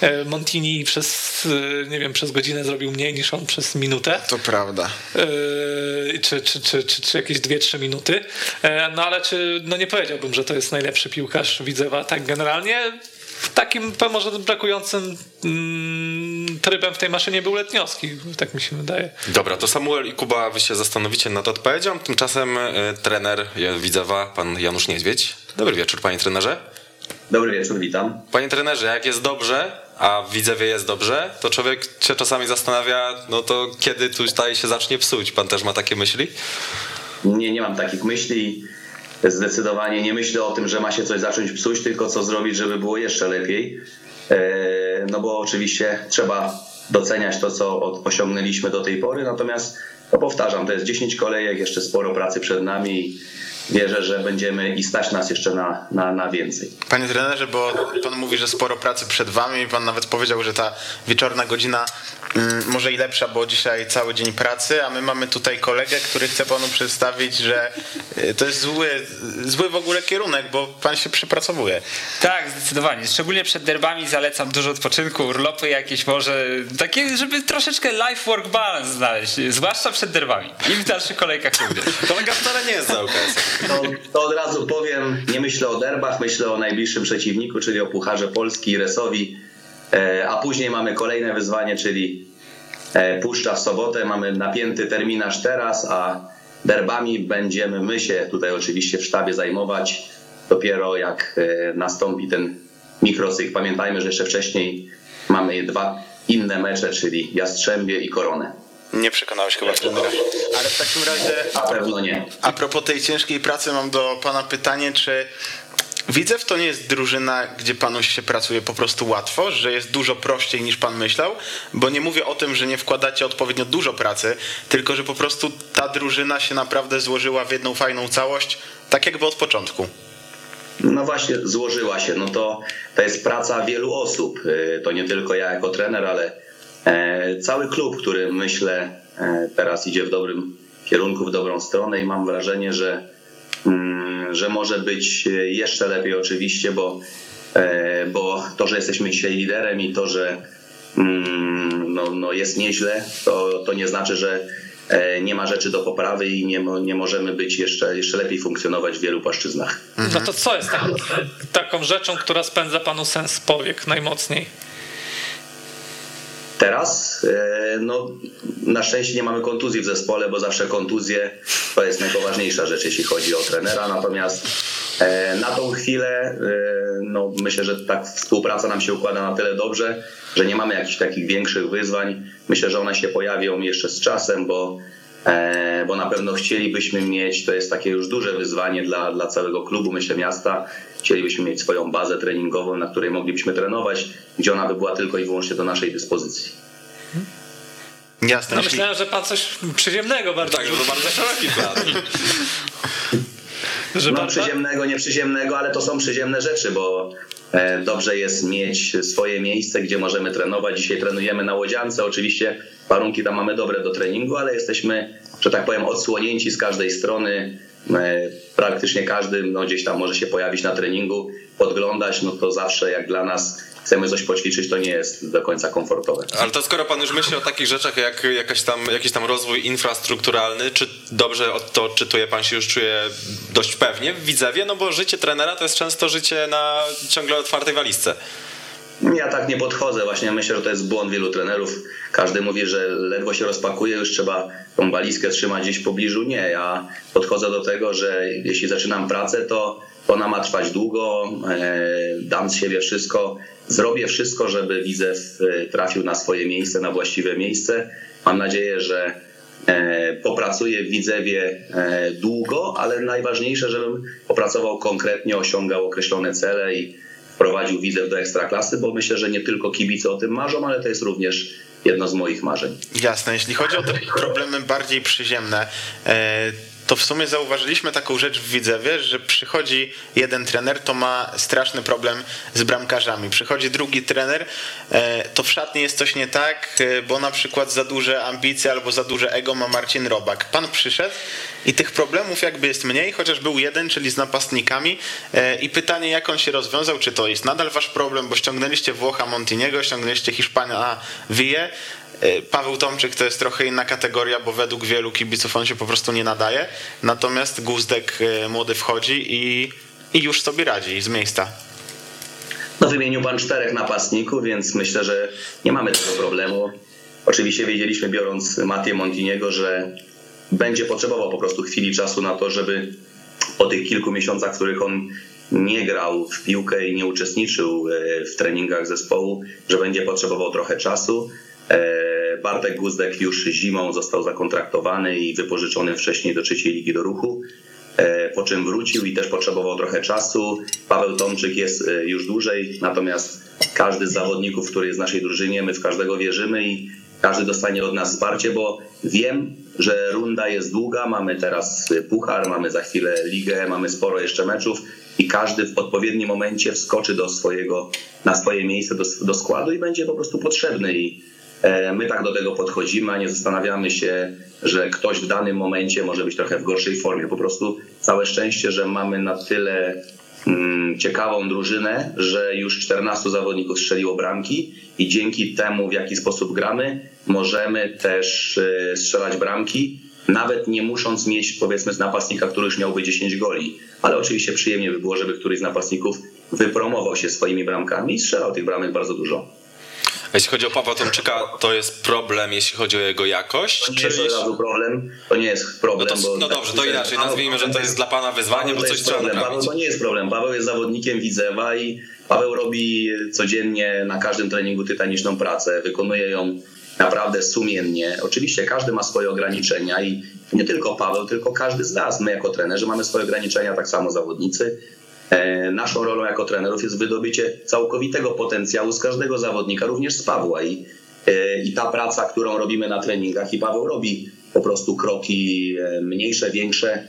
E, Montini przez, e, nie wiem, przez godzinę zrobił mniej niż on przez minutę. To prawda. Czy, czy, czy, czy, czy jakieś 2-3 minuty. No ale czy, no nie powiedziałbym, że to jest najlepszy piłkarz Widzewa tak generalnie. Takim może brakującym mm, trybem w tej maszynie był Letniowski, tak mi się wydaje. Dobra, to Samuel i Kuba, wy się zastanowicie nad odpowiedzią. Tymczasem e, trener e, Widzewa, pan Janusz Niedźwiedź. Dobry wieczór, panie trenerze. Dobry wieczór, witam. Panie trenerze, jak jest dobrze, a w Widzewie jest dobrze, to człowiek się czasami zastanawia, no to kiedy tutaj się zacznie psuć? Pan też ma takie myśli? Nie, nie mam takich myśli. Zdecydowanie nie myślę o tym, że ma się coś zacząć psuć, tylko co zrobić, żeby było jeszcze lepiej. E, No bo oczywiście trzeba doceniać to, co osiągnęliśmy do tej pory. Natomiast no powtarzam, to jest 10 kolejek, jeszcze sporo pracy przed nami wierzę, że będziemy i stać nas jeszcze na, na, na więcej. Panie trenerze, bo pan mówi, że sporo pracy przed wami. Pan nawet powiedział, że ta wieczorna godzina może i lepsza, bo dzisiaj cały dzień pracy, a my mamy tutaj kolegę, który chce panu przedstawić, że y, to jest zły, zły w ogóle kierunek, bo pan się przepracowuje. Tak, zdecydowanie. Szczególnie przed derbami zalecam dużo odpoczynku, urlopy jakieś może, takie, żeby troszeczkę life-work balance znaleźć, zwłaszcza przed derbami i w dalszych kolejkach również. Kolega wcale nie jest za UKS. To, to od razu powiem, nie myślę o derbach, myślę o najbliższym przeciwniku, czyli o Pucharze Polski i Resowi. E, A później mamy kolejne wyzwanie, czyli e, Puszcza w sobotę. Mamy napięty terminarz teraz, a derbami będziemy my się tutaj oczywiście w sztabie zajmować dopiero jak e, nastąpi ten mikrocykl. Pamiętajmy, że jeszcze wcześniej mamy dwa inne mecze, czyli Jastrzębie i Koronę. Nie przekonałeś chyba trenera. Ale w takim razie... Na pewno nie. A propos tej ciężkiej pracy mam do pana pytanie, czy Widzew to nie jest drużyna, gdzie panu się pracuje po prostu łatwo, że jest dużo prościej niż pan myślał, bo nie mówię o tym, że nie wkładacie odpowiednio dużo pracy, tylko że po prostu ta drużyna się naprawdę złożyła w jedną fajną całość, tak jakby od początku. No właśnie, złożyła się. No to, to jest praca wielu osób. Y, To nie tylko ja jako trener, ale e, cały klub, który myślę e, teraz idzie w dobrym kierunku, w dobrą stronę i mam wrażenie, że, że może być jeszcze lepiej oczywiście, bo, e, bo to, że jesteśmy dzisiaj liderem i to, że mm, no, no jest nieźle, to, to nie znaczy, że e, nie ma rzeczy do poprawy i nie, nie możemy być jeszcze, jeszcze lepiej funkcjonować w wielu płaszczyznach. No to co jest tak, taką rzeczą, która spędza panu sens powiek najmocniej? Teraz e, no, na szczęście nie mamy kontuzji w zespole, bo zawsze kontuzje to jest najpoważniejsza rzecz, jeśli chodzi o trenera. Natomiast e, na tą chwilę e, no, myślę, że tak współpraca nam się układa na tyle dobrze, że nie mamy jakichś takich większych wyzwań. Myślę, że one się pojawią jeszcze z czasem, bo, bo na pewno chcielibyśmy mieć, to jest takie już duże wyzwanie dla, dla całego klubu, myślę, miasta. Chcielibyśmy mieć swoją bazę treningową, na której moglibyśmy trenować, gdzie ona by była tylko i wyłącznie do naszej dyspozycji. Jasne. No myślałem, że pan coś przyziemnego bardzo Tak, że to bardzo szeroki plan. Że no przyziemnego, nie przyziemnego, ale to są przyziemne rzeczy, bo e, dobrze jest mieć swoje miejsce, gdzie możemy trenować. Dzisiaj trenujemy na Łodziance, oczywiście warunki tam mamy dobre do treningu, ale jesteśmy, że tak powiem, odsłonięci z każdej strony. E, Praktycznie każdy no, gdzieś tam może się pojawić na treningu, podglądać, no to zawsze jak dla nas chcemy coś poćwiczyć, to nie jest do końca komfortowe. Ale to skoro pan już myśli o takich rzeczach jak jakaś tam, jakiś tam rozwój infrastrukturalny, czy dobrze to odczytuje, pan się już czuje dość pewnie w Widzewie? No bo życie trenera to jest często życie na ciągle otwartej walizce. Ja tak nie podchodzę. Właśnie myślę, że to jest błąd wielu trenerów. Każdy mówi, że ledwo się rozpakuje, już trzeba tą walizkę trzymać gdzieś w pobliżu. Nie, ja podchodzę do tego, że jeśli zaczynam pracę, to ona ma trwać długo, e, dam z siebie wszystko, zrobię wszystko, żeby Widzew e, trafił na swoje miejsce, na właściwe miejsce. Mam nadzieję, że e, popracuję w Widzewie długo, ale najważniejsze, żebym popracował konkretnie, osiągał określone cele i wprowadził Widzew do ekstraklasy, bo myślę, że nie tylko kibice o tym marzą, ale to jest również jedno z moich marzeń. Jasne, jeśli chodzi o te problemy bardziej przyziemne, e, to w sumie zauważyliśmy taką rzecz w Widzewie, że przychodzi jeden trener, to ma straszny problem z bramkarzami. Przychodzi drugi trener, e, to w szatni jest coś nie tak, e, bo na przykład za duże ambicje albo za duże ego ma Marcin Robak. Pan przyszedł i tych problemów jakby jest mniej, chociaż był jeden, czyli z napastnikami E, i pytanie jak on się rozwiązał, czy to jest nadal wasz problem, bo ściągnęliście Włocha Montiniego, ściągnęliście Hiszpana Ville, E, Paweł Tomczyk to jest trochę inna kategoria, bo według wielu kibiców on się po prostu nie nadaje. Natomiast Guzdek e, młody wchodzi i, i już sobie radzi z miejsca. No wymienił pan czterech napastników, więc myślę, że nie mamy tego problemu. Oczywiście wiedzieliśmy, biorąc Matię Montiniego, że będzie potrzebował po prostu chwili czasu na to, żeby po tych kilku miesiącach, w których on nie grał w piłkę i nie uczestniczył e, w treningach zespołu, że będzie potrzebował trochę czasu. E, Bartek Guzdek już zimą został zakontraktowany i wypożyczony wcześniej do trzeciej ligi do ruchu. E, po czym wrócił i też potrzebował trochę czasu. Paweł Tomczyk jest e, już dłużej, natomiast każdy z zawodników, który jest w naszej drużynie, my w każdego wierzymy i każdy dostanie od nas wsparcie, bo wiem, że runda jest długa, mamy teraz puchar, mamy za chwilę ligę, mamy sporo jeszcze meczów i każdy w odpowiednim momencie wskoczy do swojego, na swoje miejsce, do, do składu i będzie po prostu potrzebny i My tak do tego podchodzimy, a nie zastanawiamy się, że ktoś w danym momencie może być trochę w gorszej formie. Po prostu całe szczęście, że mamy na tyle mm, ciekawą drużynę, że już 14 zawodników strzeliło bramki i dzięki temu, w jaki sposób gramy, możemy też e, strzelać bramki, nawet nie musząc mieć powiedzmy z napastnika, który już miałby 10 goli. Ale oczywiście przyjemnie by było, żeby któryś z napastników wypromował się swoimi bramkami i strzelał tych bramek bardzo dużo. Jeśli chodzi o Pawła Tomczyka, to jest problem, jeśli chodzi o jego jakość? To nie jest od razu problem, to nie jest problem. No to- bo no tak dobrze, to inaczej, Paweł- nazwijmy, że to jest dla pana wyzwanie, bo coś trzeba problem. naprawić. Paweł to nie jest problem. Paweł jest zawodnikiem Widzewa i Paweł robi codziennie na każdym treningu tytaniczną pracę, wykonuje ją naprawdę sumiennie. Oczywiście każdy ma swoje ograniczenia i nie tylko Paweł, tylko każdy z nas. My jako trenerzy mamy swoje ograniczenia, tak samo zawodnicy. E, Naszą rolą jako trenerów jest wydobycie całkowitego potencjału z każdego zawodnika, również z Pawła. I, e, i ta praca, którą robimy na treningach, i Paweł robi po prostu kroki e, mniejsze, większe,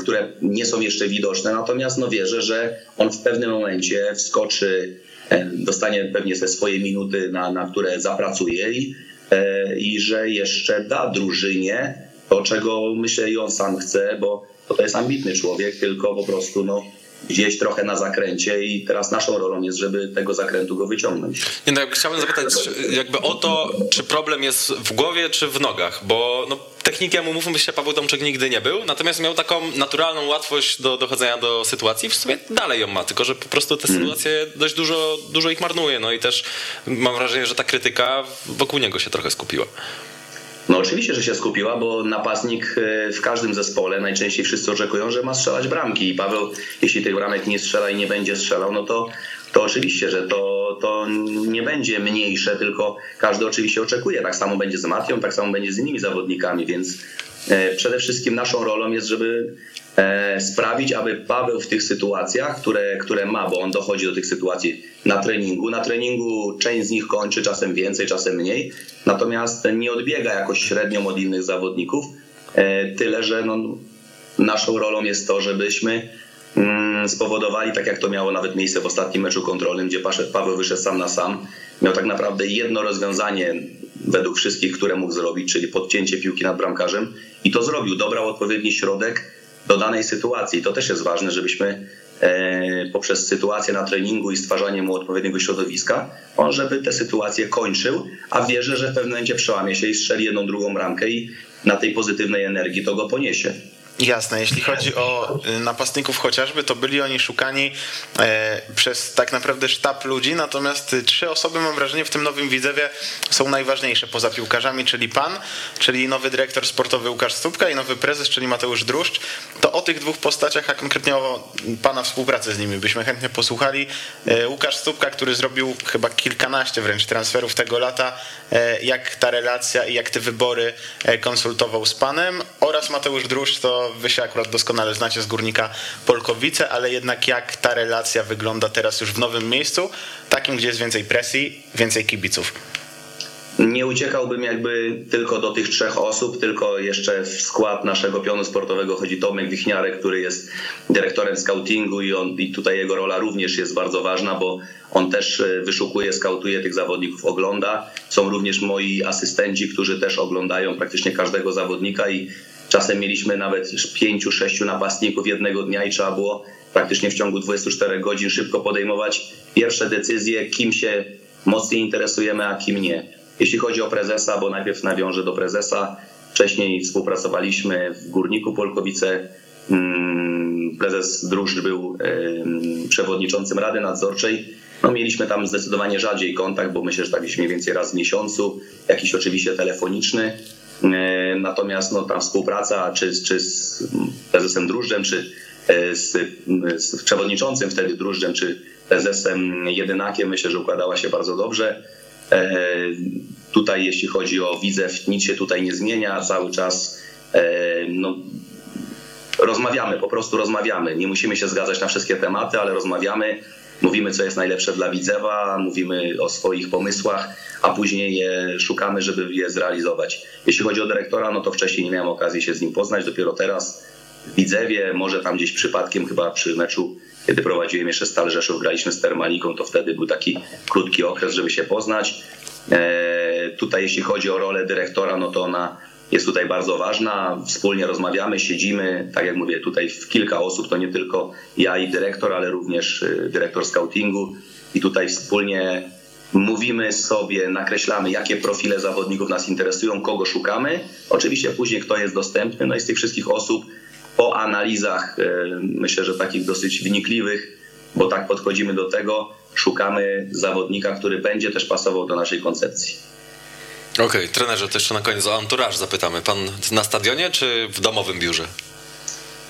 które nie są jeszcze widoczne. Natomiast no wierzę, że on w pewnym momencie wskoczy, dostanie pewnie te swoje minuty, na, na które zapracuje i, i że jeszcze da drużynie to, czego myślę i on sam chce, bo to jest ambitny człowiek, tylko po prostu no, gdzieś trochę na zakręcie i teraz naszą rolą jest, żeby tego zakrętu go wyciągnąć. Nie, no, chciałbym zapytać jakby o to, czy problem jest w głowie, czy w nogach, bo no, technikiem, umówmy się, Paweł Tomczyk nigdy nie był, natomiast miał taką naturalną łatwość do dochodzenia do sytuacji, w sumie dalej ją ma, tylko że po prostu te sytuacje dość dużo, dużo ich marnuje, no i też mam wrażenie, że ta krytyka wokół niego się trochę skupiła. No oczywiście, że się skupiła, bo napastnik e, w każdym zespole najczęściej wszyscy oczekują, że ma strzelać bramki i Paweł, jeśli tych bramek nie strzela i nie będzie strzelał, no to, to oczywiście, że to, to nie będzie mniejsze, tylko każdy oczywiście oczekuje. Tak samo będzie z Matią, tak samo będzie z innymi zawodnikami, więc przede wszystkim naszą rolą jest, żeby e, sprawić, aby Paweł w tych sytuacjach, które, które ma, bo on dochodzi do tych sytuacji na treningu, na treningu część z nich kończy, czasem więcej, czasem mniej, natomiast nie odbiega jakoś średnią od innych zawodników, e, tyle że no, naszą rolą jest to, żebyśmy spowodowali, tak jak to miało nawet miejsce w ostatnim meczu kontrolnym, gdzie Paweł wyszedł sam na sam, miał tak naprawdę jedno rozwiązanie według wszystkich, które mógł zrobić, czyli podcięcie piłki nad bramkarzem i to zrobił, dobrał odpowiedni środek do danej sytuacji. I to też jest ważne, żebyśmy e, poprzez sytuację na treningu i stwarzanie mu odpowiedniego środowiska, on żeby te sytuacje kończył, a wierzę, że w pewnym momencie przełamie się i strzeli jedną, drugą bramkę i na tej pozytywnej energii to go poniesie. Jasne, jeśli chodzi o y, napastników chociażby, to byli oni szukani e, przez tak naprawdę sztab ludzi, natomiast y, trzy osoby mam wrażenie w tym nowym Widzewie są najważniejsze poza piłkarzami, czyli pan, czyli nowy dyrektor sportowy Łukasz Stupka i nowy prezes, czyli Mateusz Druszcz. To o tych dwóch postaciach, a konkretnie o pana współpracy z nimi byśmy chętnie posłuchali. E, Łukasz Stupka, który zrobił chyba kilkanaście wręcz transferów tego lata, e, jak ta relacja i jak te wybory konsultował z panem oraz Mateusz Druszcz, to wy się akurat doskonale znacie z Górnika Polkowice, ale jednak jak ta relacja wygląda teraz już w nowym miejscu, takim, gdzie jest więcej presji, więcej kibiców. Nie uciekałbym jakby tylko do tych trzech osób, tylko jeszcze w skład naszego pionu sportowego chodzi Tomek Wichniarek, który jest dyrektorem scoutingu i, on, i tutaj jego rola również jest bardzo ważna, bo on też e, wyszukuje, skautuje tych zawodników, ogląda. Są również moi asystenci, którzy też oglądają praktycznie każdego zawodnika i czasem mieliśmy nawet pięciu, sześciu napastników jednego dnia i trzeba było praktycznie w ciągu 24 godzin szybko podejmować pierwsze decyzje, kim się mocniej interesujemy, a kim nie. Jeśli chodzi o prezesa, bo najpierw nawiążę do prezesa. Wcześniej współpracowaliśmy w Górniku Polkowice. Mm, Prezes Druszcz był przewodniczącym Rady Nadzorczej. No, mieliśmy tam zdecydowanie rzadziej kontakt, bo myślę, że tak mniej więcej raz w miesiącu, jakiś oczywiście telefoniczny. E, Natomiast no, ta współpraca, czy, czy z prezesem Drużdżem, czy e, z, z przewodniczącym wtedy Drużdżem, czy prezesem Jedynakiem, myślę, że układała się bardzo dobrze. E, Tutaj, jeśli chodzi o Widzew, nic się tutaj nie zmienia. Cały czas no, rozmawiamy, po prostu rozmawiamy. Nie musimy się zgadzać na wszystkie tematy, ale rozmawiamy. Mówimy, co jest najlepsze dla Widzewa, mówimy o swoich pomysłach, a później je szukamy, żeby je zrealizować. Jeśli chodzi o dyrektora, no to wcześniej nie miałem okazji się z nim poznać, dopiero teraz w Widzewie, może tam gdzieś przypadkiem chyba przy meczu, kiedy prowadziłem jeszcze Stal Rzeszów, graliśmy z Termaliką, to wtedy był taki krótki okres, żeby się poznać. E, Tutaj jeśli chodzi o rolę dyrektora, no to ona jest tutaj bardzo ważna. Wspólnie rozmawiamy, siedzimy, tak jak mówię, tutaj w kilka osób, to nie tylko ja i dyrektor, ale również y, dyrektor scoutingu i tutaj wspólnie mówimy sobie, nakreślamy, jakie profile zawodników nas interesują, kogo szukamy. Oczywiście później kto jest dostępny, no i z tych wszystkich osób po analizach, y, myślę, że takich dosyć wnikliwych, bo tak podchodzimy do tego, szukamy zawodnika, który będzie też pasował do naszej koncepcji. Okej, trenerze, to jeszcze na koniec o anturaż zapytamy. Pan na stadionie czy w domowym biurze?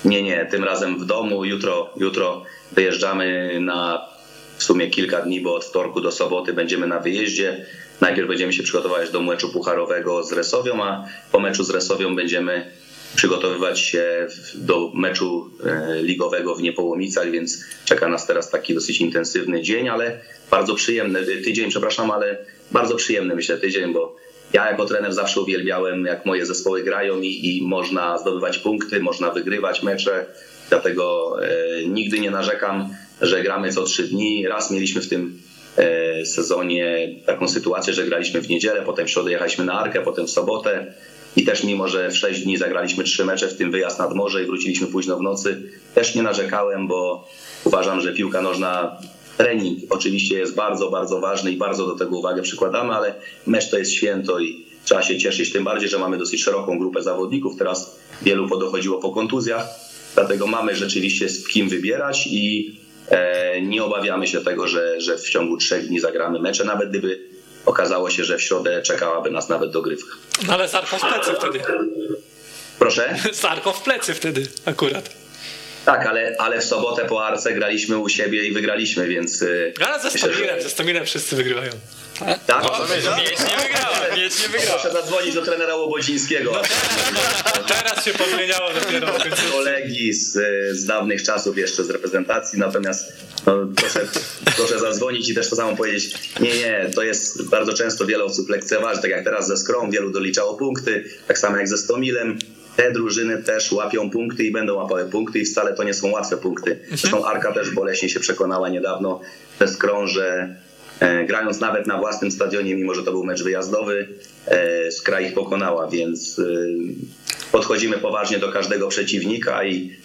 Nie, nie, tym razem w domu. Jutro, jutro wyjeżdżamy na w sumie kilka dni, bo od wtorku do soboty będziemy na wyjeździe. Najpierw będziemy się przygotować do meczu pucharowego z Resowią, a po meczu z Resowią będziemy przygotowywać się do meczu e, ligowego w Niepołomicach, więc czeka nas teraz taki dosyć intensywny dzień, ale bardzo przyjemny tydzień, przepraszam, ale bardzo przyjemny myślę tydzień, bo ja jako trener zawsze uwielbiałem, jak moje zespoły grają i, i można zdobywać punkty, można wygrywać mecze, dlatego e, nigdy nie narzekam, że gramy co trzy dni. Raz mieliśmy w tym e, sezonie taką sytuację, że graliśmy w niedzielę, potem w środę jechaliśmy na Arkę, potem w sobotę i też mimo, że w sześć dni zagraliśmy trzy mecze, w tym wyjazd nad morze i wróciliśmy późno w nocy, też nie narzekałem, bo uważam, że piłka nożna trening oczywiście jest bardzo, bardzo ważny i bardzo do tego uwagę przykładamy, ale mecz to jest święto i trzeba się cieszyć, tym bardziej, że mamy dosyć szeroką grupę zawodników. Teraz wielu podochodziło po kontuzjach, dlatego mamy rzeczywiście z kim wybierać i e, nie obawiamy się tego, że, że w ciągu trzech dni zagramy mecze, nawet gdyby okazało się, że w środę czekałaby nas nawet dogrywka. No ale z Arką w plecy wtedy. Proszę? Z Arką w plecy wtedy akurat. Tak, ale, ale w sobotę po Arce graliśmy u siebie i wygraliśmy, więc... y, Ale ze Stomilem, ze Stomilem wszyscy wygrywają. Tak? Mieć nie wygrała, mieć nie wygrała. Proszę zadzwonić do trenera Łobodzińskiego. Teraz się pozmieniało dopiero. Kolegi z, z dawnych czasów jeszcze z reprezentacji, natomiast no, proszę, proszę zadzwonić i też to samo powiedzieć. Nie, nie, to jest bardzo często wiele osób lekceważy, tak jak teraz ze Skrom wielu doliczało punkty, tak samo jak ze Stomilem. Te drużyny też łapią punkty i będą łapały punkty i wcale to nie są łatwe punkty. Zresztą Arka też boleśnie się przekonała niedawno ze Skrom, że e, grając nawet na własnym stadionie, mimo że to był mecz wyjazdowy, e, Skra ich pokonała, więc e, podchodzimy poważnie do każdego przeciwnika i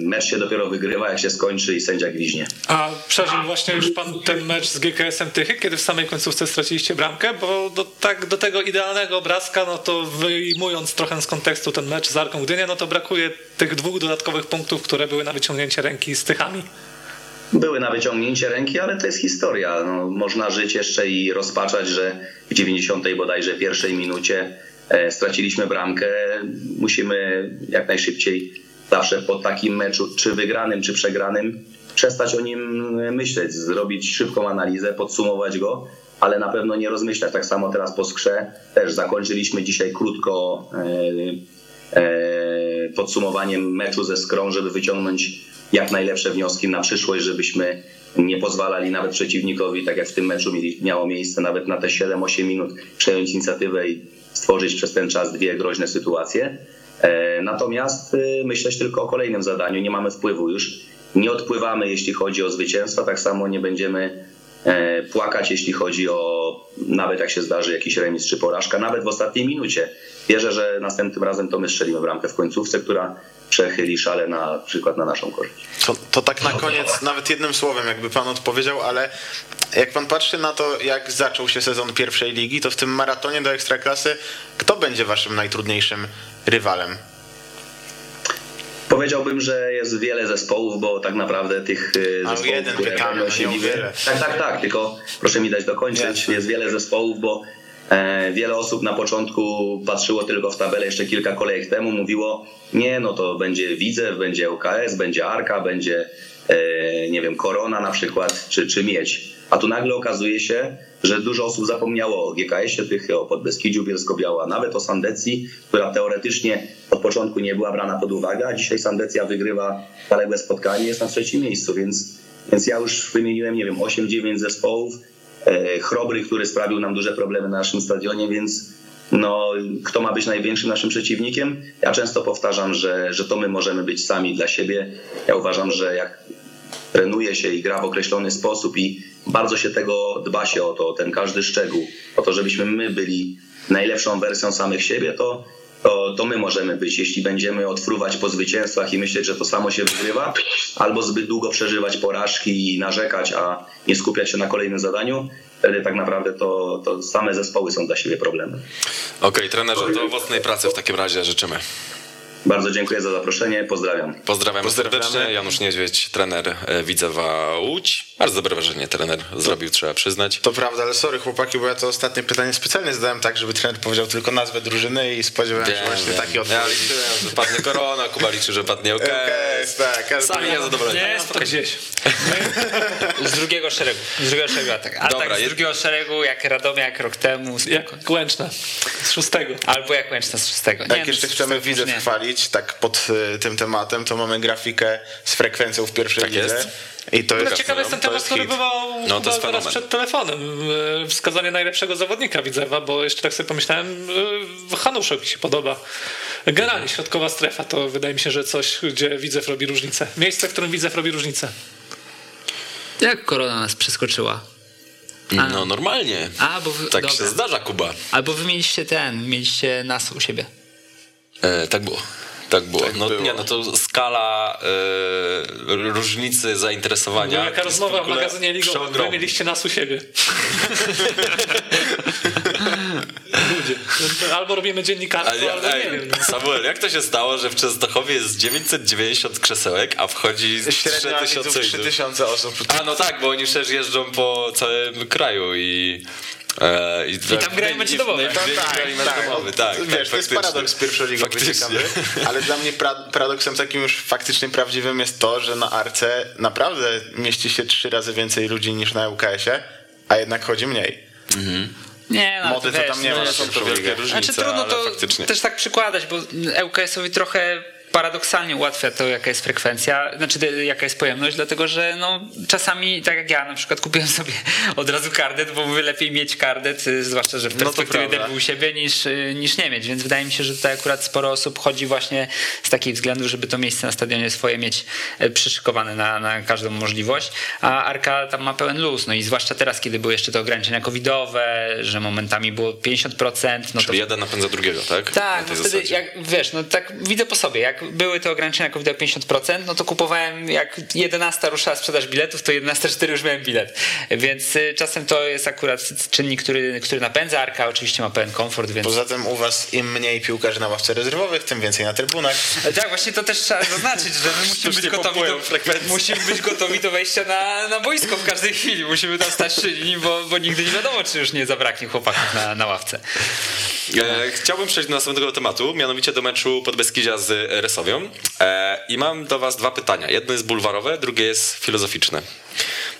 mecz się dopiero wygrywa, jak się skończy i sędzia gwiźnie. A przeżył właśnie już pan ten mecz z GKS-em Tychy, kiedy w samej końcówce straciliście bramkę, bo do, tak, do tego idealnego obrazka, no to wyjmując trochę z kontekstu ten mecz z Arką Gdynia, no to brakuje tych dwóch dodatkowych punktów, które były na wyciągnięcie ręki z Tychami. Były na wyciągnięcie ręki, ale to jest historia. No, można żyć jeszcze i rozpaczać, że w 90 bodajże pierwszej minucie e, straciliśmy bramkę. Musimy jak najszybciej zawsze po takim meczu, czy wygranym, czy przegranym, przestać o nim myśleć, zrobić szybką analizę, podsumować go, ale na pewno nie rozmyślać. Tak samo teraz po skrze też zakończyliśmy dzisiaj krótko e, e, podsumowaniem meczu ze Skrą, żeby wyciągnąć jak najlepsze wnioski na przyszłość, żebyśmy nie pozwalali nawet przeciwnikowi, tak jak w tym meczu miało miejsce nawet na te 7-8 minut, przejąć inicjatywę i stworzyć przez ten czas dwie groźne sytuacje. E, Natomiast y, myśleć tylko o kolejnym zadaniu. Nie mamy wpływu już. Nie odpływamy, jeśli chodzi o zwycięstwo, tak samo nie będziemy e, płakać, jeśli chodzi o nawet jak się zdarzy jakiś remis czy porażka, nawet w ostatniej minucie. Wierzę, że następnym razem to my strzelimy bramkę w końcówce, która przechyli szale na przykład na naszą korzyść. To, to tak na koniec, nawet jednym słowem, jakby pan odpowiedział, ale jak pan patrzy na to, jak zaczął się sezon pierwszej ligi, to w tym maratonie do ekstraklasy, kto będzie waszym najtrudniejszym rywalem? Powiedziałbym, że jest wiele zespołów, bo tak naprawdę tych A, zespołów, jeden pytamy, będą no się wiele. Tak, tak, tak, tylko proszę mi dać dokończyć. Jest wiele zespołów, bo e, wiele osób na początku patrzyło tylko w tabelę jeszcze kilka kolejek temu, mówiło nie, no to będzie Widzew, będzie UKS, będzie Arka, będzie e, nie wiem, Korona na przykład, czy, czy Miedź. A tu nagle okazuje się, że dużo osób zapomniało o GKS-ie Tychy, o Podbeskidziu Bielsko-Biała, nawet o Sandecji, która teoretycznie od początku nie była brana pod uwagę, a dzisiaj Sandecja wygrywa zaległe spotkanie, jest na trzecim miejscu, więc, więc ja już wymieniłem, nie wiem, 8-9 zespołów, e, Chrobry, który sprawił nam duże problemy na naszym stadionie, więc no, kto ma być największym naszym przeciwnikiem? Ja często powtarzam, że, że to my możemy być sami dla siebie. Ja uważam, że jak trenuje się i gra w określony sposób i bardzo się tego dba się o to, ten każdy szczegół, o to, żebyśmy my byli najlepszą wersją samych siebie, to, to, to my możemy być, jeśli będziemy odfruwać po zwycięstwach i myśleć, że to samo się wygrywa, albo zbyt długo przeżywać porażki i narzekać, a nie skupiać się na kolejnym zadaniu, wtedy tak naprawdę to, to same zespoły są dla siebie problemem. Okej, trenerze, to owocnej pracy w takim razie życzymy. Bardzo dziękuję za zaproszenie, pozdrawiam. Pozdrawiamy, serdecznie. Janusz Niedźwiedź, trener e, Widzewa Łódź. Bardzo dobre wrażenie trener zrobił, trzeba przyznać. To prawda, ale sorry chłopaki, bo ja to ostatnie pytanie specjalnie zadałem tak, żeby trener powiedział tylko nazwę drużyny i spodziewałem się właśnie wiem. takiej Ja liczyłem, że padnie korona, Kuba liczy, że padnie OK. Okej, tak, ale Sami niezadowoleni. Nie, spokojnie. Gdzieś. Z drugiego szeregu. Z drugiego szeregu atak. Atak Dobra, z jest- drugiego szeregu, jak Radomiak rok temu. spoko. Jak Łęczna z szóstego. Albo jak Łęczna z szóstego. Jak no, jeszcze z chcemy widzę już tak pod y, tym tematem, to mamy grafikę z frekwencją w pierwszej Tak lidze. jest. I to jest, ciekawy jest ten temat, jest który bywał No, to teraz przed telefonem. E, Wskazanie najlepszego zawodnika Widzewa, bo jeszcze tak sobie pomyślałem, e, Hanuszek mi się podoba. Generalnie środkowa strefa to wydaje mi się, że coś, gdzie Widzew robi różnicę. Miejsce, w którym Widzew robi różnicę. Jak korona nas przeskoczyła? A. No normalnie. A, bo wy, Tak dobra. się zdarza, Kuba. Albo wy mieliście ten, mieliście nas u siebie. E, tak było. Tak było. no było. nie, no to skala e, różnicy zainteresowania. No, jaka rozmowa w ogóle magazynie ligowym. Wy mieliście nas u siebie. Ludzie. Albo robimy dziennikarstwo, Ale, albo ej, nie wiem. Samuel, jak to się stało, że w Częstochowie jest 990 krzesełek, a wchodzi Średnia 3000 widzów widzów? 3000 osób. A no tak, bo oni przecież jeżdżą po całym kraju i... E, I, tam grają mecze domowe. No i Tak, tak, domowy, tak. Wiesz, tak, to jest paradoks pierwszoligowy ciekawy, ale dla mnie pra- paradoksem takim już faktycznie prawdziwym jest to, że na Arce naprawdę mieści się trzy razy więcej ludzi niż na UKS-ie, a jednak chodzi mniej. Nie, no, Mody to wiesz, tam nie no, ma na Są to wielkie ligę. różnice, Znaczy trudno to faktycznie. też tak przykładać, bo ŁKS-owi trochę paradoksalnie ułatwia to, jaka jest frekwencja, znaczy jaka jest pojemność, dlatego że no, czasami, tak jak ja na przykład kupiłem sobie od razu karnet, bo mówię lepiej mieć karnet, y, zwłaszcza, że w No to perspektywie prawda. derby u siebie niż, y, niż nie mieć, więc wydaje mi się, że tutaj akurat sporo osób chodzi właśnie z takich względów, żeby to miejsce na stadionie swoje mieć e, przyszykowane na, na każdą możliwość, a Arka tam ma pełen luz, no i zwłaszcza teraz, kiedy były jeszcze te ograniczenia covidowe, że momentami było 50%, no to Czyli jeden napędza drugiego, tak? tak, no wtedy jak wiesz, no tak widzę po sobie, jak były te ograniczenia COVID o 50%, no to kupowałem, jak 11 ruszała sprzedaż biletów, to 11.04 już miałem bilet. Więc y, czasem to jest akurat czynnik, który, który napędza. Arka oczywiście ma pełen komfort, więc. Poza tym u was im mniej piłkarzy na ławce rezerwowych, tym więcej na trybunach. Tak, właśnie to też trzeba zaznaczyć, że my musimy być, gotowi do, musimy być gotowi do wejścia na, na boisko w każdej chwili. Musimy tam stać dni, bo, bo nigdy nie wiadomo, czy już nie zabraknie chłopaków na, na ławce. E, chciałbym przejść do następnego tematu, mianowicie do meczu Podbeskidzia z Resowią. E, I mam do was dwa pytania. Jedno jest bulwarowe, drugie jest filozoficzne.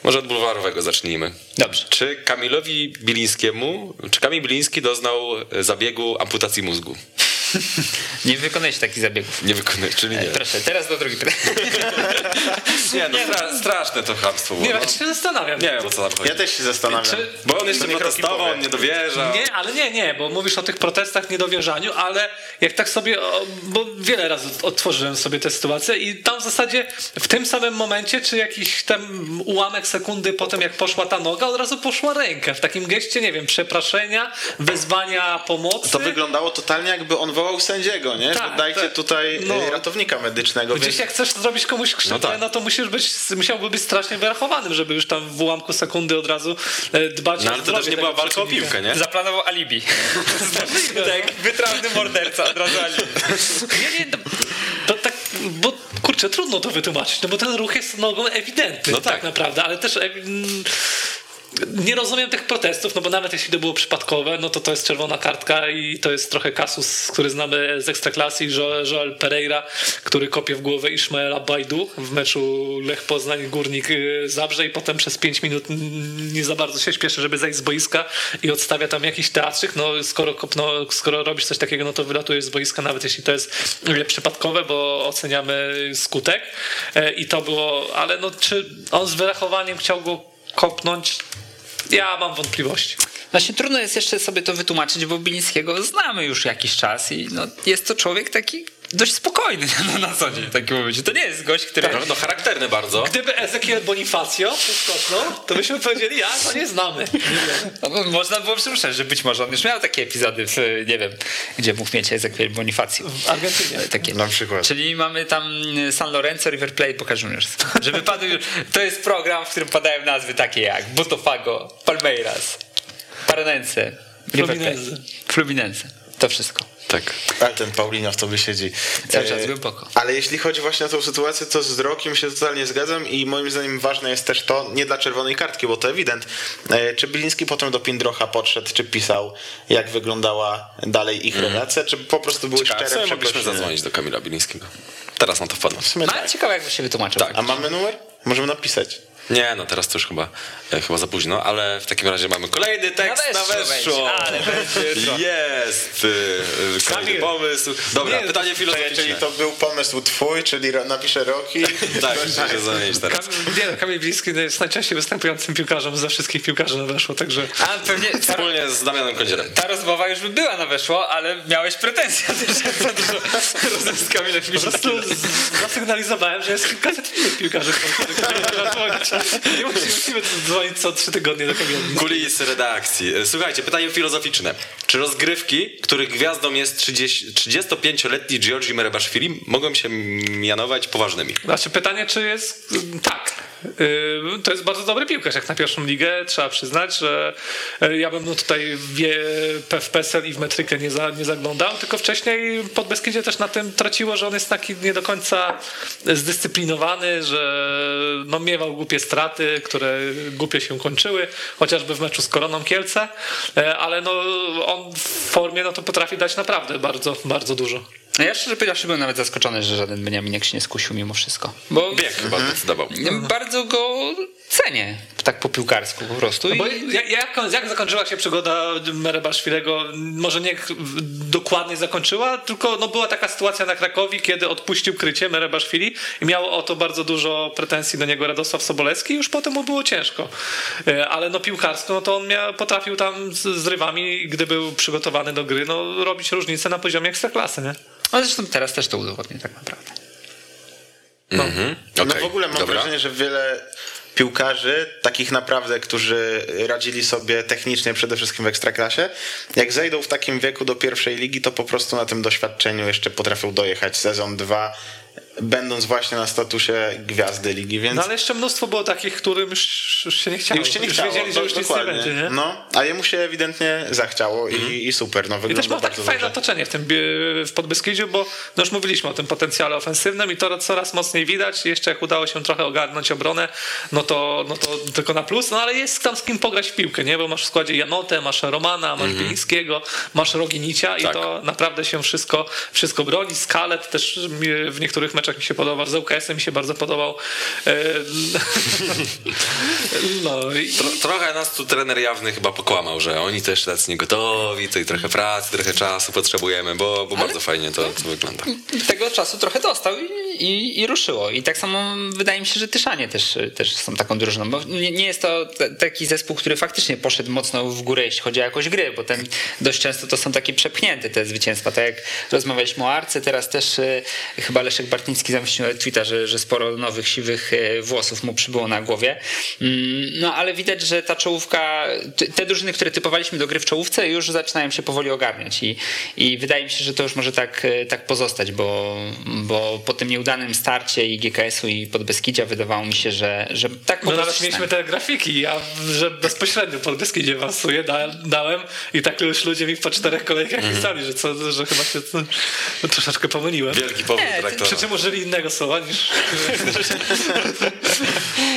Może od bulwarowego zacznijmy. Dobrze. Czy Kamilowi Bilińskiemu, czy Kamil Biliński doznał zabiegu amputacji mózgu? Nie wykonujesz takich zabiegów. Nie wykonuje, czyli nie. Proszę, teraz do drugiej pytania. Nie, no stra- straszne to chamstwo było. Nie, no. ja się zastanawiam. Nie wiem o co tam chodzi. Ja też się zastanawiam. Czy- Bo on jeszcze protestował, on nie dowierza. Nie, ale nie, nie, bo mówisz o tych protestach, niedowierzaniu, ale jak tak sobie, bo wiele razy otworzyłem sobie tę sytuację i tam w zasadzie w tym samym momencie, czy jakiś tam ułamek sekundy po tym, jak poszła ta noga, od razu poszła ręka w takim geście, nie wiem, przepraszenia, wezwania pomocy. To wyglądało totalnie jakby on wołał sędziego, nie? Tak, dajcie tak. tutaj No. no. ratownika medycznego. Gdzieś Więc jak chcesz zrobić komuś krzywdę, no, No tak. to musisz być, musiałby być strasznie wyrachowanym, żeby już tam w ułamku sekundy od razu e, dbać No o ale to też nie była walka o piłkę, nie? Zaplanował alibi. tak, wytrawny morderca od razu alibi. Nie, nie, no, to tak, bo kurczę, trudno to wytłumaczyć, no bo ten ruch jest nogą ewidentny No tak. tak. naprawdę, ale też e, mm, nie rozumiem tych protestów, no bo nawet jeśli to było przypadkowe, no to to jest czerwona kartka i to jest trochę kasus, który znamy z Ekstraklasy, Jo- Joel Pereira, który kopie w głowę Ishmaela Bajdu w meczu Lech Poznań Górnik y, Zabrze i potem przez 5 minut nie za bardzo się śpieszy, żeby zejść z boiska i odstawia tam jakiś teatrzyk, no skoro, kopno, skoro robisz coś takiego, no to wylatujesz z boiska, nawet jeśli to jest y, przypadkowe, bo oceniamy skutek. E, i to było, ale no czy on z wyrachowaniem chciał go kopnąć? Ja mam wątpliwości. Właśnie trudno jest jeszcze sobie to wytłumaczyć, bo Bilińskiego znamy już jakiś czas i no, jest to człowiek taki dość spokojny na, na co dzień w takim momencie. To nie jest gość, który... No, no charakterny bardzo. Gdyby Ezekiel Bonifacio podskochnął, to byśmy powiedzieli, ja to nie znamy. No, można było przypuszczać, że być może on już miał takie epizody, w, nie wiem, gdzie mógł mieć Ezekiel Bonifacio. W Argentynie. Takie. na przykład. Czyli mamy tam San Lorenzo, River Plate, Boca Juniors. Żeby padł, to jest program, w którym padają nazwy takie jak Botafogo, Palmeiras, Paranense, Fluminense. Fluminense. To wszystko. Tak. Ale ten Paulinho w tobie siedzi. Cały czas E, głęboko. Ale jeśli chodzi właśnie o tą sytuację, to z Rokiem się totalnie zgadzam i moim zdaniem ważne jest też to, nie dla czerwonej kartki, bo to ewident, e, czy Biliński potem do Pindrocha podszedł, czy pisał, jak wyglądała dalej ich relacja, czy po prostu były Ciekawe, szczere mogliśmy przeprosiny. zadzwonić do Kamila Bilińskiego. Teraz na to wpadłem. No ale ciekawe, jakby się wytłumaczył. Tak. A mamy numer? Możemy napisać. Nie, no teraz to już chyba, e, chyba za późno, ale w takim razie mamy kolejny tekst na weszło. Jest! y, y, Kolejny pomysł. Dobra, Nie, pytanie filozoficzne. Czyli to był pomysł twój, czyli napiszę Roki. Tak, muszę się zamienić teraz. Kamil, nie, no, Kamil Bliski jest najczęściej występującym piłkarzem ze wszystkich piłkarzy na weszło, także... A pewnie ta, Wspólnie z Damianem Kądzierem. ta rozmowa już by była na weszło, ale miałeś pretensje też za dużo rozmów z Kamilem Po prostu z- zasygnalizowałem, że jest kilkaset piłkarzy, których trzeba dzwonić. Nie musimy, dzwonić co trzy tygodnie do Kamila. Kulisy redakcji. E, Słuchajcie, pytanie filozoficzne. Czy rozgrywki, których gwiazdą jest 30, 35-letni Giorgi Merebaszwili, mogą się mianować poważnymi? Znaczy pytanie, czy jest... Tak. Yy, To jest bardzo dobry piłkarz jak na pierwszą ligę. Trzeba przyznać, że yy, ja bym no tutaj w, PESEL i w metrykę nie, za, nie zaglądał, tylko wcześniej pod Beskidzie też na tym traciło, że on jest taki nie do końca zdyscyplinowany, że no, miewał głupie straty, które głupie się kończyły, chociażby w meczu z Koroną Kielce, Yy, ale no, on w formie no, to potrafi dać naprawdę bardzo, bardzo dużo. Ja szczerze powiedziawszy byłem nawet zaskoczony, że żaden Beniaminek się nie skusił mimo wszystko. Bo Wiek chyba zdecydował. bardzo go cenię, tak po piłkarsku po prostu. No bo I, jak, jak, jak zakończyła się przygoda Merebaszwilego? Może nie dokładnie zakończyła, tylko no była taka sytuacja na Krakowi, kiedy odpuścił krycie Merebaszwili i miał o to bardzo dużo pretensji do niego Radosław Sobolewski i już potem mu było ciężko. E, Ale no piłkarsko, no to on miał, potrafił tam z, z rywami, gdy był przygotowany do gry, no robić różnicę na poziomie ekstraklasy, nie? Ale zresztą teraz też to udowodni tak naprawdę. No okej, w ogóle mam dobra. wrażenie, że wiele piłkarzy, takich naprawdę, którzy radzili sobie technicznie przede wszystkim w ekstraklasie, jak zejdą w takim wieku do pierwszej ligi, to po prostu na tym doświadczeniu jeszcze potrafią dojechać sezon, dwa, będąc właśnie na statusie gwiazdy ligi, więc... No ale jeszcze mnóstwo było takich, którym już, już się nie chciało. Już się nie chciało, wiedzieli, że już nic nie będzie, nie? No, a jemu się ewidentnie zachciało i, i super, no I też ma takie fajne otoczenie w tym bie- w Podbeskidziu, bo no już mówiliśmy o tym potencjale ofensywnym i to coraz mocniej widać. Jeszcze jak udało się trochę ogarnąć obronę, no to, no to tylko na plus, no ale jest tam z kim pograć w piłkę, nie? Bo masz w składzie Janotę, masz Romana, masz Bilińskiego, masz Roginicia i Tak. to naprawdę się wszystko, wszystko broni. Skalet też w niektórych meczach mi się podobał, z UKS-em mi się bardzo podobał. E, No i Tro, trochę nas tu trener jawny chyba pokłamał, że oni też tacy nie gotowi, to i trochę pracy, trochę czasu potrzebujemy, bo, bo bardzo fajnie to, to wygląda. Tego czasu trochę dostał i, i, i ruszyło. I tak samo wydaje mi się, że Tyszanie też, też są taką drużyną, bo nie, nie jest to taki zespół, który faktycznie poszedł mocno w górę, jeśli chodzi o jakość gry, bo ten dość często to są takie przepchnięte te zwycięstwa. Tak jak rozmawialiśmy o Arce, teraz też e, chyba Leszek Bartnicki zamieścił na Twitter, że, że sporo nowych, siwych e, włosów mu przybyło na głowie. Mm, No ale widać, że ta czołówka, te drużyny, które typowaliśmy do gry w czołówce już zaczynają się powoli ogarniać i, i wydaje mi się, że to już może tak, e, tak pozostać, bo, bo po tym nieudanym starcie i GKS-u i Podbeskidzia wydawało mi się, że, że tak po No nawet mieliśmy te grafiki, ja że bezpośrednio pod Beskidzie awansuję, da, dałem i tak już ludzie mi po czterech kolejkach pisali, że, co, że chyba się no, troszeczkę pomyliłem. Wielki powód Nie, traktora. Przy czym użyli innego słowa niż...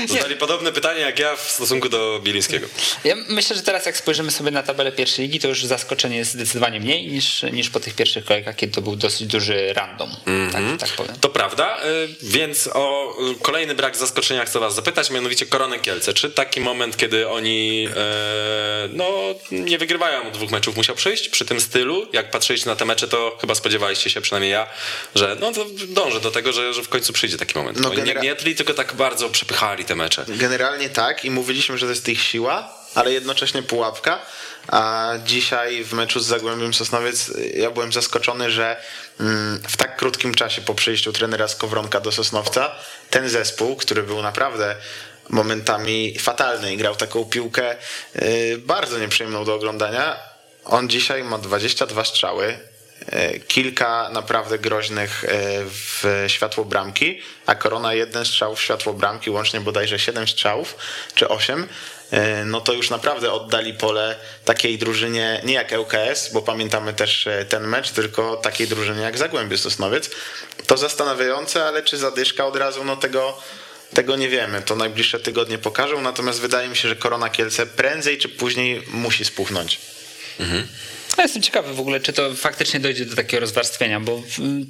Zadali podobne pytanie jak ja w stosunku do Bielińskiego. Ja myślę, że teraz jak spojrzymy sobie na tabelę pierwszej ligi, to już zaskoczenie jest zdecydowanie mniej niż, niż po tych pierwszych kolejkach, kiedy to był dosyć duży random. Tak, tak powiem. To prawda, y, więc o kolejny brak zaskoczenia chcę was zapytać, mianowicie Koronę Kielce. Czy taki moment, kiedy oni e, no, nie wygrywają dwóch meczów musiał przyjść przy tym stylu? Jak patrzyliście na te mecze, to chyba spodziewaliście się, przynajmniej ja, że no to dążę do tego, że, że w końcu przyjdzie taki moment. No, oni nie genera- gnietli, tylko tak bardzo przepychali te mecze. Generalnie tak i mówiliśmy, że to jest ich siła, ale jednocześnie pułapka. A dzisiaj w meczu z Zagłębiem Sosnowiec y, ja byłem zaskoczony, że mm, w tak krótkim czasie po przyjściu trenera Skowronka do Sosnowca ten zespół, który był naprawdę momentami fatalny i grał taką piłkę y, bardzo nieprzyjemną do oglądania, on dzisiaj ma 22 strzały, kilka naprawdę groźnych e, w światło bramki, a Korona jeden strzał w światło bramki, łącznie bodajże 7 strzałów czy 8. e, no to już naprawdę oddali pole takiej drużynie, nie jak ŁKS, bo pamiętamy też e, ten mecz, tylko takiej drużynie jak Zagłębie Sosnowiec. To zastanawiające, ale czy zadyszka od razu, no tego tego nie wiemy, to najbliższe tygodnie pokażą, natomiast wydaje mi się, że Korona Kielce prędzej czy później musi spuchnąć. Ja jestem ciekawy w ogóle, czy to faktycznie dojdzie do takiego rozwarstwienia, bo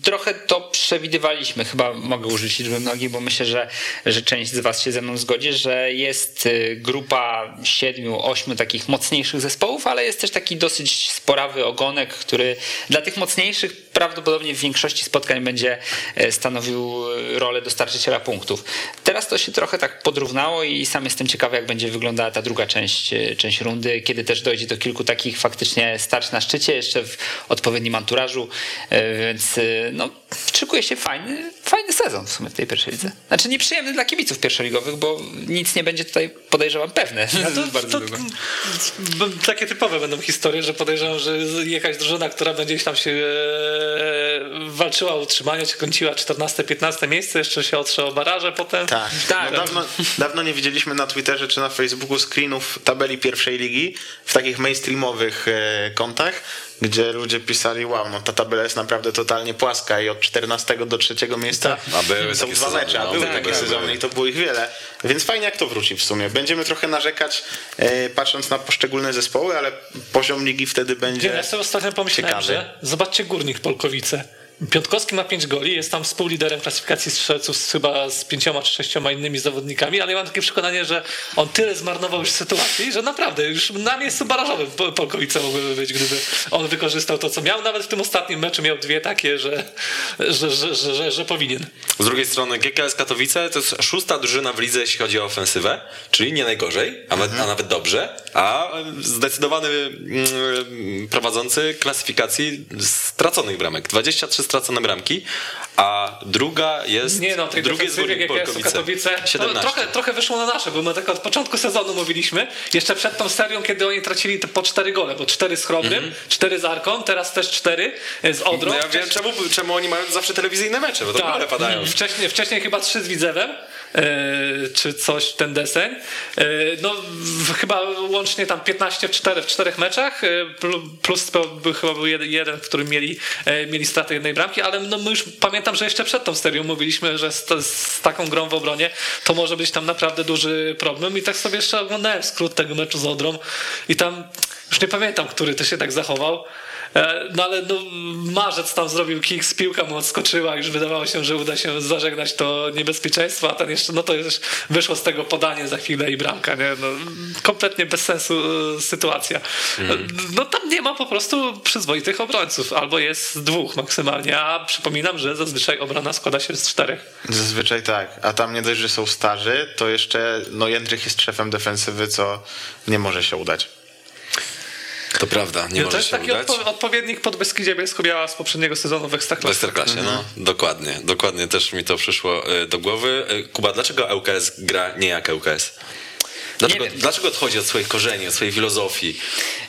trochę to przewidywaliśmy. Chyba mogę użyć liczby mnogiej, bo myślę, że, że część z Was się ze mną zgodzi, że jest y, grupa siedmiu, ośmiu takich mocniejszych zespołów, ale jest też taki dosyć sporawy ogonek, który dla tych mocniejszych prawdopodobnie w większości spotkań będzie e, stanowił e, rolę dostarczyciela punktów. Teraz to się trochę tak podrównało i sam jestem ciekawy, jak będzie wyglądała ta druga część, e, część rundy, kiedy też dojdzie do kilku takich faktycznie starć na szczycie, jeszcze w odpowiednim anturażu, e, więc e, no, szykuje się fajny, fajny sezon w sumie w tej pierwszej lidze. Znaczy nieprzyjemny dla kibiców pierwszoligowych, bo nic nie będzie tutaj podejrzewam pewne. Bardzo długo. B- Takie typowe będą historie, że podejrzewam, że jakaś drużyna, która będzie gdzieś tam się e, walczyła o utrzymanie, się kończyła 14-15 miejsce, jeszcze się otrze o baraże potem. Tak, tak. No dawno, dawno nie widzieliśmy na Twitterze czy na Facebooku screenów tabeli pierwszej ligi w takich mainstreamowych e, kontach, gdzie ludzie pisali, wow, no ta tabela jest naprawdę totalnie płaska i od 14 do 3 miejsca A były są takie dwa sezony, mecze, a no. były Tak, takie sezony i to było ich wiele. Więc fajnie jak to wróci w sumie. Będziemy trochę narzekać e, patrząc na poszczególne zespoły, ale poziom ligi wtedy Nie, będzie ja sobie ostatnio pomyślałem, ciekawy. że zobaczcie Górnik Polkowice. Piątkowski ma 5 goli, jest tam współliderem klasyfikacji strzelców z, chyba z pięcioma czy sześcioma innymi zawodnikami, ale ja mam takie przekonanie, że on tyle zmarnował już sytuacji, że naprawdę już na miejscu barażowym Po- Polkowice mogłyby być, gdyby on wykorzystał to, co miał. Nawet w tym ostatnim meczu miał dwie takie, że, że, że, że, że, że powinien. Z drugiej strony GKS Katowice to jest szósta drużyna w lidze, jeśli chodzi o ofensywę, czyli nie najgorzej, a, nawet- a nawet dobrze, a zdecydowany mm, prowadzący klasyfikacji straconych bramek. 23 stracone bramki, a druga jest Nie no, tej drugie jest Polkowice. Katowice to 17. trochę, trochę wyszło na nasze, bo my tak od początku sezonu mówiliśmy, jeszcze przed tą serią, kiedy oni tracili te po cztery gole, bo cztery z Chrobrym, cztery z Arką, teraz też cztery z Odrą. No ja wiem, czemu, czemu oni mają zawsze telewizyjne mecze, bo to Tak. padają. Wcześniej, wcześniej chyba trzy z Widzewem, e, czy coś ten deseń. E, no chyba łącznie tam 15 w, 4, w czterech meczach, e, plu- plus chyba był jeden, w którym mieli, e, mieli stratę jednej bramki, ale no, my już pamiętam, że jeszcze przed tą serią mówiliśmy, że z, z taką grą w obronie to może być tam naprawdę duży problem i tak sobie jeszcze oglądałem skrót tego meczu z Odrą i tam już nie pamiętam, który to się tak zachował. E, No ale no, marzec tam zrobił kick, z piłka mu odskoczyła, już wydawało się, że uda się zażegnać to niebezpieczeństwo, a ten jeszcze, no to już wyszło z tego podanie za chwilę i bramka, nie? No, kompletnie bez sensu e, sytuacja. No tam nie ma po prostu przyzwoitych obrońców, albo jest dwóch maksymalnie, a przypominam, że zazwyczaj obrona składa się z czterech. Zazwyczaj tak, a tam nie dość, że są starzy, to jeszcze no Jędrych jest szefem defensywy, co nie może się udać. To prawda, nie to może jest się taki odpo- odpowiednik pod Beskidzie Bielsko-Biała z poprzedniego sezonu w W Ekstraklasie. Ekstraklasie, no. Dokładnie, dokładnie też mi to przyszło y, do głowy. Y, Kuba, dlaczego ŁKS gra nie jak ŁKS? Dlaczego, dlaczego odchodzi od swoich korzeni, od swojej filozofii,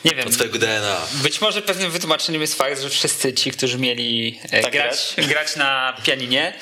Nie wiem. od swojego DNA? Być może pewnym wytłumaczeniem jest fakt, że wszyscy ci, którzy mieli e, Tak grać, grać na pianinie,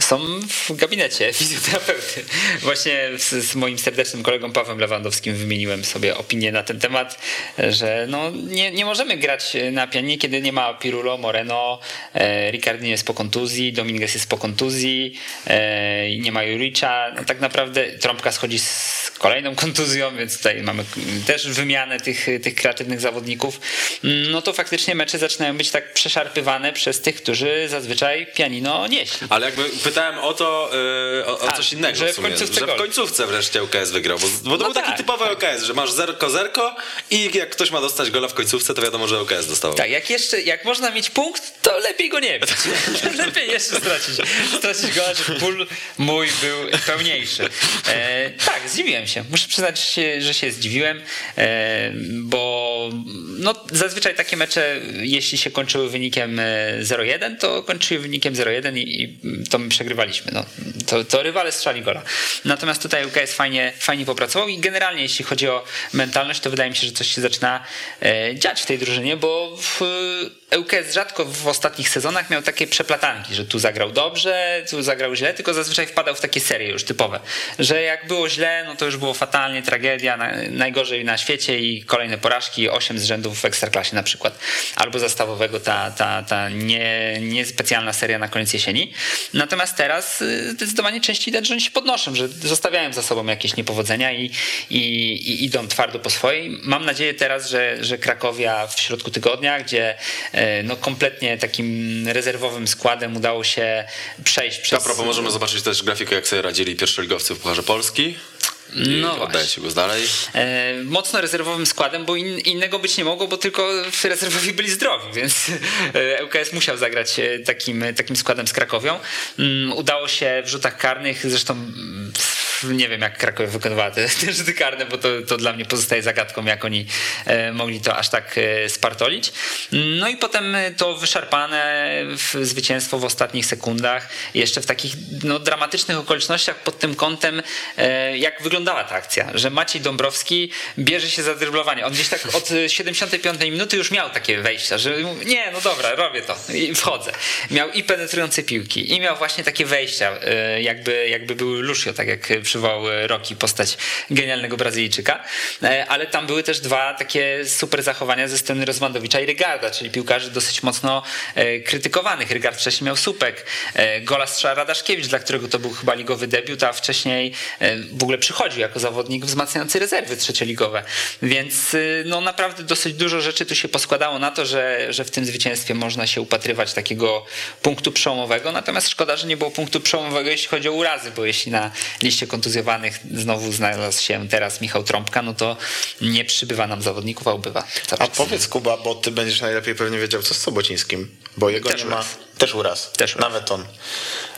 są w gabinecie fizjoterapeuty. Właśnie z, z moim serdecznym kolegą Pawłem Lewandowskim wymieniłem sobie opinię na ten temat, że no, nie, nie możemy grać na pianinie, kiedy nie ma Pirulo, Moreno, e, Ricardinho jest po kontuzji, Dominguez jest po kontuzji, e, nie ma Juricza. No, tak naprawdę trąbka schodzi z kolejną kontuzją, więc tutaj mamy też wymianę tych, tych kreatywnych zawodników. No to faktycznie mecze zaczynają być tak przeszarpywane przez tych, którzy zazwyczaj pianino nieśli. Ale jakby pytałem o to, y, o, o A, coś innego że w sumie, w końcówce że w końcówce wreszcie ŁKS wygrał, bo, bo to No był taki tak, typowy ŁKS, że masz zerko, zerko i jak ktoś ma dostać gola w końcówce, to wiadomo, że ŁKS dostawał. Tak, jak jeszcze, jak można mieć punkt, to lepiej go nie mieć. lepiej jeszcze stracić. Stracić go, żeby ból mój był pełniejszy. E, tak, zdziwiłem się. Muszę przyznać, że się, że się zdziwiłem, e, bo no, zazwyczaj takie mecze, jeśli się kończyły wynikiem e, 0-1, to kończyły wynikiem 0-1 i, i to my przegrywaliśmy. No, to, to rywale strzali gola. Natomiast tutaj UKS fajnie, fajnie popracował i generalnie jeśli chodzi o mentalność, to wydaje mi się, że coś się zaczyna e, dziać w tej drużynie, bo w, ŁKS rzadko w ostatnich sezonach miał takie przeplatanki, że tu zagrał dobrze, tu zagrał źle, tylko zazwyczaj wpadał w takie serie już typowe, że jak było źle, no to już było fatalnie, tragedia, na, najgorzej na świecie i kolejne porażki, 8 z rzędu w Ekstraklasie na przykład, albo zastawowego ta, ta, ta nie, niespecjalna seria na koniec jesieni. Natomiast teraz y, zdecydowanie częściej widać, że oni się podnoszą, że zostawiają za sobą jakieś niepowodzenia i, i, i idą twardo po swojej. Mam nadzieję teraz, że, że Krakowia w środku tygodnia, gdzie e, no kompletnie takim rezerwowym składem udało się przejść przez... A propos, możemy zobaczyć też grafikę, jak sobie radzili pierwszoligowcy w Pucharze Polski. I No oddajecie go dalej. E, mocno rezerwowym składem, bo in, innego być nie mogło, bo tylko rezerwowi byli zdrowi, więc e, ŁKS musiał zagrać e, takim, takim składem z Krakowią. Mm, Udało się w rzutach karnych, zresztą nie wiem jak Krakowie wykonywała te, te rzuty karne, bo to, to dla mnie pozostaje zagadką, jak oni e, mogli to aż tak e, spartolić. No i potem to wyszarpane zwycięstwo w ostatnich sekundach, jeszcze w takich no, dramatycznych okolicznościach pod tym kątem, e, jak wyglądała ta akcja, że Maciej Dąbrowski bierze się za dryblowanie. On gdzieś tak od 75 minuty już miał takie wejścia, że nie, no dobra, robię to i wchodzę. Miał i penetrujące piłki, i miał właśnie takie wejścia, e, jakby, jakby był Lucio, tak jak przywołał e, Rocky, postać genialnego Brazylijczyka, E, ale tam były też dwa takie super zachowania ze strony Rozmandowicza i Rygarda, czyli piłkarzy dosyć mocno e, krytykowanych. Rygard wcześniej miał słupek, e, gola strzela Radaszkiewicz, dla którego to był chyba ligowy debiut, a wcześniej w ogóle przychodził jako zawodnik wzmacniający rezerwy trzecioligowe. Więc no naprawdę dosyć dużo rzeczy tu się poskładało na to, że, że w tym zwycięstwie można się upatrywać takiego punktu przełomowego. Natomiast szkoda, że nie było punktu przełomowego, jeśli chodzi o urazy, bo jeśli na liście kontuzjowanych znowu znalazł się teraz Michał Trąbka, no to nie przybywa nam zawodników, a ubywa. A powiedz Kuba, bo ty będziesz najlepiej pewnie wiedział, co z Sobocińskim, bo jego Też nie ma... Też uraz. Też uraz. Nawet on.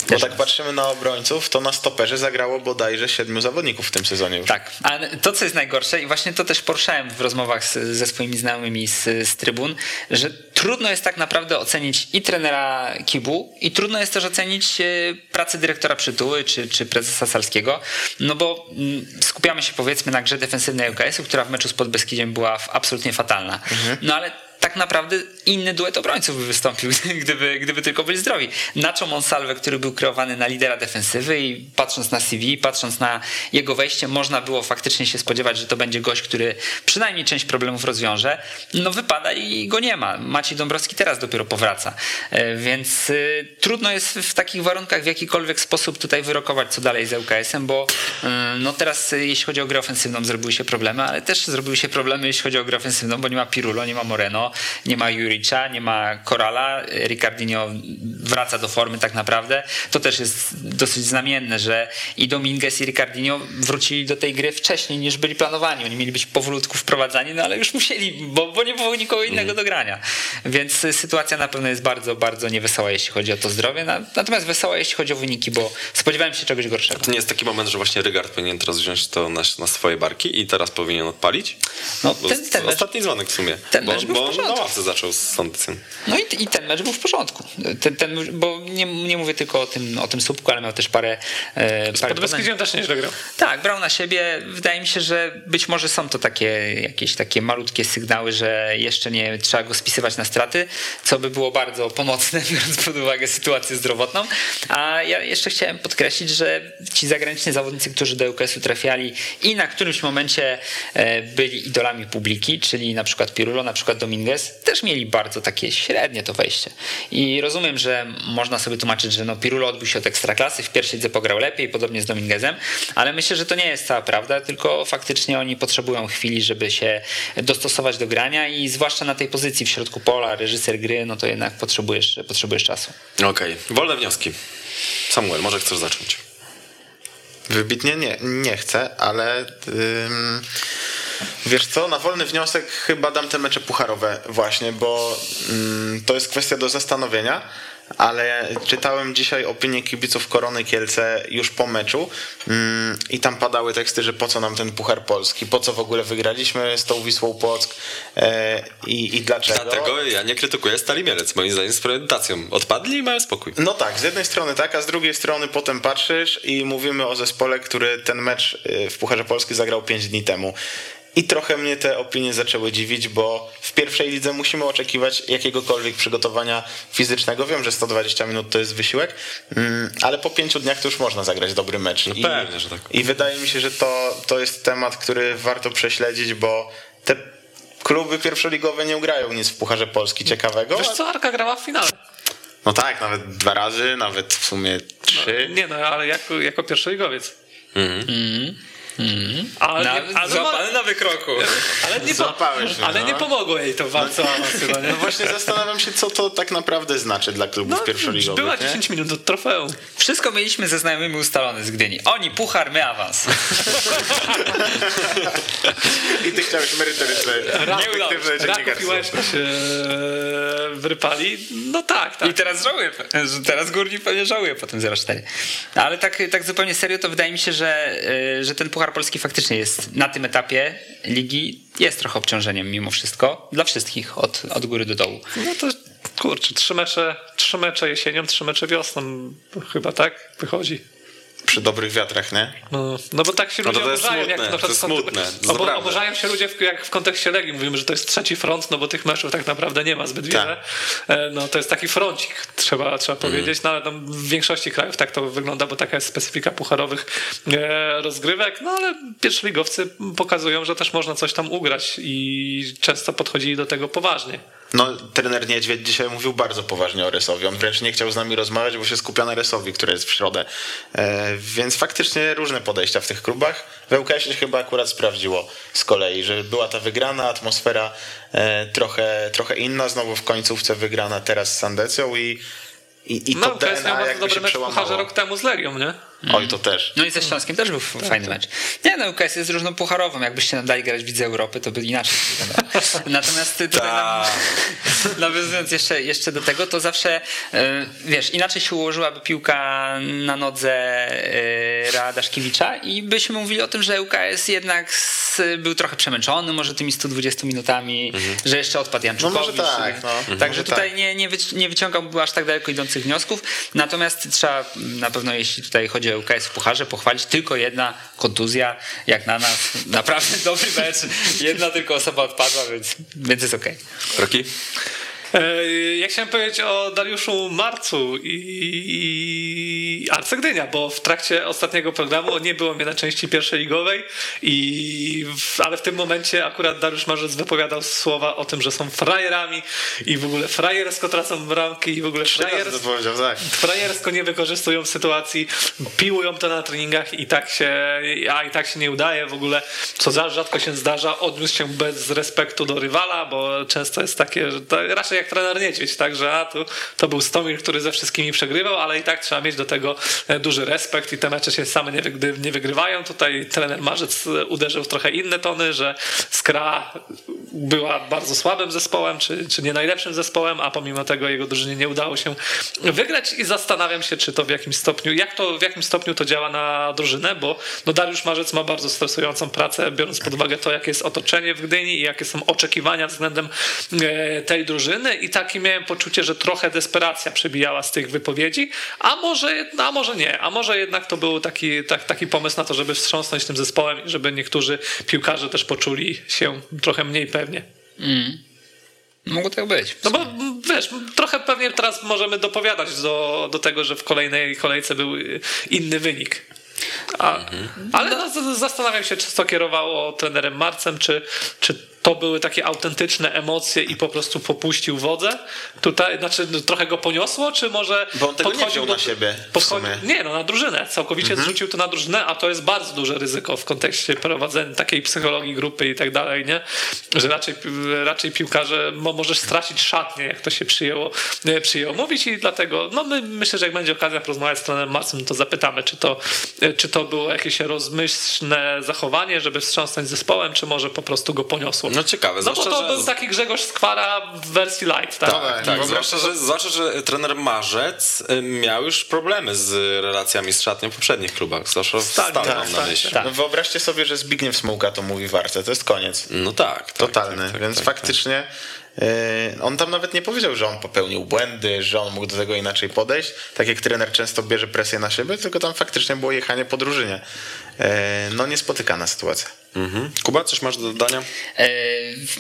Bo Też tak uraz. patrzymy na obrońców, to na stoperze zagrało bodajże siedmiu zawodników w tym sezonie już. Tak, a to co jest najgorsze i właśnie to też poruszałem w rozmowach z, ze swoimi znajomymi z, z trybun, że trudno jest tak naprawdę ocenić i trenera Kibu i trudno jest też ocenić e, pracę dyrektora Przytuły czy, czy prezesa Salskiego, no bo mm, skupiamy się powiedzmy na grze defensywnej UKS-u, która w meczu z Podbeskidziem była absolutnie fatalna. No ale tak naprawdę inny duet obrońców by wystąpił, gdyby, gdyby tylko byli zdrowi. Nacho Monsalve, który był kreowany na lidera defensywy i patrząc na CV, patrząc na jego wejście, można było faktycznie się spodziewać, że to będzie gość, który przynajmniej część problemów rozwiąże. No wypada i go nie ma. Maciej Dąbrowski teraz dopiero powraca. E, Więc y, trudno jest w takich warunkach w jakikolwiek sposób tutaj wyrokować, co dalej z ŁKS-em, bo y, no teraz y, jeśli chodzi o grę ofensywną zrobiły się problemy, ale też zrobiły się problemy jeśli chodzi o grę ofensywną, bo nie ma Pirulo, nie ma Moreno, nie ma Juricza, nie ma Korala, Ricardinho wraca do formy tak naprawdę. To też jest dosyć znamienne, że i Dominguez i Ricardinho wrócili do tej gry wcześniej niż byli planowani. Oni mieli być powolutku wprowadzani, no ale już musieli, bo, bo nie było nikogo innego do grania. Więc sytuacja na pewno jest bardzo, bardzo niewesoła, jeśli chodzi o to zdrowie. Na- Natomiast wesoła, jeśli chodzi o wyniki, bo spodziewałem się czegoś gorszego. To nie jest taki moment, że właśnie Rygard powinien teraz wziąć to na, na swoje barki i teraz powinien odpalić? No, ten- ten mecz- ostatni dzwonek w sumie. ten bo mecz był bo on na porządku. ławce zaczął z Sandycem. No i, i ten mecz był w porządku. Ten, ten, bo nie, nie mówię tylko o tym, o tym słupku, ale miał też parę, e, parę Pod Beskidziem też nieźle grał. Tak, brał na siebie. Wydaje mi się, że być może są to takie jakieś takie malutkie sygnały, że jeszcze nie trzeba go spisywać na straty, co by było bardzo pomocne, biorąc pod uwagę sytuację zdrowotną. A ja jeszcze chciałem podkreślić, że ci zagraniczni zawodnicy, którzy do UKS-u trafiali i na którymś momencie e, byli idolami publiki, czyli na przykład Pirulo, na przykład Też mieli bardzo takie średnie to wejście. I rozumiem, że można sobie tłumaczyć, że no Pirulo odbił się od ekstraklasy, w pierwszej lidze pograł lepiej, podobnie z Dominguezem, ale myślę, że to nie jest cała prawda, tylko faktycznie oni potrzebują chwili, żeby się dostosować do grania i zwłaszcza na tej pozycji w środku pola, reżyser gry, no to jednak potrzebujesz, potrzebujesz czasu. Okej, wolne wnioski. Samuel, może chcesz zacząć? Wybitnie nie, nie chcę, ale ym, wiesz co, na wolny wniosek chyba dam te mecze pucharowe właśnie, bo ym, to jest kwestia do zastanowienia, ale czytałem dzisiaj opinię kibiców Korony Kielce już po meczu ym, i tam padały teksty, że po co nam ten Puchar Polski, po co w ogóle wygraliśmy z tą Wisłą Płock e, i, i dlaczego. Dlatego ja nie krytykuję Stali Mielec, moim zdaniem z premedytacją. Odpadli i mają spokój. No tak, z jednej strony tak, a z drugiej strony potem patrzysz i mówimy o zespole, który ten mecz y, w Pucharze Polski zagrał 5 dni temu. I trochę mnie te opinie zaczęły dziwić, bo w pierwszej lidze musimy oczekiwać jakiegokolwiek przygotowania fizycznego. Wiem, że 120 minut to jest wysiłek, mm, ale po pięciu dniach to już można zagrać dobry mecz. I, pewnie, że tak. I wydaje mi się, że to, to jest temat, który warto prześledzić, bo te kluby pierwszoligowe nie ugrają nic w Pucharze Polski ciekawego. Wiesz co, Arka grała w finale. No tak, nawet dwa razy, nawet w sumie trzy. Nie no, ale jako, jako pierwszoligowiec. Ale, Na, nie, ale, złapany na wykroku. ale, nie, po, Złapałeś ale no. nie pomogło jej to w walce o awans chyba, nie? No właśnie zastanawiam się, co to tak naprawdę znaczy dla klubów No, pierwszoligowych. była nie? 10 minut od trofeum. Wszystko mieliśmy ze znajomymi ustalone z Gdyni. Oni puchar, my awans. I ty chciałeś merytoryczne, i dziennikarstwo. Się e, wyrypali. No tak, tak. I teraz żałuję, teraz Górnik pewnie żałuje po tym 0-4. Ale tak, tak zupełnie serio, to wydaje mi się, że, y, że ten Puchar Polski faktycznie jest na tym etapie ligi jest trochę obciążeniem mimo wszystko dla wszystkich od, od góry do dołu. No to kurczę, trzy mecze, trzy mecze jesienią, trzy mecze wiosną. Chyba tak wychodzi. Przy dobrych wiatrach, nie? No, no bo tak się No ludzie to to oburzają. smutne, jak na to jest smutne, naprawdę. oburzają się ludzie w, jak w kontekście Legii. Mówimy, że to jest trzeci front, no bo tych meczów tak naprawdę nie ma zbyt Tak. wiele. E, No to jest taki froncik, trzeba, trzeba Mhm. powiedzieć. No ale tam w większości krajów tak to wygląda, bo taka jest specyfika pucharowych e, rozgrywek. No ale pierwszoligowcy pokazują, że też można coś tam ugrać i często podchodzili do tego poważnie. No, trener Niedźwiedź dzisiaj mówił bardzo poważnie o Resowi. On wręcz nie chciał z nami rozmawiać, bo się skupia na Resowi, który jest w środę. E, więc faktycznie różne podejścia w tych klubach. W ŁKS się chyba akurat sprawdziło z kolei, że była ta wygrana, atmosfera e, trochę, trochę inna, znowu w końcówce wygrana teraz z Sandecją i, i, i No to DNA bardzo jakby się przełamało. rok temu z Legią, nie? Oj, to też. No i ze Śląskiem też był f- fajny mecz. Nie no, UKS jest różną pucharową. Jakbyście nam dali grać w Lidze Europy, to by inaczej wyglądało. Natomiast tutaj nam, nawiązując jeszcze, jeszcze do tego, to zawsze e, wiesz, inaczej się ułożyłaby piłka na nodze e, Rea Daszkiewicza i byśmy mówili o tym, że UKS jednak był trochę przemęczony może tymi 120 minutami, że jeszcze odpadł Janczukowicz. No może tak, no. Także Może tutaj tak. nie, nie, wyci- nie wyciągałbym aż tak daleko idących wniosków. Natomiast trzeba na pewno, jeśli tutaj chodzi o UKS w Pucharze, pochwalić tylko jedna kontuzja, jak na nas. Naprawdę dobry mecz. Jedna tylko osoba odpadła, więc, więc jest okej. Roki? E, Ja chciałem powiedzieć o Dariuszu Marcu i, i Arce Gdynia, bo w trakcie ostatniego programu nie było mnie na części pierwszej ligowej, i ale w tym momencie akurat Dariusz Marzec wypowiadał słowa o tym, że są frajerami i w ogóle frajersko tracą bramki i w ogóle frajersko, tak. frajersko nie wykorzystują sytuacji, piłują to na treningach i tak się, a i tak się nie udaje w ogóle, co za- rzadko się zdarza, odniósł się bez respektu do rywala, bo często jest takie, że to raczej jak trener Niedźwiedź, tak, że a, tu, to był Stomil, który ze wszystkimi przegrywał, ale i tak trzeba mieć do tego e, duży respekt i te mecze się same nie, nie wygrywają. Tutaj trener Marzec e, uderzył w trochę inne tony, że Skra była bardzo słabym zespołem, czy, czy nie najlepszym zespołem, a pomimo tego jego drużynie nie udało się wygrać i zastanawiam się, czy to w jakimś stopniu, jak to, w jakim stopniu to działa na drużynę, bo no Dariusz Marzec ma bardzo stresującą pracę, biorąc pod uwagę to, jakie jest otoczenie w Gdyni i jakie są oczekiwania względem e, tej drużyny i takie miałem poczucie, że trochę desperacja przebijała z tych wypowiedzi, a może, a może nie, a może jednak to był taki, tak, taki pomysł na to, żeby wstrząsnąć tym zespołem i żeby niektórzy piłkarze też poczuli się trochę mniej pewnie. Mogło tak być. No bo wiesz, trochę pewnie teraz możemy dopowiadać do, do tego, że w kolejnej kolejce był inny wynik. A, Ale no, zastanawiam się, czy to kierowało trenerem Marcem, czy, czy to były takie autentyczne emocje i po prostu popuścił wodze. Tutaj, znaczy no, trochę go poniosło, czy może Bo on tego nie wziął na siebie podchodzi-. Nie, no na drużynę. Całkowicie zrzucił to na drużynę, a to jest bardzo duże ryzyko w kontekście prowadzenia takiej psychologii grupy i tak dalej, nie? Że raczej, raczej piłkarze mo, możesz stracić szatnię, jak to się przyjęło, e, przyjęło mówić i dlatego, no my, myślę, że jak będzie okazja porozmawiać z trenerem Marcem, to zapytamy, czy to, e, czy to było jakieś rozmyślne zachowanie, żeby wstrząsnąć zespołem, czy może po prostu go poniosło. No ciekawe, No bo to że... był taki Grzegorz Skwara w wersji light, tak? Tak, tak. Zwłaszcza, że, zwłaszcza, że trener Marzec y, miał już problemy z relacjami z szatnią w poprzednich klubach. Zwłaszcza Stali tak, mam na tak, myśli. tak. No wyobraźcie sobie, że Zbigniew Smułka to mówi Warce, to jest koniec. No tak. tak Totalny, tak, tak, więc tak, faktycznie yy, on tam nawet nie powiedział, że on popełnił błędy, że on mógł do tego inaczej podejść, tak jak trener często bierze presję na siebie, tylko tam faktycznie było jechanie po drużynie. e, no niespotykana sytuacja. Mhm. Kuba, coś masz do dodania? E,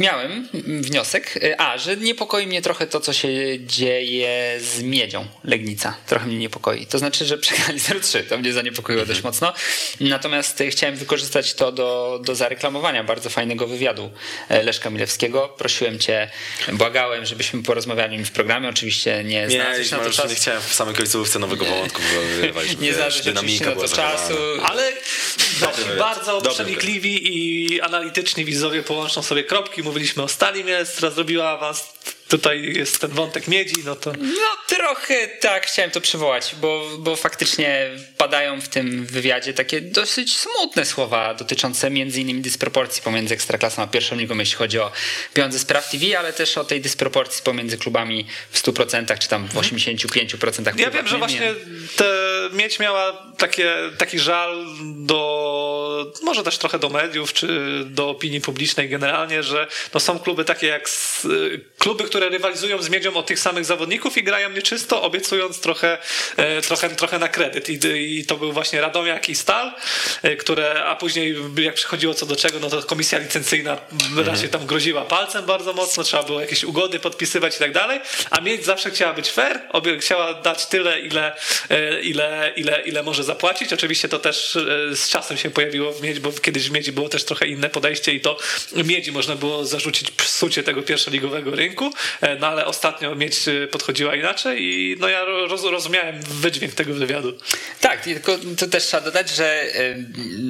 miałem wniosek, e, a, że niepokoi mnie trochę to, co się dzieje z Miedzią Legnica. Trochę mnie niepokoi. To znaczy, że przegrali 0-3. To mnie zaniepokoiło dość mocno. Natomiast e, chciałem wykorzystać to do, do zareklamowania bardzo fajnego wywiadu e, Leszka Milewskiego. Prosiłem cię, błagałem, żebyśmy porozmawiali o nim w programie. Oczywiście nie Nie, znalazłeś na to czasu. nie chciałem w samej końcówce nowego wątku, wyrywaliśmy. Nie znalazłeś oczywiście na to czasu. Ale wywiad. bardzo Dobry przenikliwi i analityczni widzowie połączą sobie kropki. Mówiliśmy o Stali Mielec, która zrobiła awans. Tutaj jest ten wątek miedzi, no to No trochę tak, chciałem to przywołać, bo, bo faktycznie padają w tym wywiadzie takie dosyć smutne słowa dotyczące między innymi dysproporcji pomiędzy Ekstraklasą a pierwszą ligą, jeśli chodzi o pieniądze z Praw TV, ale też o tej dysproporcji pomiędzy klubami w 100% czy tam w 85% Ja wiem, że właśnie te mieć miała takie, taki żal do, może też trochę do mediów, czy do opinii publicznej generalnie, że no są kluby takie jak s- kluby, które rywalizują z miedzią o tych samych zawodników i grają nieczysto, obiecując trochę, e, trochę, trochę na kredyt. I, I to był właśnie Radomiak i Stal, e, które, a później jak przychodziło co do czego, no to komisja licencyjna raczej tam groziła palcem bardzo mocno, trzeba było jakieś ugody podpisywać i tak dalej, a mieć zawsze chciała być fair, chciała dać tyle, ile, e, ile, ile, ile może zapłacić. Oczywiście to też z czasem się pojawiło w Miedzi, bo kiedyś w Miedzi było też trochę inne podejście i to Miedzi można było zarzucić psucie tego pierwszoligowego rynku, no ale ostatnio Miedź e, podchodziła inaczej i no ja roz, rozumiałem wydźwięk tego wywiadu. Tak, tylko to też trzeba dodać, że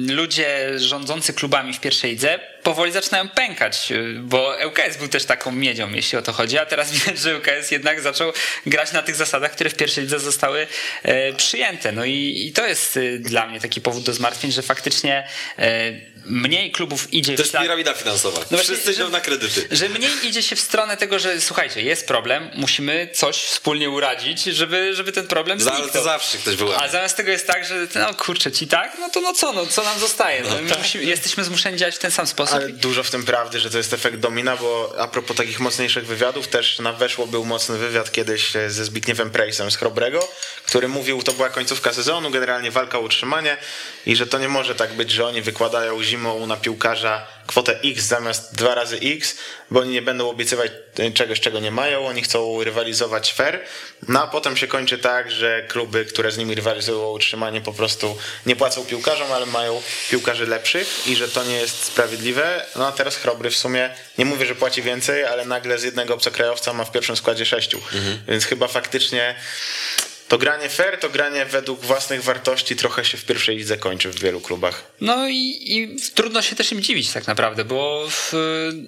ludzie rządzący klubami w pierwszej lidze powoli zaczynają pękać, y, bo ŁKS był też taką miedzią, jeśli o to chodzi, a teraz widać, że ŁKS jednak zaczął grać na tych zasadach, które w pierwszej lidze zostały e, przyjęte. No i, i to jest y, dla mnie taki powód do zmartwień, że faktycznie e, mniej klubów idzie To jest ślad- piramida finansowa. No właśnie, Wszyscy idą na kredyty. że mniej idzie się w stronę tego, że słuchajcie, jest problem, musimy coś wspólnie uradzić, żeby, żeby ten problem zniknął. to zawsze ktoś wyłamie. A zamiast tego jest tak, że no kurczę ci tak, no to no co, no co nam zostaje? No, my musimy, jesteśmy zmuszeni działać w ten sam sposób. Ale dużo w tym prawdy, że to jest efekt domina, bo a propos takich mocniejszych wywiadów, też na Weszło był mocny wywiad kiedyś e, ze Zbigniewem Prejsem z Chrobrego, który mówił, to była końcówka sezonu, generalnie walka o utrzymanie i że to nie może tak być, że oni wykładają zimą na piłkarza kwotę X zamiast dwa razy X, bo oni nie będą obiecywać e, czegoś, czego nie mają, oni chcą rywalizować fair, no a potem się kończy tak, że kluby, które z nimi rywalizują o utrzymanie po prostu nie płacą piłkarzom, ale mają piłkarzy lepszych i że to nie jest sprawiedliwe. No a teraz Chrobry w sumie, nie mówię, że płaci więcej, ale nagle z jednego obcokrajowca ma w pierwszym składzie sześciu, więc chyba faktycznie to granie fair, to granie według własnych wartości trochę się w pierwszej lidze kończy w wielu klubach. No i, i trudno się też im dziwić tak naprawdę, bo w,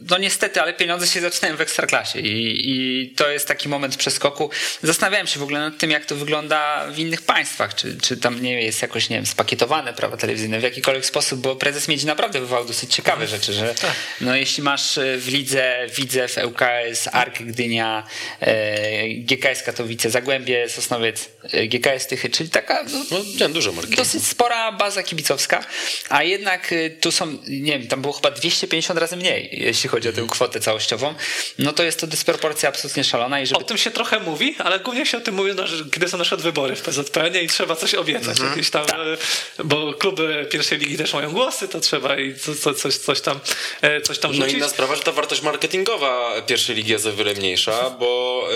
no niestety, ale pieniądze się zaczynają w ekstraklasie i, i to jest taki moment przeskoku. Zastanawiałem się w ogóle nad tym, jak to wygląda w innych państwach, czy, czy tam nie jest jakoś, nie wiem, spakietowane prawa telewizyjne w jakikolwiek sposób, bo prezes Miedzi naprawdę wywołał dosyć ciekawe rzeczy, że no jeśli masz e, w lidze Widzew, ŁKS, Ark Gdynia, e, GKS Katowice, Zagłębie, Sosnowiec, e, GKS Tychy, czyli taka no, No, nie, dużo marki. dosyć spora baza kibicowska, a jednak y, tu są, nie wiem, tam było chyba 250 razy mniej, jeśli chodzi o tę kwotę całościową, no to jest to dysproporcja absolutnie szalona i żeby... O tym się trochę mówi, ale głównie się o tym mówi, no, że kiedy są na przykład wybory w PZPN i trzeba coś obiecać. Mhm. Jakieś tam, e, bo kluby pierwszej ligi też mają głosy, to trzeba i co, co, coś, coś tam, e, coś tam No rzucić. inna sprawa, że ta wartość marketingowa pierwszej ligi jest o wiele mniejsza, bo